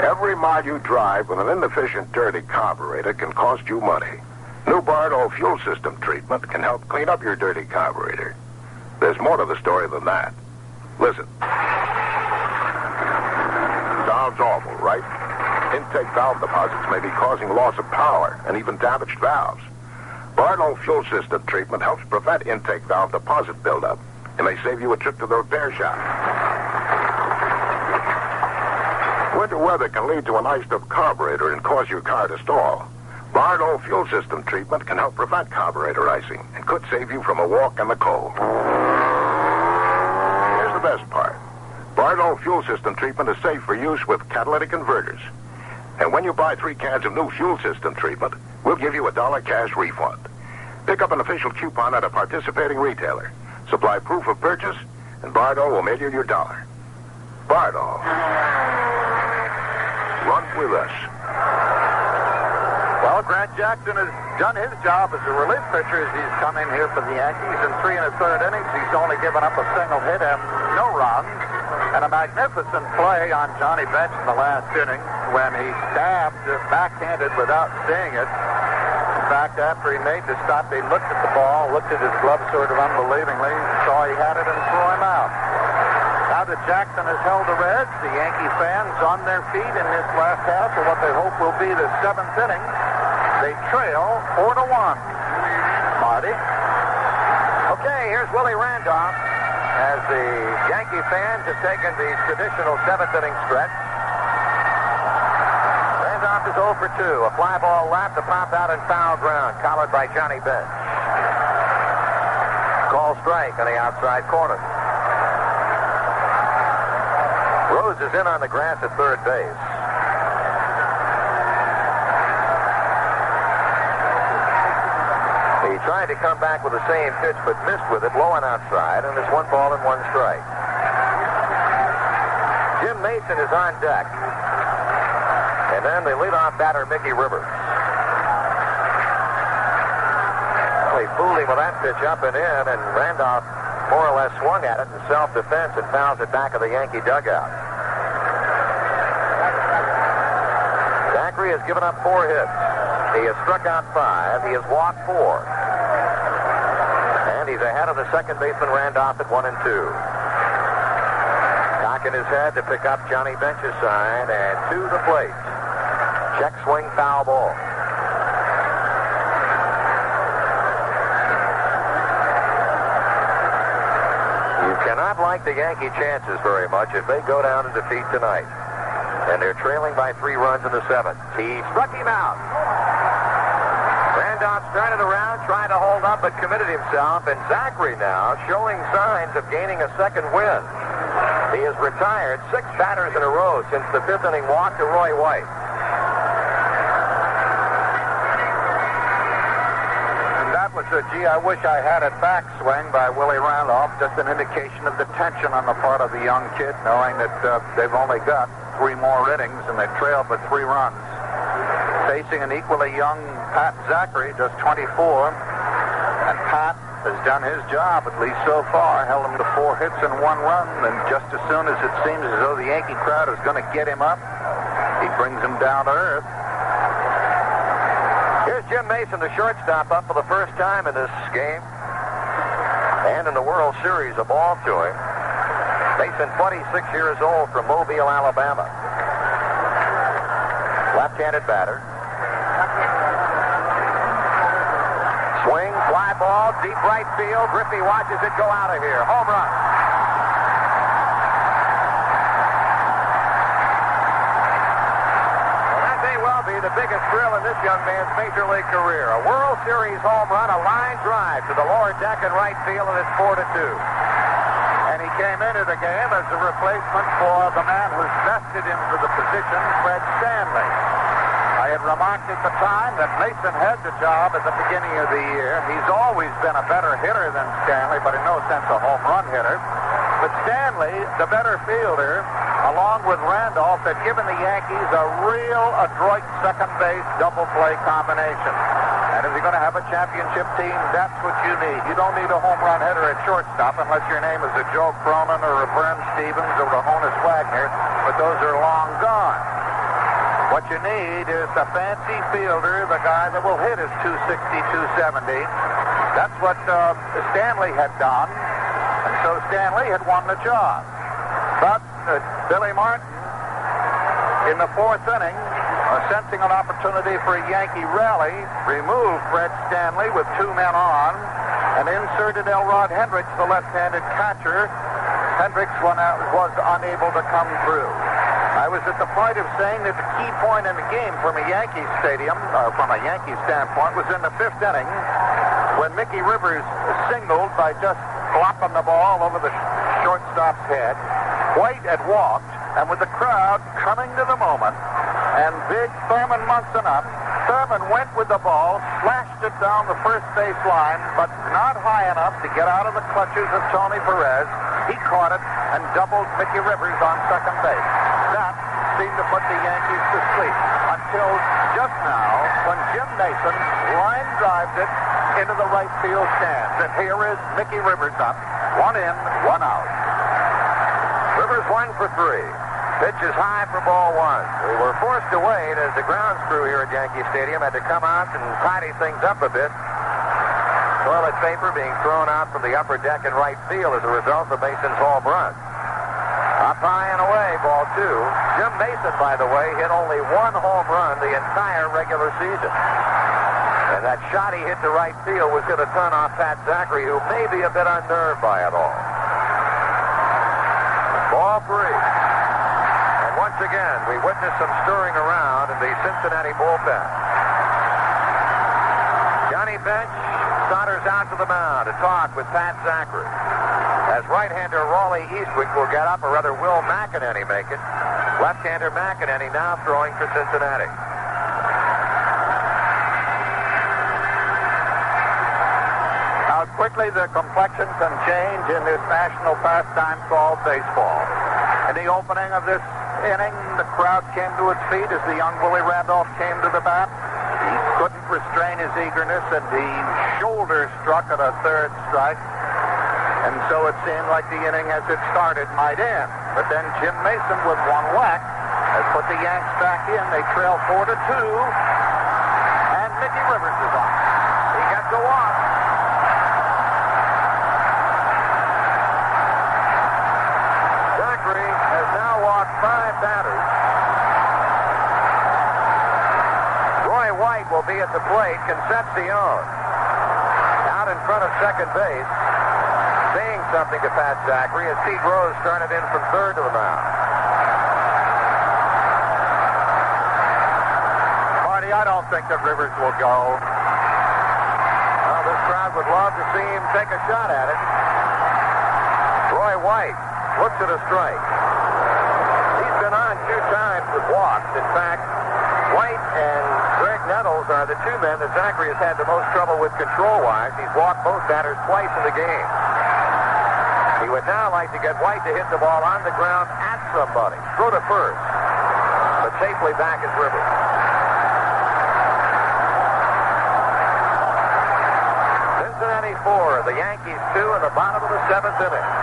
Every mile you drive with an inefficient, dirty carburetor can cost you money. New Bardahl fuel system treatment can help clean up your dirty carburetor. There's more to the story than that. Listen. Sounds awful, right? Intake valve deposits may be causing loss of power and even damaged valves. Bardahl fuel system treatment helps prevent intake valve deposit buildup. It may save you a trip to the repair shop. Winter weather can lead to an iced-up carburetor and cause your car to stall. Bardahl fuel system treatment can help prevent carburetor icing and could save you from a walk in the cold. Here's the best part. Bardahl fuel system treatment is safe for use with catalytic converters. And when you buy three cans of new fuel system treatment, we'll give you a dollar cash refund. Pick up an official coupon at a participating retailer. Supply proof of purchase, and Bardahl will mail you your dollar. Bardahl. Run with us. Well, Grant Jackson has done his job as a relief pitcher as he's come in here for the Yankees. In three and a third innings, he's only given up a single hit and no runs. And a magnificent play on Johnny Bench in the last inning when he stabbed backhanded without seeing it. In fact, after he made the stop, he looked at the ball, looked at his glove sort of unbelievingly, saw he had it, and threw him out. Now that Jackson has held the Reds, the Yankee fans on their feet in this last half for what they hope will be the seventh inning. They trail four to one. Marty. Okay, here's Willie Randolph as the Yankee fans have taken the traditional seventh inning stretch. Is 0 for 2. A fly ball left, to pop out and foul ground, collared by Johnny Bench. Call strike on the outside corner. Rose is in on the grass at third base. He tried to come back with the same pitch, but missed with it, low and outside, and it's one ball and one strike. Jim Mason is on deck. And then the leadoff batter, Mickey Rivers. He fooled him with that pitch up and in, and Randolph more or less swung at it in self-defense and fouls it back of the Yankee dugout. Zachry has given up four hits. He has struck out five. He has walked four. And he's ahead of the second baseman Randolph at one and two. Cocking his head to pick up Johnny Bench's side and to the plate. Check swing foul ball. You cannot like the Yankee chances very much if they go down in defeat tonight. And they're trailing by three runs in the seventh. He struck him out. Randolph started around trying to hold up but committed himself. And Zachry now showing signs of gaining a second win. He has retired six batters in a row since the fifth inning walk to Roy White. And that was a gee, I wish I had it back swing by Willie Randolph. Just an indication of the tension on the part of the young kid, knowing that uh, they've only got three more innings and they trail but three runs. Facing an equally young Pat Zachry, just 24. And Pat has done his job, at least so far. Held him to four hits and one run. And just as soon as it seems as though the Yankee crowd is going to get him up, he brings him down to earth. Jim Mason, the shortstop, up for the first time in this game. And in the World Series, a ball to him. Mason, 26 years old from Mobile, Alabama. Left-handed batter. Swing, fly ball, deep right field. Griffey watches it go out of here. Home run. Well, that may well be the biggest thrill in this young man's major league career. A World Series home run, a line drive to the lower deck and right field, and it's four to two. And he came into the game as a replacement for the man who's vested into the position, Fred Stanley. I had remarked at the time that Mason had the job at the beginning of the year. He's always been a better hitter than Stanley, but in no sense a home run hitter. But Stanley, the better fielder, along with Randolph, had given the Yankees a real adroit second base double play combination. And if you're going to have a championship team, that's what you need. You don't need a home run hitter at shortstop unless your name is a Joe Cronin or a Vern Stephens or a Honus Wagner, but those are long gone. What you need is a fancy fielder, the guy that will hit his 260, 270. That's what uh, Stanley had done, so Stanley had won the job. But uh, Billy Martin, in the fourth inning, uh, sensing an opportunity for a Yankee rally, removed Fred Stanley with two men on and inserted Elrod Hendricks, the left-handed catcher. Hendricks was unable to come through. I was at the point of saying that the key point in the game from a Yankee stadium, uh, from a Yankee standpoint, was in the fifth inning when Mickey Rivers singled by just flopping the ball over the shortstop's head. White had walked, and with the crowd coming to the moment, and big Thurman Munson up, Thurman went with the ball, slashed it down the first base line, but not high enough to get out of the clutches of Tony Perez. He caught it and doubled Mickey Rivers on second base. That seemed to put the Yankees to sleep until just now when Jim Mason line drives it into the right field stands. And here is Mickey Rivers up. One in, one out. Rivers one for three. Pitch is high for ball one. We were forced to wait as the grounds crew here at Yankee Stadium had to come out and tidy things up a bit. Toilet paper being thrown out from the upper deck in right field as a result of Mason's home run. Up high and away, ball two. Jim Mason, by the way, hit only one home run the entire regular season. And that shot he hit to right field was going to turn off Pat Zachry, who may be a bit unnerved by it all. Ball three. And once again, we witness some stirring around in the Cincinnati bullpen. Johnny Bench saunters out to the mound to talk with Pat Zachry. As right-hander Rawly Eastwick will get up, or rather Will McEnaney make it. Left-hander McEnaney now throwing for Cincinnati. Quickly the complexion can change in this national pastime called baseball. In the opening of this inning, the crowd came to its feet as the young Willie Randolph came to the bat. He couldn't restrain his eagerness, and he shoulder struck at a third strike. And so it seemed like the inning as it started might end. But then Jim Mason with one whack has put the Yanks back in. They trail four to two. And Mickey Rivers is on. He got to walk. Zachry has now walked five batters. Roy White will at the plate. Concepcion out in front of second base, saying something to Pat Zachry as Pete Rose started in from third to the mound. Marty, I don't think that Rivers will go. Well, this crowd would love to see him take a shot at it. Roy White looks at a strike. He's been on two times with walks. In fact, White and Graig Nettles are the two men that Zachry has had the most trouble with control-wise. He's walked both batters twice in the game. He would now like to get White to hit the ball on the ground at somebody. Throw to first. But safely back is Rivers. Cincinnati four, the Yankees two in the bottom of the seventh inning.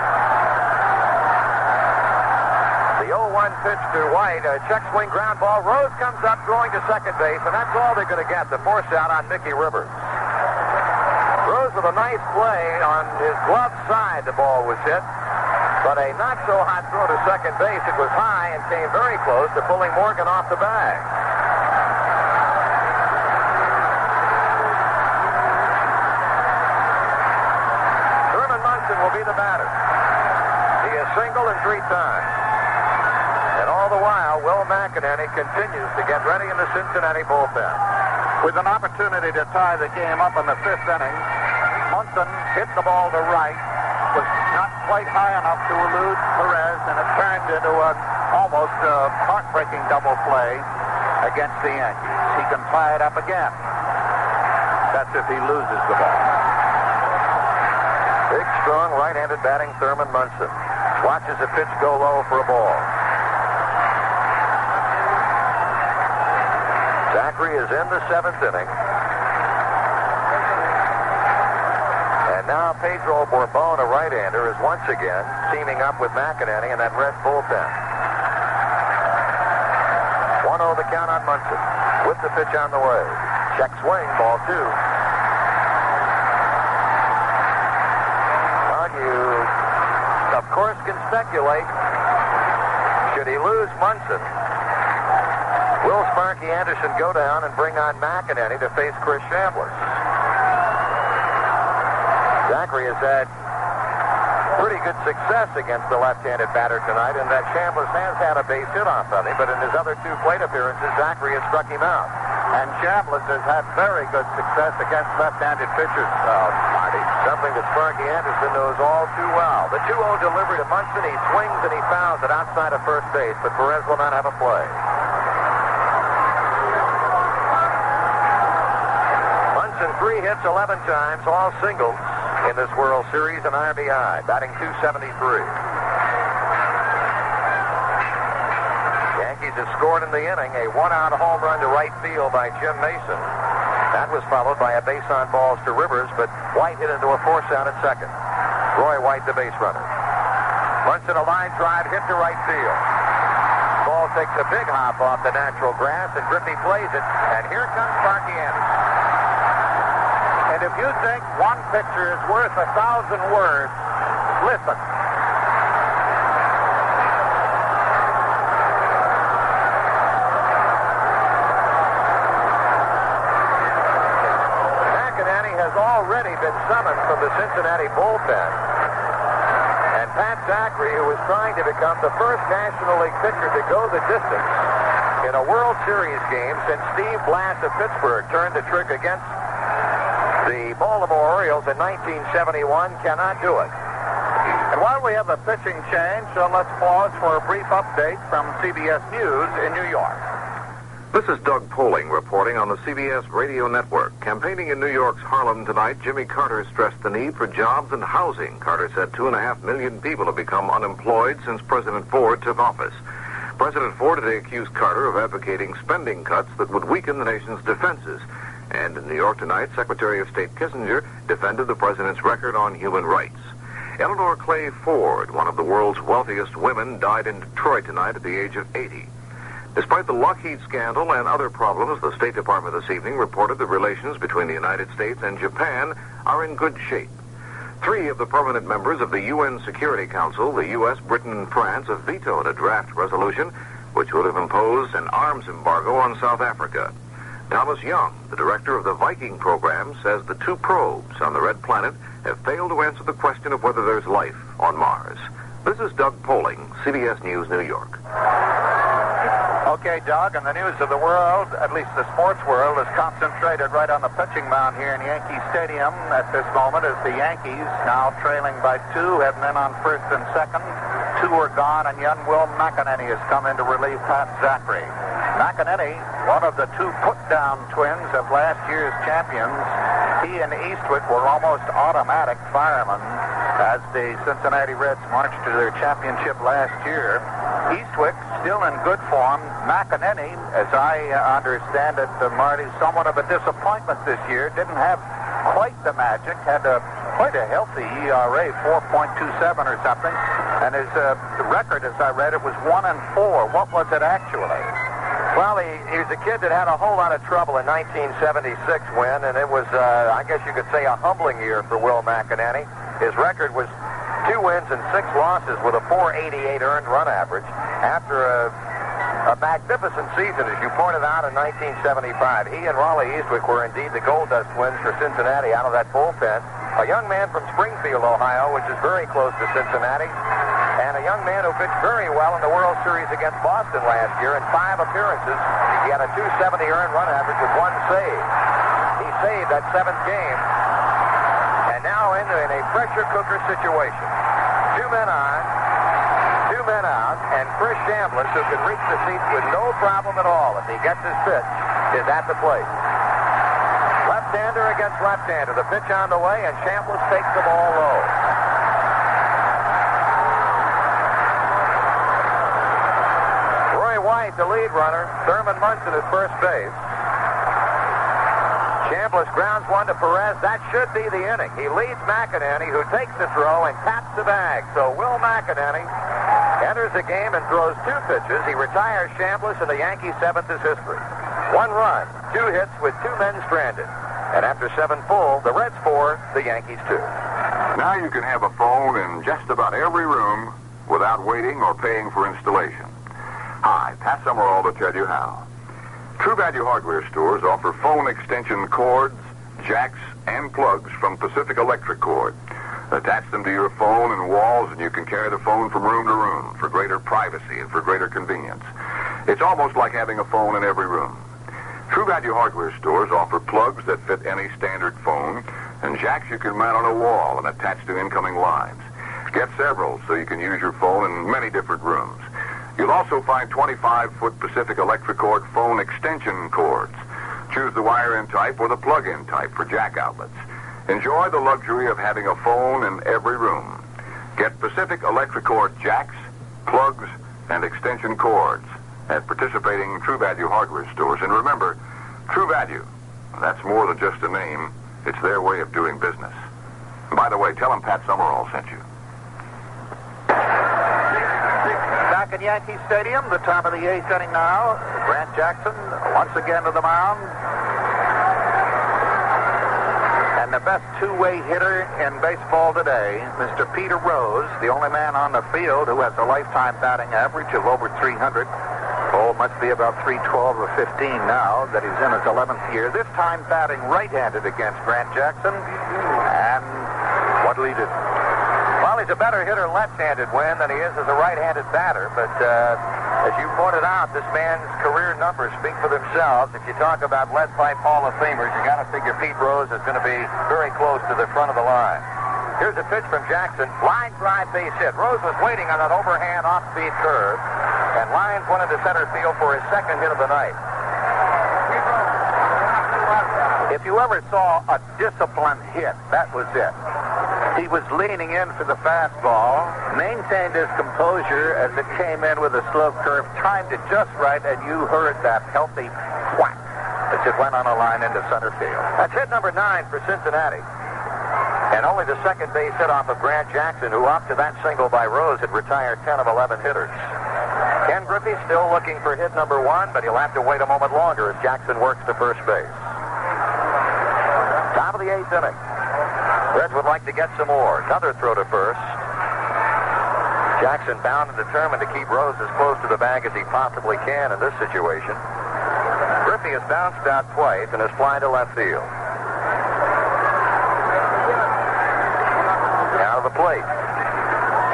The 0-1 pitch to White, a check swing ground ball. Rose comes up throwing to second base, and that's all they're going to get, the force out on Mickey Rivers. Rose with a nice play on his glove side, the ball was hit. But a not so hot throw to second base. It was high and came very close to pulling Morgan off the bag. Thurman Munson will be the batter. He has singled in three times. All the while, Will McEnaney continues to get ready in the Cincinnati bullpen. With an opportunity to tie the game up in the fifth inning, Munson hit the ball to right, was not quite high enough to elude Perez, and it turned into an almost heartbreaking double play against the Yankees. He can tie it up again. That's if he loses the ball. Big, strong, right-handed batting Thurman Munson. Watches a pitch go low for a ball. Zachry is in the seventh inning. And now Pedro Borbon, a right-hander, is once again teaming up with McEnaney in that red bullpen. 1-0 the count on Munson. With the pitch on the way. Check swing, ball two. Well, you, of course, can speculate. Should he lose Munson, will Sparky Anderson go down and bring on McEnaney to face Chris Chambliss? Zachry has had pretty good success against the left-handed batter tonight, and that Chambliss has had a base hit off of him, but in his other two plate appearances, Zachry has struck him out. And Chambliss has had very good success against left-handed pitchers, uh, Marty. Something that Sparky Anderson knows all too well. The 2-0 delivery to Munson. He swings and he fouls it outside of first base, but Perez will not have a play. Three hits 11 times, all singles in this World Series and RBI, batting 273. Yankees have scored in the inning, a one-out home run to right field by Jim Mason. That was followed by a base on balls to Rivers, but White hit into a force out at second. Roy White, the base runner. Munson a line drive hit to right field. Ball takes a big hop off the natural grass, and Griffey plays it. And here comes Sparky Anderson. And if you think one picture is worth a thousand words, listen. McEnaney has already been summoned from the Cincinnati bullpen. And Pat Zachry, who was trying to become the first National League pitcher to go the distance in a World Series game since Steve Blass of Pittsburgh turned the trick against the Baltimore Orioles in 1971, cannot do it. And while we have a pitching change, so let's pause for a brief update from CBS News in New York. This is Doug Poling reporting on the CBS radio network. Campaigning in New York's Harlem tonight, Jimmy Carter stressed the need for jobs and housing. Carter said two and a half million people have become unemployed since President Ford took office. President Ford today accused Carter of advocating spending cuts that would weaken the nation's defenses. And in New York tonight, Secretary of State Kissinger defended the president's record on human rights. Eleanor Clay Ford, one of the world's wealthiest women, died in Detroit tonight at the age of 80. Despite the Lockheed scandal and other problems, the State Department this evening reported the relations between the United States and Japan are in good shape. Three of the permanent members of the UN Security Council, the U.S., Britain, and France, have vetoed a draft resolution which would have imposed an arms embargo on South Africa. Thomas Young, the director of the Viking program, says the two probes on the Red Planet have failed to answer the question of whether there's life on Mars. This is Doug Poling, CBS News, New York. Okay, Doug, and the news of the world, at least the sports world, is concentrated right on the pitching mound here in Yankee Stadium at this moment as the Yankees, now trailing by two, have men on first and second. Two are gone, and young Will McEnaney has come in to relieve Pat Zachry. McEnaney, one of the two put-down twins of last year's champions, he and Eastwick were almost automatic firemen as the Cincinnati Reds marched to their championship last year. Eastwick still in good form. McEnaney, as I understand it, uh, Marty, somewhat of a disappointment this year. Didn't have quite the magic. Had a quite a healthy ERA, 4.27 or something. And his uh, record, as I read it, was one and four. What was it actually? Well, he, he was a kid that had a whole lot of trouble in 1976 when, and it was, uh, I guess you could say, a humbling year for Will McEnaney. His record was two wins and six losses with a 488 earned run average after a, a magnificent season, as you pointed out, in 1975. He and Rawly Eastwick were indeed the gold dust wins for Cincinnati out of that bullpen. A young man from Springfield, Ohio, which is very close to Cincinnati, a young man who pitched very well in the World Series against Boston last year in five appearances. He had a 270 earned run average with one save. He saved that seventh game, and now in, in a pressure cooker situation. Two men on, two men out, and Chris Chambliss, who can reach the seats with no problem at all if he gets his pitch, is at the plate. Left-hander against left-hander. The pitch on the way, and Chambliss takes the ball low. Roy White, the lead runner. Thurman Munson at first base. Chambliss grounds one to Perez. That should be the inning. He leads McEnaney, who takes the throw and taps the bag. So Will McEnaney enters the game and throws two pitches. He retires Chambliss, and the Yankees' seventh is history. One run, two hits with two men stranded. And after seven full, the Reds four, the Yankees two. Now you can have a phone in just about every room without waiting or paying for installation. Hi, Pat Summerall to tell you how. True Value Hardware stores offer phone extension cords, jacks, and plugs from Pacific Electric Cord. Attach them to your phone and walls, and you can carry the phone from room to room for greater privacy and for greater convenience. It's almost like having a phone in every room. True Value Hardware stores offer plugs that fit any standard phone and jacks you can mount on a wall and attach to incoming lines. Get several so you can use your phone in many different rooms. You'll also find 25-foot Pacific Electric Cord phone extension cords. Choose the wire-in type or the plug-in type for jack outlets. Enjoy the luxury of having a phone in every room. Get Pacific Electric Cord jacks, plugs, and extension cords. at participating True Value hardware stores. And remember, True Value, that's more than just a name. It's their way of doing business. And by the way, tell them Pat Summerall sent you. Back in Yankee Stadium, the top of the eighth inning now. Grant Jackson once again to the mound. And the best two-way hitter in baseball today, Mr. Peter Rose, the only man on the field who has a lifetime batting average of over 300. Oh, must be about 312 or 15 now that he's in his 11th year. This time batting right-handed against Grant Jackson. And what'll he do? He's a better hitter left-handed than he is as a right-handed batter. But uh, as you pointed out, this man's career numbers speak for themselves. If you talk about lead pipe Hall of Famers, you got to figure Pete Rose is going to be very close to the front of the line. Here's a pitch from Jackson. Line drive base hit. Rose was waiting on an overhand off-speed curve, and Lyons went into center field for his second hit of the night. If you ever saw a disciplined hit, that was it. He was leaning in for the fastball, maintained his composure as it came in with a slow curve, timed it just right, and you heard that healthy whack as it went on a line into center field. That's hit number nine for Cincinnati. And only the second base hit off of Grant Jackson, who up to that single by Rose had retired 10 of 11 hitters. Ken Griffey still looking for hit number one, but he'll have to wait a moment longer as Jackson works to first base. Top of the eighth inning. Reds would like to get some more. Another throw to first. Jackson bound and determined to keep Rose as close to the bag as he possibly can in this situation. Griffey has bounced out twice and has flied to left field. Out of the plate.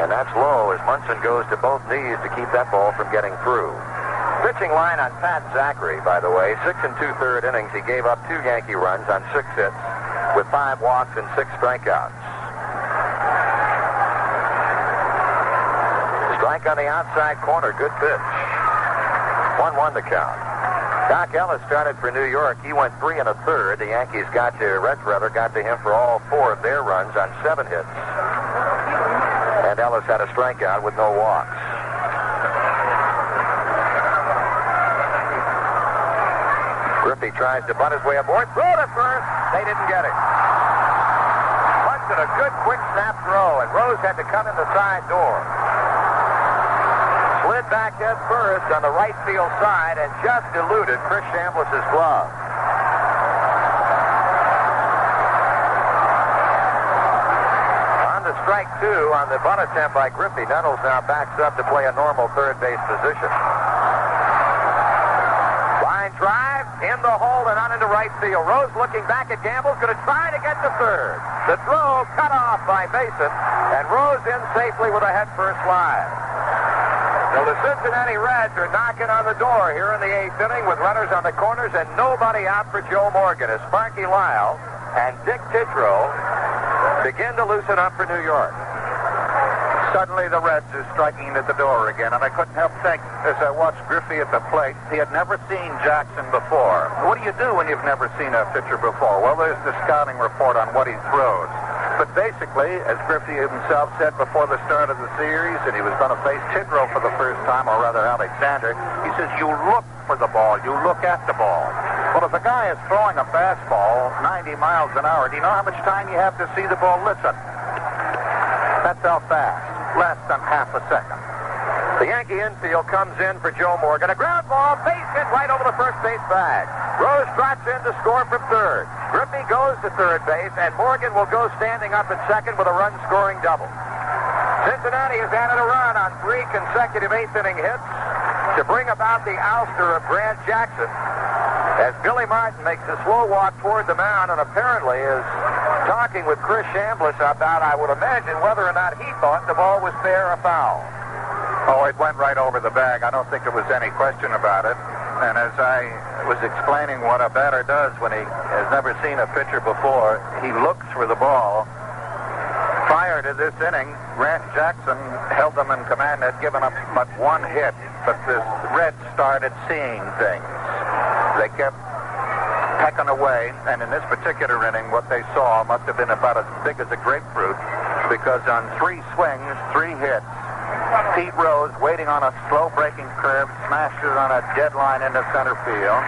And that's low as Munson goes to both knees to keep that ball from getting through. Pitching line on Pat Zachry, by the way, six and two-third innings. He gave up two Yankee runs on six hits with five walks and six strikeouts. Strike on the outside corner. Good pitch. 1-1 the count. Dock Ellis started for New York. He went three and a third. The Yankees got to, Reds rather, got to him for all four of their runs on seven hits. And Ellis had a strikeout with no walks. Griffey tries to butt his way aboard. Throw to first. They didn't get it. Munson a good quick snap throw, and Rose had to come in the side door. Slid back head first on the right field side and just eluded Chris Chambliss' glove. Strike two on the bunt attempt by Griffey. Nettles now backs up to play a normal third base position. Drive in the hole and on into right field. Rose looking back at Gamble's going to try to get to third. The throw cut off by Mason, and Rose in safely with a head first slide. So the Cincinnati Reds are knocking on the door here in the eighth inning with runners on the corners and nobody out for Joe Morgan as Sparky Lyle and Dick Tidrow begin to loosen up for New York. Suddenly the Reds are striking at the door again, and I couldn't help think as I watched Griffey at the plate, he had never seen Jackson before. What do you do when you've never seen a pitcher before? Well, there's the scouting report on what he throws. But basically, as Griffey himself said before the start of the series, and he was going to face Tidrow for the first time, or rather Alexander, he says, you look for the ball, you look at the ball. Well, if a guy is throwing a fastball 90 miles an hour, do you know how much time you have to see the ball? Listen. That's how fast. Less than half a second. The Yankee infield comes in for Joe Morgan. A ground ball, base hit right over the first base bag. Rose trots in to score from third. Griffey goes to third base, and Morgan will go standing up at second with a run-scoring double. Cincinnati has added a run on three consecutive eighth-inning hits to bring about the ouster of Grant Jackson as Billy Martin makes a slow walk toward the mound and apparently is talking with Chris Chambliss about, I would imagine, whether or not he thought the ball was fair or foul. Oh, it went right over the bag. I don't think there was any question about it. And as I was explaining what a batter does when he has never seen a pitcher before, he looks for the ball. Prior to this inning, Grant Jackson held them in command, had given up but one hit. But the Reds started seeing things. They kept pecking away, and in this particular inning, what they saw must have been about as big as a grapefruit, because on three swings, three hits, Pete Rose waiting on a slow breaking curve, smashes on a dead line into center field.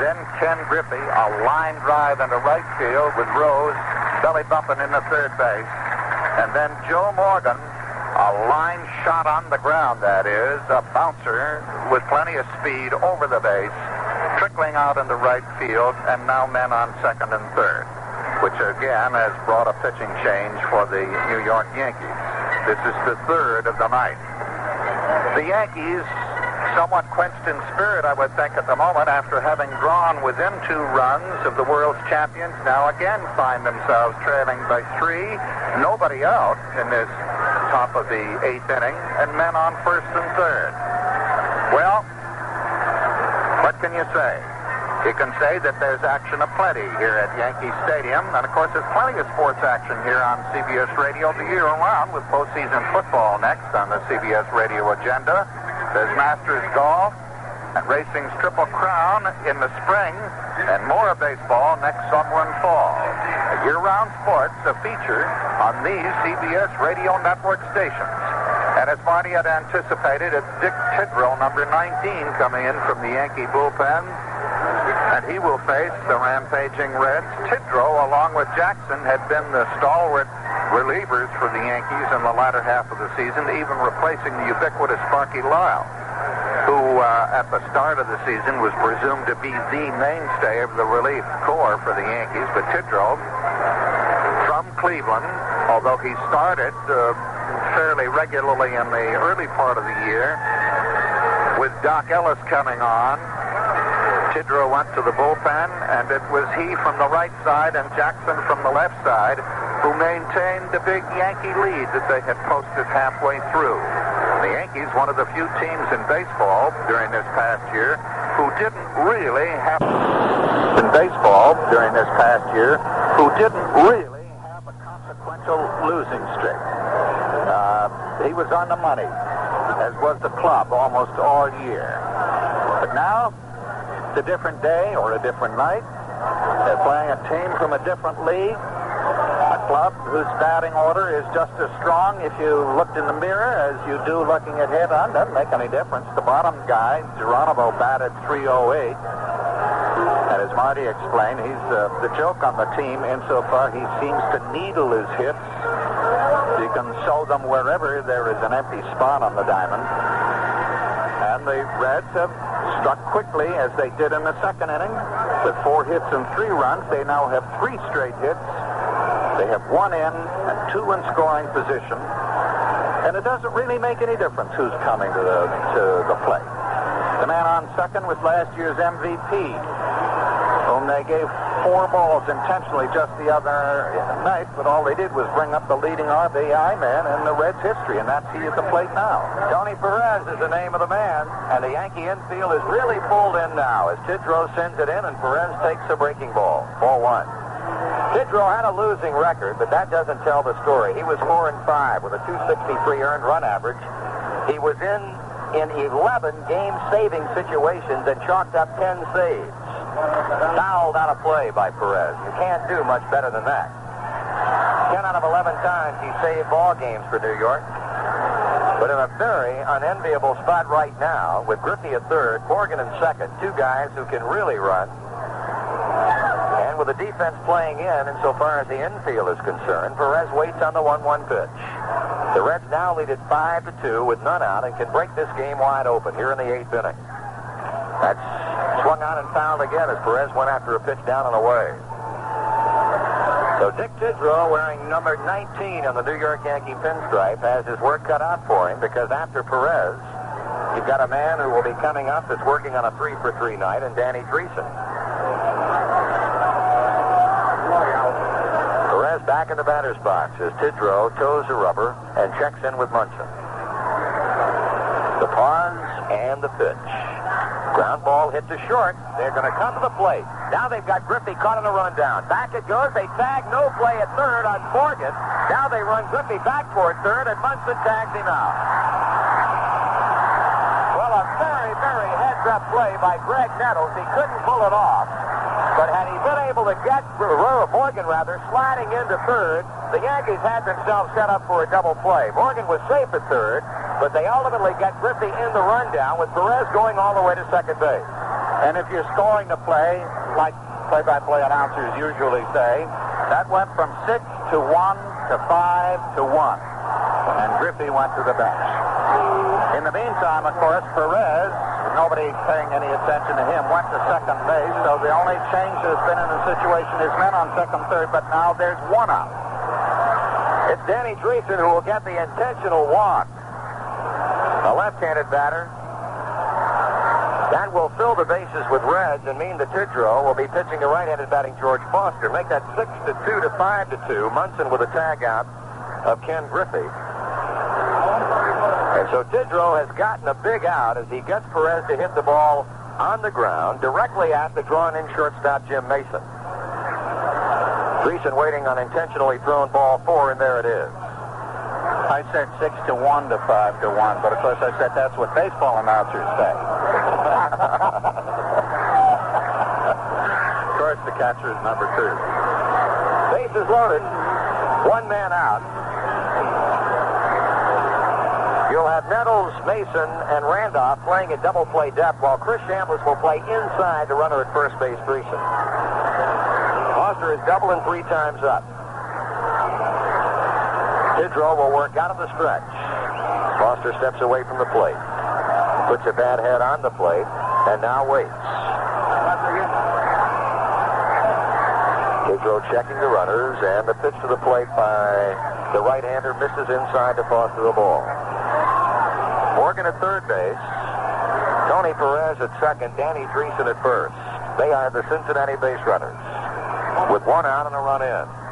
Then Ken Griffey, a line drive into right field with Rose belly bumping into third base. And then Joe Morgan, a line shot on the ground, that is, a bouncer with plenty of speed over the base, trickling out into right field, and now men on second and third, which again has brought a pitching change for the New York Yankees. This is the third of the night. The Yankees, somewhat quenched in spirit, I would think, at the moment, after having drawn within two runs of the world's champions, now again find themselves trailing by three. Nobody out in this top of the eighth inning, and men on first and third. Well, can you say? You can say that there's action aplenty here at Yankee Stadium, and of course there's plenty of sports action here on CBS Radio the year round with postseason football next on the CBS Radio agenda. There's Masters Golf and Racing's Triple Crown in the spring, and more baseball next summer and fall. Year-round sports a feature on these CBS Radio Network stations. And as Marty had anticipated, it's Dick Tidrow, number 19, coming in from the Yankee bullpen. And he will face the rampaging Reds. Tidrow, along with Jackson, had been the stalwart relievers for the Yankees in the latter half of the season, even replacing the ubiquitous Sparky Lyle, who uh, at the start of the season was presumed to be the mainstay of the relief corps for the Yankees. But Tidrow, from Cleveland, although he started uh, fairly regularly in the early part of the year, with Dock Ellis coming on, Tidrow went to the bullpen, and it was he from the right side and Jackson from the left side who maintained the big Yankee lead that they had posted halfway through. The Yankees, one of the few teams in baseball during this past year who didn't really have in baseball during this past year who didn't really have a consequential losing streak. Uh, he was on the money, as was the club almost all year. But now it's a different day or a different night. They're playing a team from a different league, a club whose batting order is just as strong if you looked in the mirror as you do looking at head on. Doesn't make any difference. The bottom guy, Geronimo, batted 308. And as Marty explained, he's uh, the joke on the team insofar he seems to needle his hits. Can sow them wherever there is an empty spot on the diamond. And the Reds have struck quickly as they did in the second inning. With four hits and three runs, they now have three straight hits. They have one in and two in scoring position. And it doesn't really make any difference who's coming to the, to the plate. The man on second was last year's MVP, whom they gave four balls intentionally just the other night, but all they did was bring up the leading RBI man in the Reds' history, and that's he at the plate now. Tony Perez is the name of the man, and the Yankee infield is really pulled in now as Tidrow sends it in, and Perez takes a breaking ball. Ball one. Tidrow had a losing record, but that doesn't tell the story. He was 4 and 5 with a 263 earned run average. He was in in 11 game-saving situations and chalked up 10 saves. Fouled out of play by Perez. You can't do much better than that. 10 out of 11 times he saved ball games for New York. But in a very unenviable spot right now, with Griffey at third, Morgan in second, two guys who can really run. And with the defense playing in insofar as the infield is concerned, Perez waits on the 1-1 pitch. The Reds now lead it 5 to 2 with none out and can break this game wide open here in the eighth inning. That's swung on and fouled again as Perez went after a pitch down and away. So Dick Tidrow, wearing number 19 on the New York Yankee pinstripe, has his work cut out for him because after Perez, you've got a man who will be coming up that's working on a three for three night, and Danny Driessen. Perez back in the batter's box as Tidrow toes the rubber and checks in with Munson. The pause and the pitch. Ground ball hit to short. They're going to come to the plate. Now they've got Griffey caught on the rundown. Back it goes. They tag no play at third on Morgan. Now they run Griffey back toward third, and Munson tags him out. Well, a very, very heads-up play by Graig Nettles. He couldn't pull it off. But had he been able to get Morgan, rather, sliding into third, the Yankees had themselves set up for a double play. Morgan was safe at third, but they ultimately got Griffey in the rundown with Perez going all the way to second base. And if you're scoring the play, like play-by-play announcers usually say, that went from six to one to five to one. And Griffey went to the bench. In the meantime, of course, Perez, nobody paying any attention to him, went to second base. So the only change that's been in the situation is men on second, third, but now there's one out. It's Danny Driessen who will get the intentional walk. A left-handed batter. That will fill the bases with Reds and mean that Tidrow will be pitching to right-handed batting George Foster. Make that six to two to five to two. Munson with a tag out of Ken Griffey. And so Tidrow has gotten a big out as he gets Perez to hit the ball on the ground directly at the drawn-in shortstop Jim Mason. Driessen waiting on intentionally thrown ball four, and there it is. I said six to one to five to one, but of course I said that's what baseball announcers say. of course, the catcher is number two. Base is loaded. One man out. You'll have Nettles, Mason, and Randolph playing at double play depth, while Chris Chambliss will play inside the runner at first base, Driessen. Foster is doubling three times up. Tidrow will work out of the stretch. Foster steps away from the plate. Puts a bad head on the plate, and now waits. Tidrow checking the runners, and the pitch to the plate by the right-hander misses inside to Foster the ball. Morgan at third base. Tony Perez at second. Danny Driessen at first. They are the Cincinnati base runners. With one out and a run in.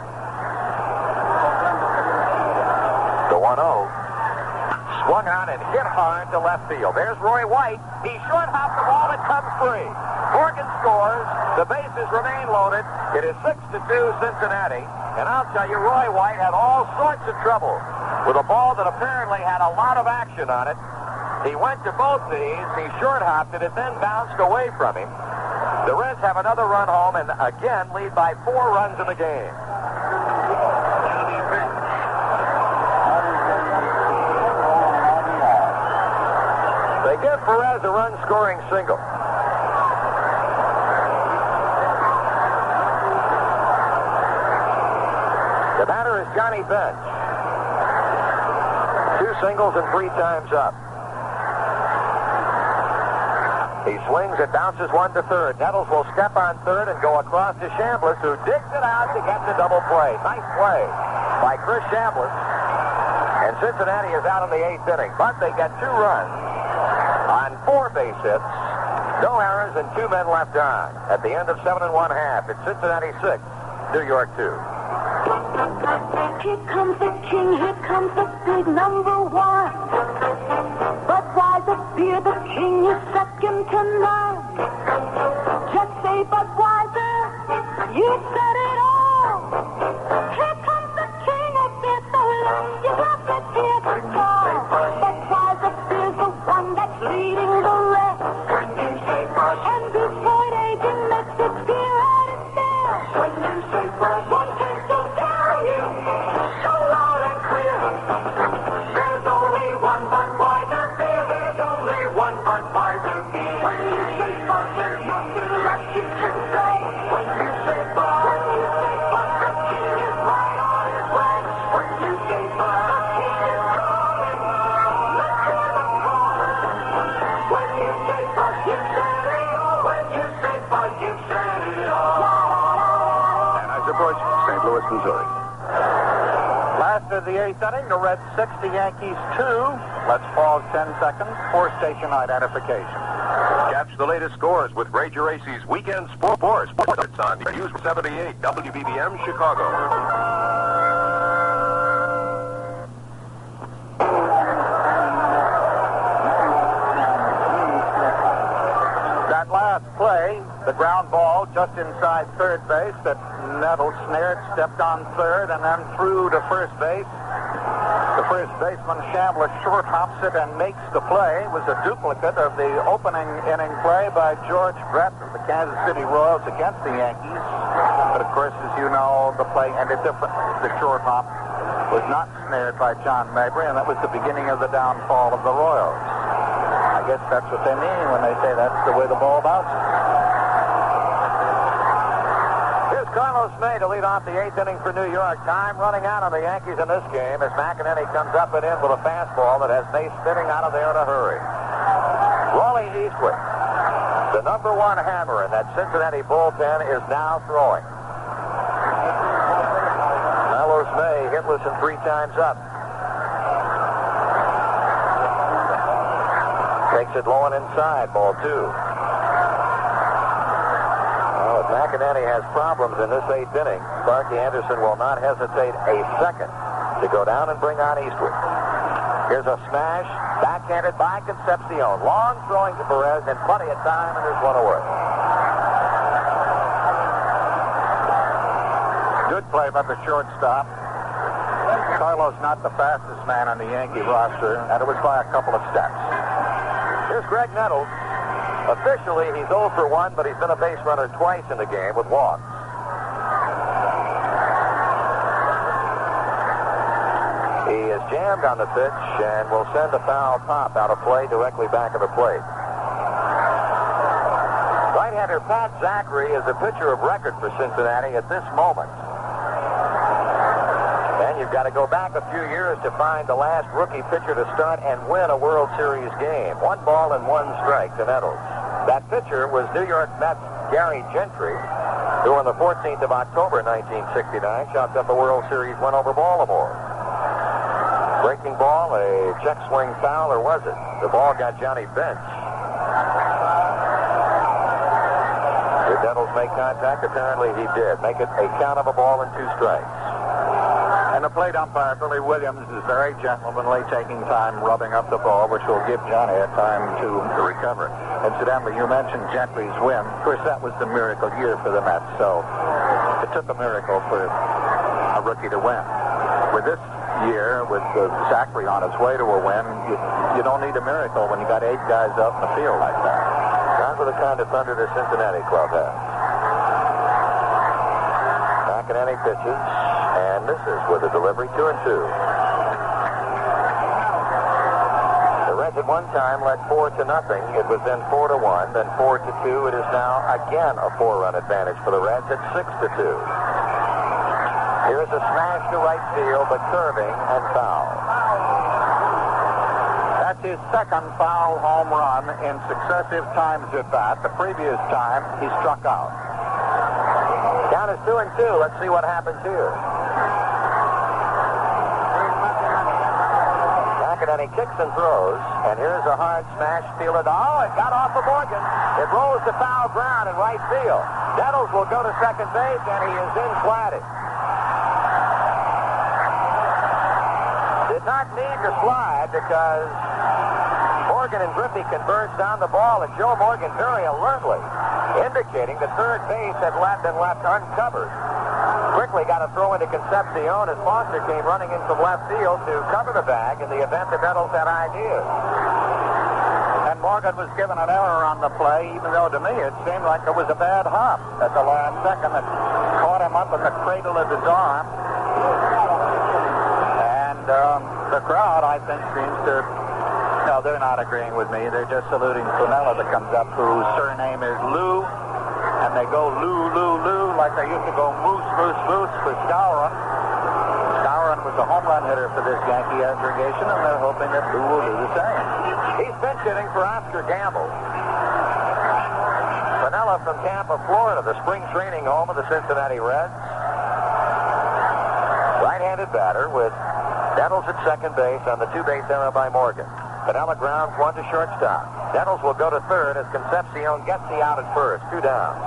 1 0. Swung on and hit hard to left field. There's Roy White. He short hopped the ball and comes free. Morgan scores. The bases remain loaded. It is 6 to 2 Cincinnati. And I'll tell you, Roy White had all sorts of trouble with a ball that apparently had a lot of action on it. He went to both knees. He short hopped it. It then bounced away from him. The Reds have another run home and again lead by four runs in the game. Give Perez a run scoring single. The batter is Johnny Bench. Two singles and three times up. He swings, it bounces one to third. Nettles will step on third and go across to Chambliss, who digs it out to get the double play. Nice play by Chris Chambliss. And Cincinnati is out in the eighth inning, but they get two runs on four base hits, no errors, and two men left on. At the end of seven and one half, it's Cincinnati six, New York two. Here comes the king, here comes the big number one. Budweiser beer, the king is second to none. Just say Budweiser, you said it all. Louis, Missouri. Last of the eighth inning, the Reds six, the Yankees two. Let's pause 10 seconds for station identification. Catch the latest scores with Ray Geraci's Weekend Sport Sports Sports on News 78 WBBM Chicago. That last play, the ground ball just inside third base that Nettles snared, stepped on third, and then threw to first base. The first baseman Chambliss short hops it and makes the play. It was a duplicate of the opening inning play by George Brett of the Kansas City Royals against the Yankees. But of course, as you know, the play ended differently. The short hop was not snared by John Mayberry, and that was the beginning of the downfall of the Royals. I guess that's what they mean when they say that's the way the ball bounces. Carlos May to lead off the eighth inning for New York. Time running out on the Yankees in this game as McEnaney comes up and in with a fastball that has May spinning out of there in a hurry. Rawly Eastwick, the number one hammer in that Cincinnati bullpen, is now throwing. Carlos May hitless and three times up. Takes it low and inside, ball two. McEnaney has problems in this eighth inning, Sparky Anderson will not hesitate a second to go down and bring on Eastwick. Here's a smash, backhanded by Concepcion. Long throwing to Perez and plenty of time, and there's one away. Good play by the shortstop. Carlos not the fastest man on the Yankee roster, and it was by a couple of steps. Here's Graig Nettles. Officially, he's 0 for 1, but he's been a base runner twice in the game with walks. He is jammed on the pitch and will send a foul pop out of play directly back of the plate. Right-hander Pat Zachry is a pitcher of record for Cincinnati at this moment. You've got to go back a few years to find the last rookie pitcher to start and win a World Series game. One ball and one strike to Nettles. That pitcher was New York Mets Gary Gentry, who on the 14th of October 1969 chopped up a World Series win over Baltimore. Breaking ball, a check swing foul, or was it? The ball got Johnny Bench. Did Nettles make contact? Apparently he did. Make it a count of a ball and two strikes. And the plate umpire, Billy Williams, is very gentlemanly, taking time rubbing up the ball, which will give Johnny a time to, to recover. Incidentally, you mentioned Gentry's win. Of course, that was the miracle year for the Mets, so it took a miracle for a rookie to win. With this year, with uh, Zachry on his way to a win, you, you don't need a miracle when you got eight guys out in the field like that. Not with the kind of thunder the Cincinnati club has. Back in any pitches, and is with a delivery two and two. The Reds at one time led four to nothing. It was then four to one, then four to two. It is now again a four-run advantage for the Reds at six to two. Here's a smash to right field, but curving and foul. That's his second foul home run in successive times at bat. The previous time, he struck out. Count is two and two. Let's see what happens here. McEnaney kicks and throws, and here's a hard smash fielded. Oh, it got off of Morgan. It rolls to foul ground in right field. Nettles will go to second base, and he is in flatted. Did not need to slide because Morgan and Griffey converged on the ball, and Joe Morgan very alertly indicating that third base had left and left uncovered. Quickly got a throw into Concepcion as Foster came running in from left field to cover the bag in the event the Nettles had ideas. And Morgan was given an error on the play, even though to me it seemed like it was a bad hop at the last second that caught him up in the cradle of his arm. And um, the crowd, I think, seems to. No, they're not agreeing with me. They're just saluting Piniella that comes up, whose surname is Lou. And they go Lou, Lou, Lou, like they used to go Moose, Moose, Moose for Skowron. Skowron was a home run hitter for this Yankee aggregation, and they're hoping that Lou will do the same. He's bench hitting for Oscar Gamble. Piniella from Tampa, Florida, the spring training home of the Cincinnati Reds. Right-handed batter with Nettles at second base on the two-base error by Morgan. Piniella grounds one to shortstop. Nettles will go to third as Concepcion gets the out at first. Two down.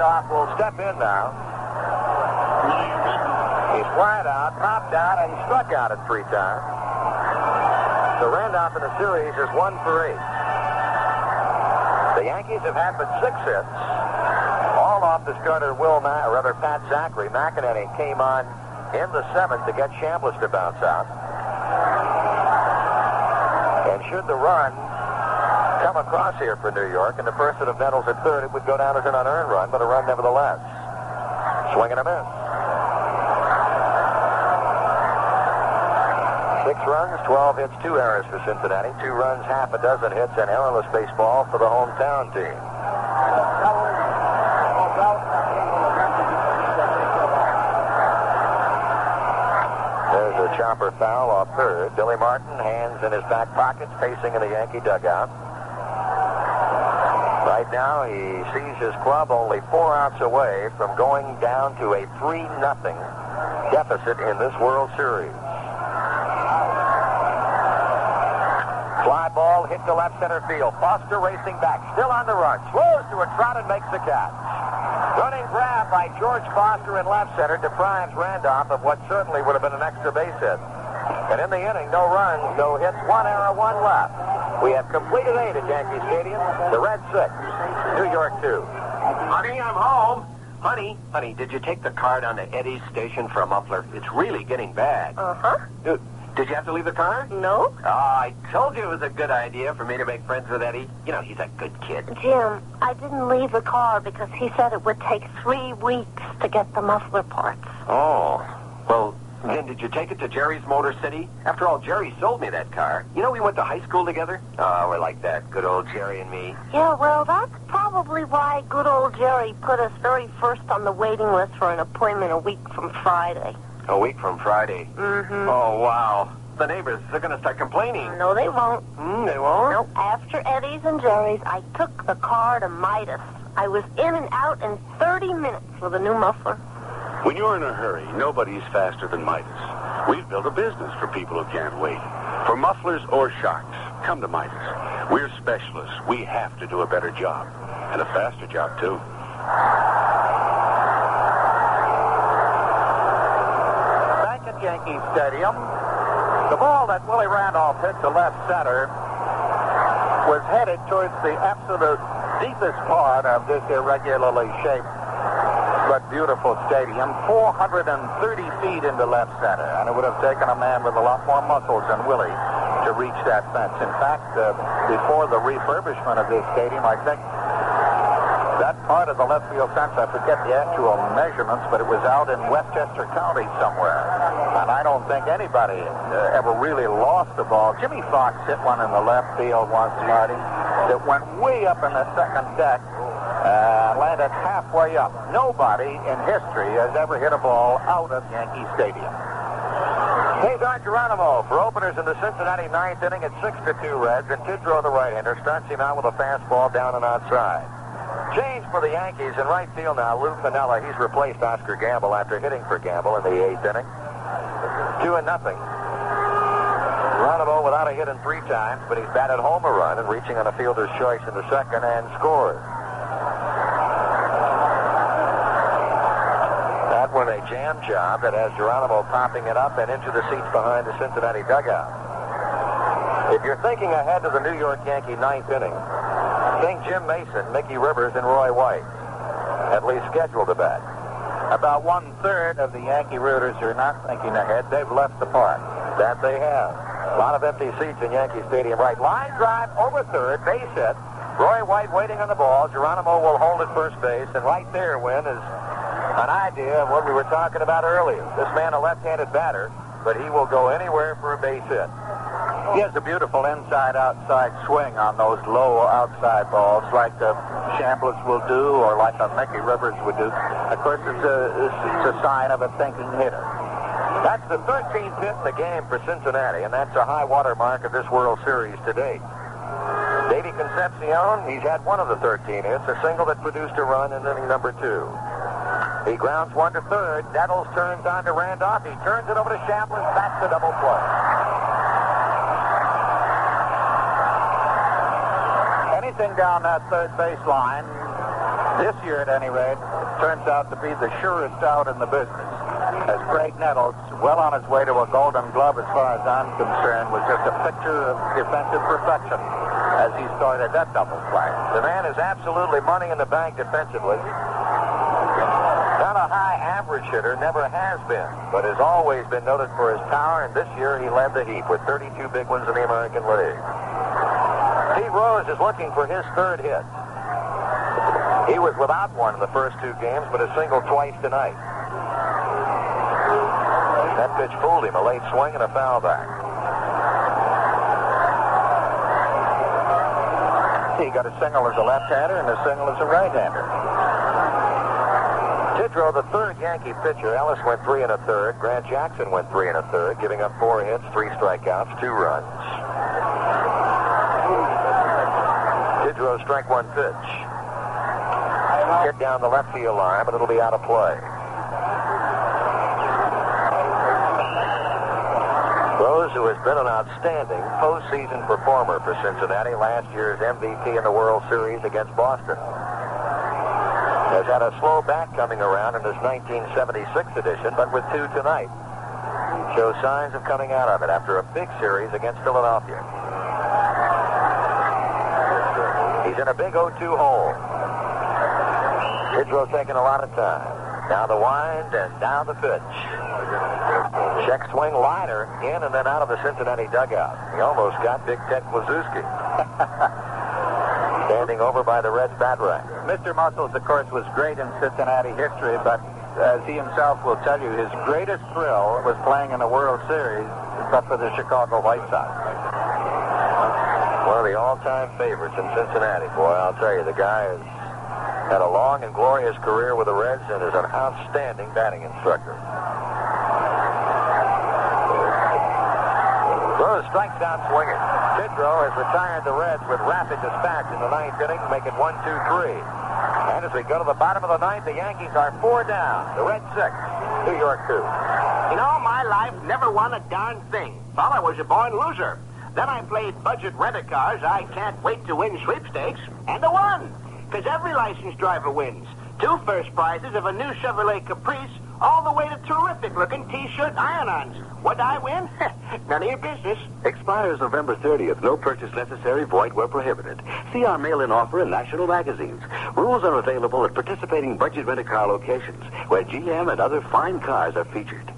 Will step in now. He's flied out, popped out, and struck out at three times. So Randolph in the series is one for eight. The Yankees have had but six hits. All off the starter Will, Ma- or rather Pat Zachary. McEnaney came on in the seventh to get Chambliss to bounce out. And should the run come across here for New York, and the person of Nettles at third, it would go down as an unearned run, but a run nevertheless. Swing and a miss. Six runs, 12 hits, two errors for Cincinnati. Two runs, half a dozen hits, and errorless baseball for the hometown team. There's a chopper foul off third. Billy Martin, hands in his back pockets, facing in the Yankee dugout. Right now, he sees his club only four outs away from going down to a 3 nothing deficit in this World Series. Fly ball hit to left center field. Foster racing back, still on the run. Slows to a trot and makes the catch. Running grab by George Foster in left center deprives Randolph of what certainly would have been an extra base hit. And in the inning, no runs, no hits, one error, one left. We have completed eight at Yankee Stadium. The Red six, New York two. Honey, I'm home. Honey, honey, did you take the car down to Eddie's station for a muffler? It's really getting bad. Uh-huh. Dude, did you have to leave the car? No. Oh, I told you it was a good idea for me to make friends with Eddie. You know, he's a good kid. Jim, I didn't leave the car because he said it would take three weeks to get the muffler parts. Oh, well, then did you take it to Jerry's Motor City? After all, Jerry sold me that car. You know, we went to high school together. Oh, we're like that. Good old Jerry and me. Yeah, well, that's probably why good old Jerry put us very first on the waiting list for an appointment a week from Friday. A week from Friday. Mm-hmm. Oh, wow. The neighbors, they're going to start complaining. No, they won't. Hmm, they won't? No, after Eddie's and Jerry's, I took the car to Midas. I was in and out in 30 minutes with a new muffler. When you're in a hurry, nobody's faster than Midas. We've built a business for people who can't wait. For mufflers or shocks, come to Midas. We're specialists. We have to do a better job. And a faster job, too. Back at Yankee Stadium, the ball that Willie Randolph hit to left center was headed towards the absolute deepest part of this irregularly shaped but beautiful stadium, 430 feet into left center. And it would have taken a man with a lot more muscles than Willie to reach that fence. In fact, uh, before the refurbishment of this stadium, I think that part of the left field fence, I forget the actual measurements, but it was out in Westchester County somewhere. And I don't think anybody uh, ever really lost the ball. Jimmie Foxx hit one in the left field once, Marty, that went way up in the second deck uh, landed halfway up. Nobody in history has ever hit a ball out of Yankee Stadium. Hey, Don Geronimo for openers in the Cincinnati ninth inning at 6 to 2 Reds, and Tidrow, the right-hander, starts him out with a fastball down and outside. Change for the Yankees in right field now. Lou Piniella, he's replaced Oscar Gamble after hitting for Gamble in the eighth inning. Two and nothing. Geronimo without a hit in three times, but he's batted home a run and reaching on a fielder's choice in the second and scores. That was jam job that has Geronimo popping it up and into the seats behind the Cincinnati dugout. If you're thinking ahead to the New York Yankee ninth inning, think Jim Mason, Mickey Rivers, and Roy White, at least scheduled to bat. About one third of the Yankee rooters are not thinking ahead. They've left the park. That they have. A lot of empty seats in Yankee Stadium. Right. Line drive over third, base hit. Roy White waiting on the ball. Geronimo will hold at first base, and right there, Win, is an idea of what we were talking about earlier. This man, a left-handed batter, but he will go anywhere for a base hit. He has a beautiful inside-outside swing on those low outside balls, like the Chambliss will do, or like a Mickey Rivers would do. Of course, it's a, it's a sign of a thinking hitter. That's the 13th hit in the game for Cincinnati, and that's a high water mark of this World Series to date. Davey Concepcion, he's had one of the 13 hits, a single that produced a run in inning number two. He grounds one to third. Nettles turns on to Randolph. He turns it over to Chambliss. That's the double play. Anything down that third base line, this year at any rate, turns out to be the surest out in the business. As Graig Nettles, well on his way to a golden glove as far as I'm concerned, was just a picture of defensive perfection as he started that double play. The man is absolutely money in the bank defensively. Average hitter, never has been, but has always been noted for his power, and this year he led the heap with 32 big ones in the American League. Pete Rose is looking for his third hit. He was without one in the first two games, but has singled twice tonight. That pitch fooled him, a late swing and a foul back. He got a single as a left-hander and a single as a right-hander. Tidrow, the third Yankee pitcher. Ellis went three and a third. Grant Jackson went three and a third, giving up four hits, three strikeouts, two runs. Tidrow strike one pitch. Hit down the left field line, but it'll be out of play. Rose, who has been an outstanding postseason performer for Cincinnati, last year's MVP in the World Series against Boston, has had a slow back coming around in his 1976 edition, but with two tonight, shows signs of coming out of it after a big series against Philadelphia. He's in a big 0-2 hole. Tidrow taking a lot of time. Now the wind and now the pitch. Check swing liner in and then out of the Cincinnati dugout. He almost got Big Ted Kluszewski. Standing over by the Reds bat rack. Mr. Muscles, of course, was great in Cincinnati history, but as he himself will tell you, his greatest thrill was playing in the World Series, but for the Chicago White Sox. One of the all-time favorites in Cincinnati, boy. I'll tell you, the guy has had a long and glorious career with the Reds and is an outstanding batting instructor. Rose strikes out swinging. Tidrow has retired the Reds with rapid dispatch in the ninth inning, making one, two, three. And as we go to the bottom of the ninth, the Yankees are four down. The Reds six, New York two. In all my life, never won a darn thing. Thought I was a born loser. Then I played budget rent-a-cars. I can't wait to win sweepstakes. And I won. Because every licensed driver wins. Two first prizes of a new Chevrolet Caprice, all the way to terrific-looking T-shirt iron-ons. What'd I win? None of your business. Expires November 30th. No purchase necessary. Void where prohibited. See our mail-in offer in national magazines. Rules are available at participating budget rent-a-car locations where GM and other fine cars are featured.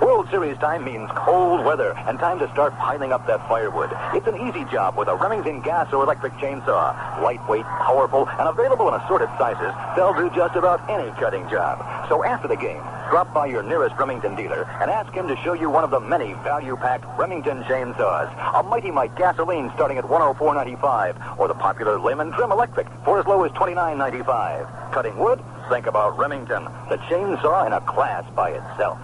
World Series time means cold weather and time to start piling up that firewood. It's an easy job with a Remington gas or electric chainsaw. Lightweight, powerful, and available in assorted sizes, they'll do just about any cutting job. So after the game, drop by your nearest Remington dealer and ask him to show you one of the many value-packed Remington chainsaws. A Mighty Mite gasoline starting at $104.95 or the popular Lemon Trim Electric for as low as $29.95. Cutting wood? Think about Remington, the chainsaw in a class by itself.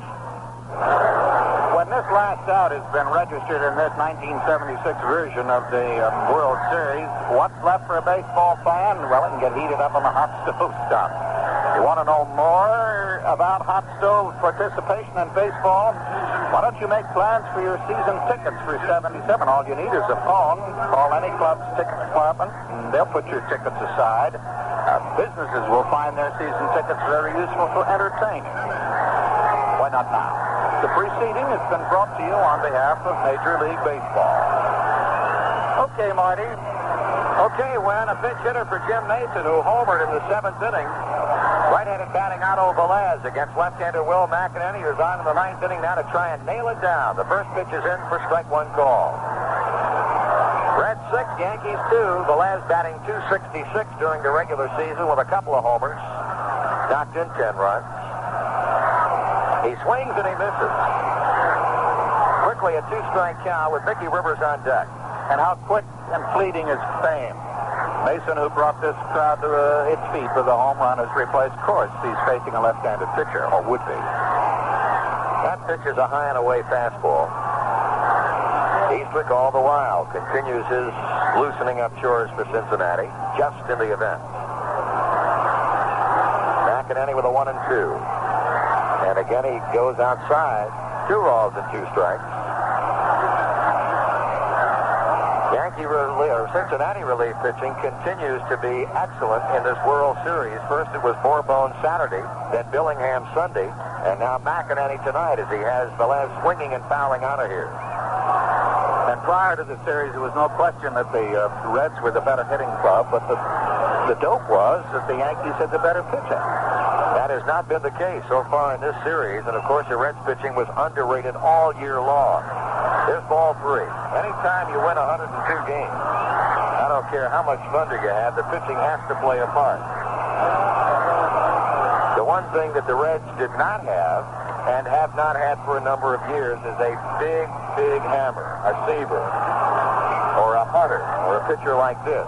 When this last out has been registered in this 1976 version of the um, World Series, what's left for a baseball fan? Well, it can get heated up on the hot stove stuff. You want to know more about hot stove participation in baseball? Why don't you make plans for your season tickets for 77? All you need is a phone. Call any club's ticket department, and they'll put your tickets aside. Businesses will find their season tickets very useful for entertaining. Why not now? The preceding has been brought to you on behalf of Major League Baseball. Okay, Marty. Okay, when a pitch hitter for Jim Mason, who homered in the seventh inning. Right-handed batting Otto Velez against left-hander Will McEnaney, who's on in the ninth inning now to try and nail it down. The first pitch is in for strike one call. Red six, Yankees two. Velez batting 266 during the regular season with a couple of homers. Knocked in 10 runs. He swings and he misses. Quickly a two-strike count with Mickey Rivers on deck. And how quick and fleeting is fame. Mason, who brought this crowd to uh, its feet with a home run, has replaced Course. He's facing a left-handed pitcher, or would be. That pitch is a high and away fastball. Eastwick all the while continues his loosening up chores for Cincinnati, just in the event. McEnaney with a one and two. And again, he goes outside. Two balls and two strikes. Yankee relief, or Cincinnati relief pitching continues to be excellent in this World Series. First it was Borbon Saturday, then Billingham Sunday, and now McEnaney tonight as he has Velez swinging and fouling out of here. And prior to the series, there was no question that the uh, Reds were the better hitting club, but the, the dope was that the Yankees had the better pitching. That has not been the case so far in this series, and of course the Reds pitching was underrated all year long. Here's ball three. Anytime you win 102 games, I don't care how much thunder you have, the pitching has to play a part. The one thing that the Reds did not have and have not had for a number of years is a big, big hammer, a Seaver, or a Hunter, or a pitcher like this.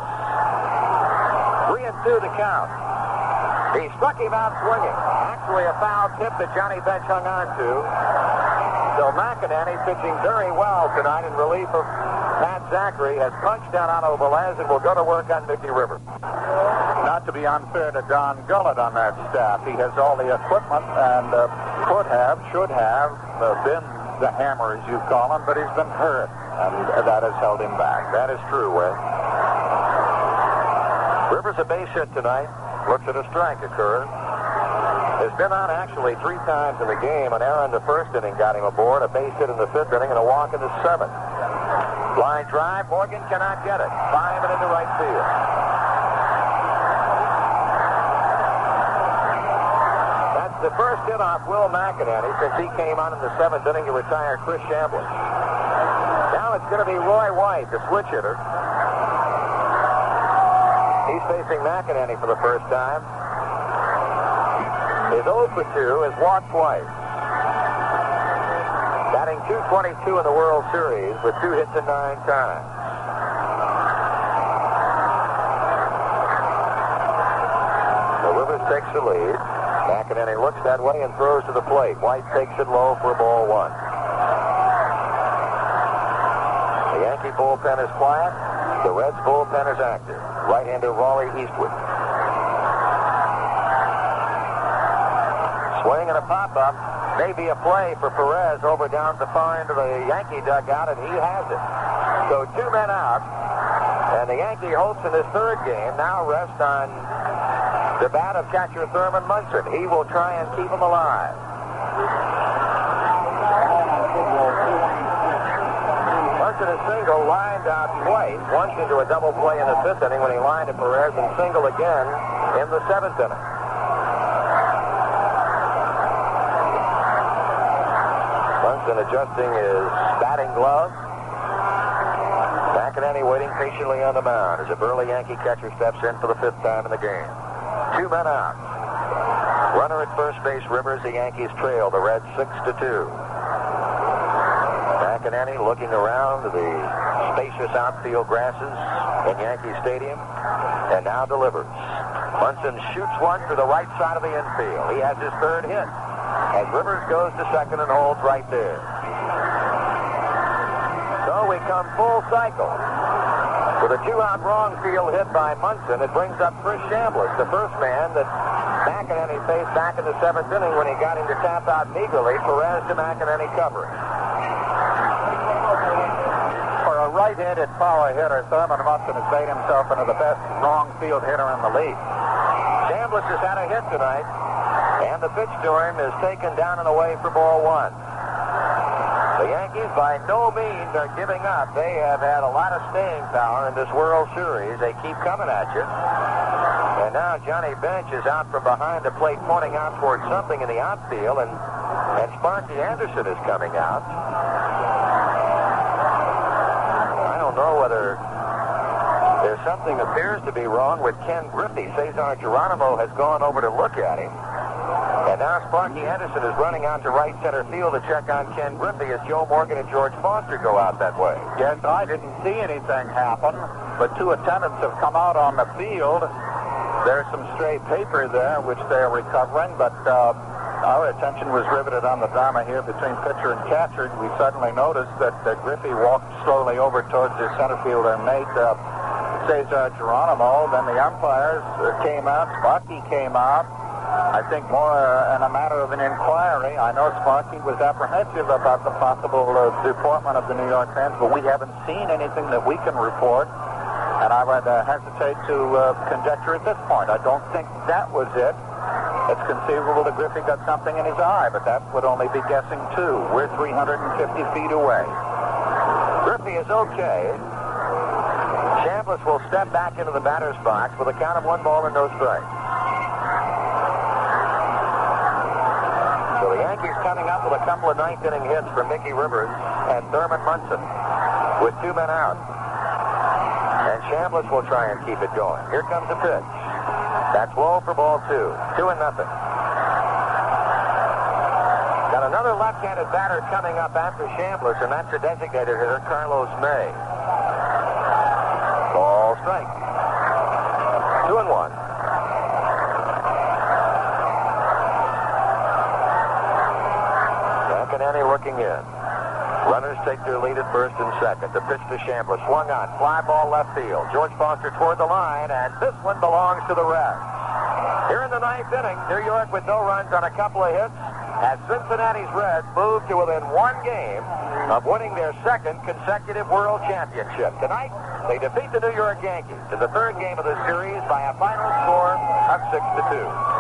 Three and two to count. He struck him out swinging. Actually, a foul tip that Johnny Bench hung on to. So McEnaney pitching very well tonight in relief of Pat Zachry has punched down Otto Velez and will go to work on Mickey Rivers. Not to be unfair to Don Gullett on that staff. He has all the equipment and uh, could have, should have uh, been the hammer, as you call him, but he's been hurt, and that has held him back. That is true, Wes. Rivers a base hit tonight. Looks at a strike occur. Has been on actually three times in the game. An error in the first inning got him aboard. A base hit in the fifth inning and a walk in the seventh. Line drive. Morgan cannot get it. Five and into right field. That's the first hit off Will McEnaney since he came on in the seventh inning to retire Chris Chambliss. Now it's going to be Roy White, the switch hitter. He's facing McEnaney for the first time. His 0 for 2 is walked twice. Batting 222 in the World Series with two hits in nine times. So Rivers takes the lead. McEnaney looks that way and throws to the plate. White takes it low for a ball one. The Yankee bullpen is quiet. The Reds bullpen is active. Right-hander Rawly Eastwick. Swing and a pop-up. Maybe a play for Perez over down the far end of the Yankee dugout, and he has it. So two men out. And the Yankee hopes in this third game now rest on the bat of catcher Thurman Munson. He will try and keep him alive. Munson is single, lined out twice, once into a double play in the fifth inning when he lined to Perez and single again in the seventh inning. Munson adjusting his batting glove. McEnaney waiting patiently on the mound as a burly Yankee catcher steps in for the fifth time in the game. Two men out. Runner at first base, Rivers. The Yankees trail the Reds six to two. McEnaney looking around the spacious outfield grasses in Yankee Stadium, and now delivers. Munson shoots one to the right side of the infield. He has his third hit as Rivers goes to second and holds right there. So we come full cycle. With a two-out wrong field hit by Munson, it brings up Chris Chambliss, the first man that McEnaney faced back in the seventh inning when he got him to tap out meagerly. Perez to McEnaney covering. For a right-handed power hitter, Thurman Munson has made himself into the best wrong field hitter in the league. Shambliss has had a hit tonight, and the pitch to him is taken down and away for ball one. The Yankees by no means are giving up. They have had a lot of staying power in this World Series. They keep coming at you. And now Johnny Bench is out from behind the plate pointing out towards something in the outfield, and, and Sparky Anderson is coming out. I don't know whether there's something appears to be wrong with Ken Griffey. Cesar Geronimo has gone over to look at him. And now Sparky Anderson is running out to right center field to check on Ken Griffey as Joe Morgan and George Foster go out that way. Yes, I didn't see anything happen, but two attendants have come out on the field. There's some stray paper there, which they're recovering, but uh, our attention was riveted on the drama here between pitcher and catcher. We suddenly noticed that Griffey walked slowly over towards his center fielder mate, uh, Cesar Geronimo. Then the umpires uh, came out. Sparky came out. I think more uh, in a matter of an inquiry. I know Sparky was apprehensive about the possible uh, deportment of the New York fans, but we haven't seen anything that we can report. And I would uh, hesitate to uh, conjecture at this point. I don't think that was it. It's conceivable that Griffey got something in his eye, but that would only be guessing too. We're 350 feet away. Griffey is okay. Chambliss will step back into the batter's box with a count of one ball and no strikes. Coming up with a couple of ninth inning hits for Mickey Rivers and Thurman Munson with two men out. And Chambliss will try and keep it going. Here comes the pitch. That's low for ball two. Two and nothing. Got another left-handed batter coming up after Chambliss, and that's the designated hitter, Carlos May. Ball strike. Two and one. McEnaney looking in. Runners take their lead at first and second. The pitch to Chambliss. Swung on. Fly ball left field. George Foster toward the line, and this one belongs to the Reds. Here in the ninth inning, New York with no runs on a couple of hits as Cincinnati's Reds move to within one game of winning their second consecutive World Championship. Tonight, they defeat the New York Yankees in the third game of the series by a final score of 6 to 2.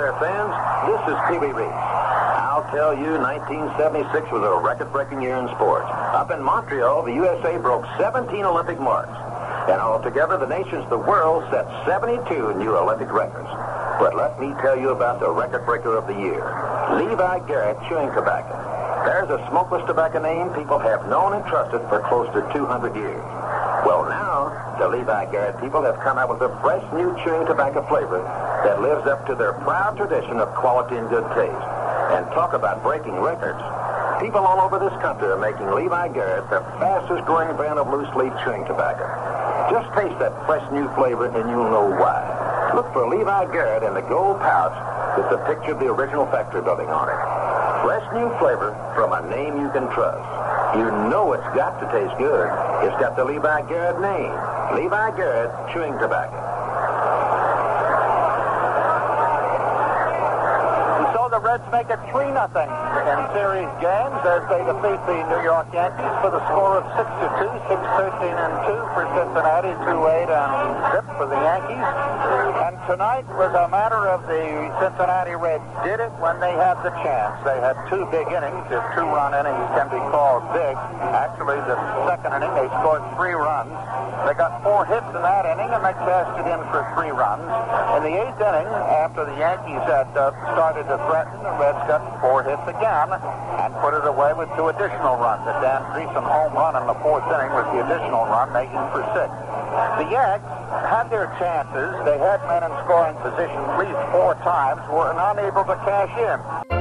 There, fans. This is Pee I'll tell you, 1976 was a record-breaking year in sports. Up in Montreal, the USA broke 17 Olympic marks. And altogether, the nations of the world set 72 new Olympic records. But let me tell you about the record breaker of the year, Levi Garrett chewing tobacco. There's a smokeless tobacco name people have known and trusted for close to 200 years. Well, now, the Levi Garrett people have come out with a fresh new chewing tobacco flavor that lives up to their proud tradition of quality and good taste. And talk about breaking records. People all over this country are making Levi Garrett the fastest growing brand of loose leaf chewing tobacco. Just taste that fresh new flavor and you'll know why. Look for Levi Garrett in the gold pouch with the picture of the original factory building on it. Fresh new flavor from a name you can trust. You know it's got to taste good. It's got the Levi Garrett name. Levi Garrett chewing tobacco. So the Reds make it 3 nothing in series games as they defeat the New York Yankees for the score of 6 to 2, 6 13 and 2 for Cincinnati, 2 8 and zip for the Yankees. And tonight was a matter of the Cincinnati Reds did it when they had the chance. They had two big innings. If two run innings can be called big. Actually, the second inning they scored three runs. They got four hits in that inning and they cashed it in for three runs. In the eighth inning, after the Yankees had uh, started to threaten, the Reds got four hits again and put it away with two additional runs. A Dan Driessen home run in the fourth inning was the additional run, making for six. The Yanks had their chances. They had men in scoring position at least four times, were unable to cash in.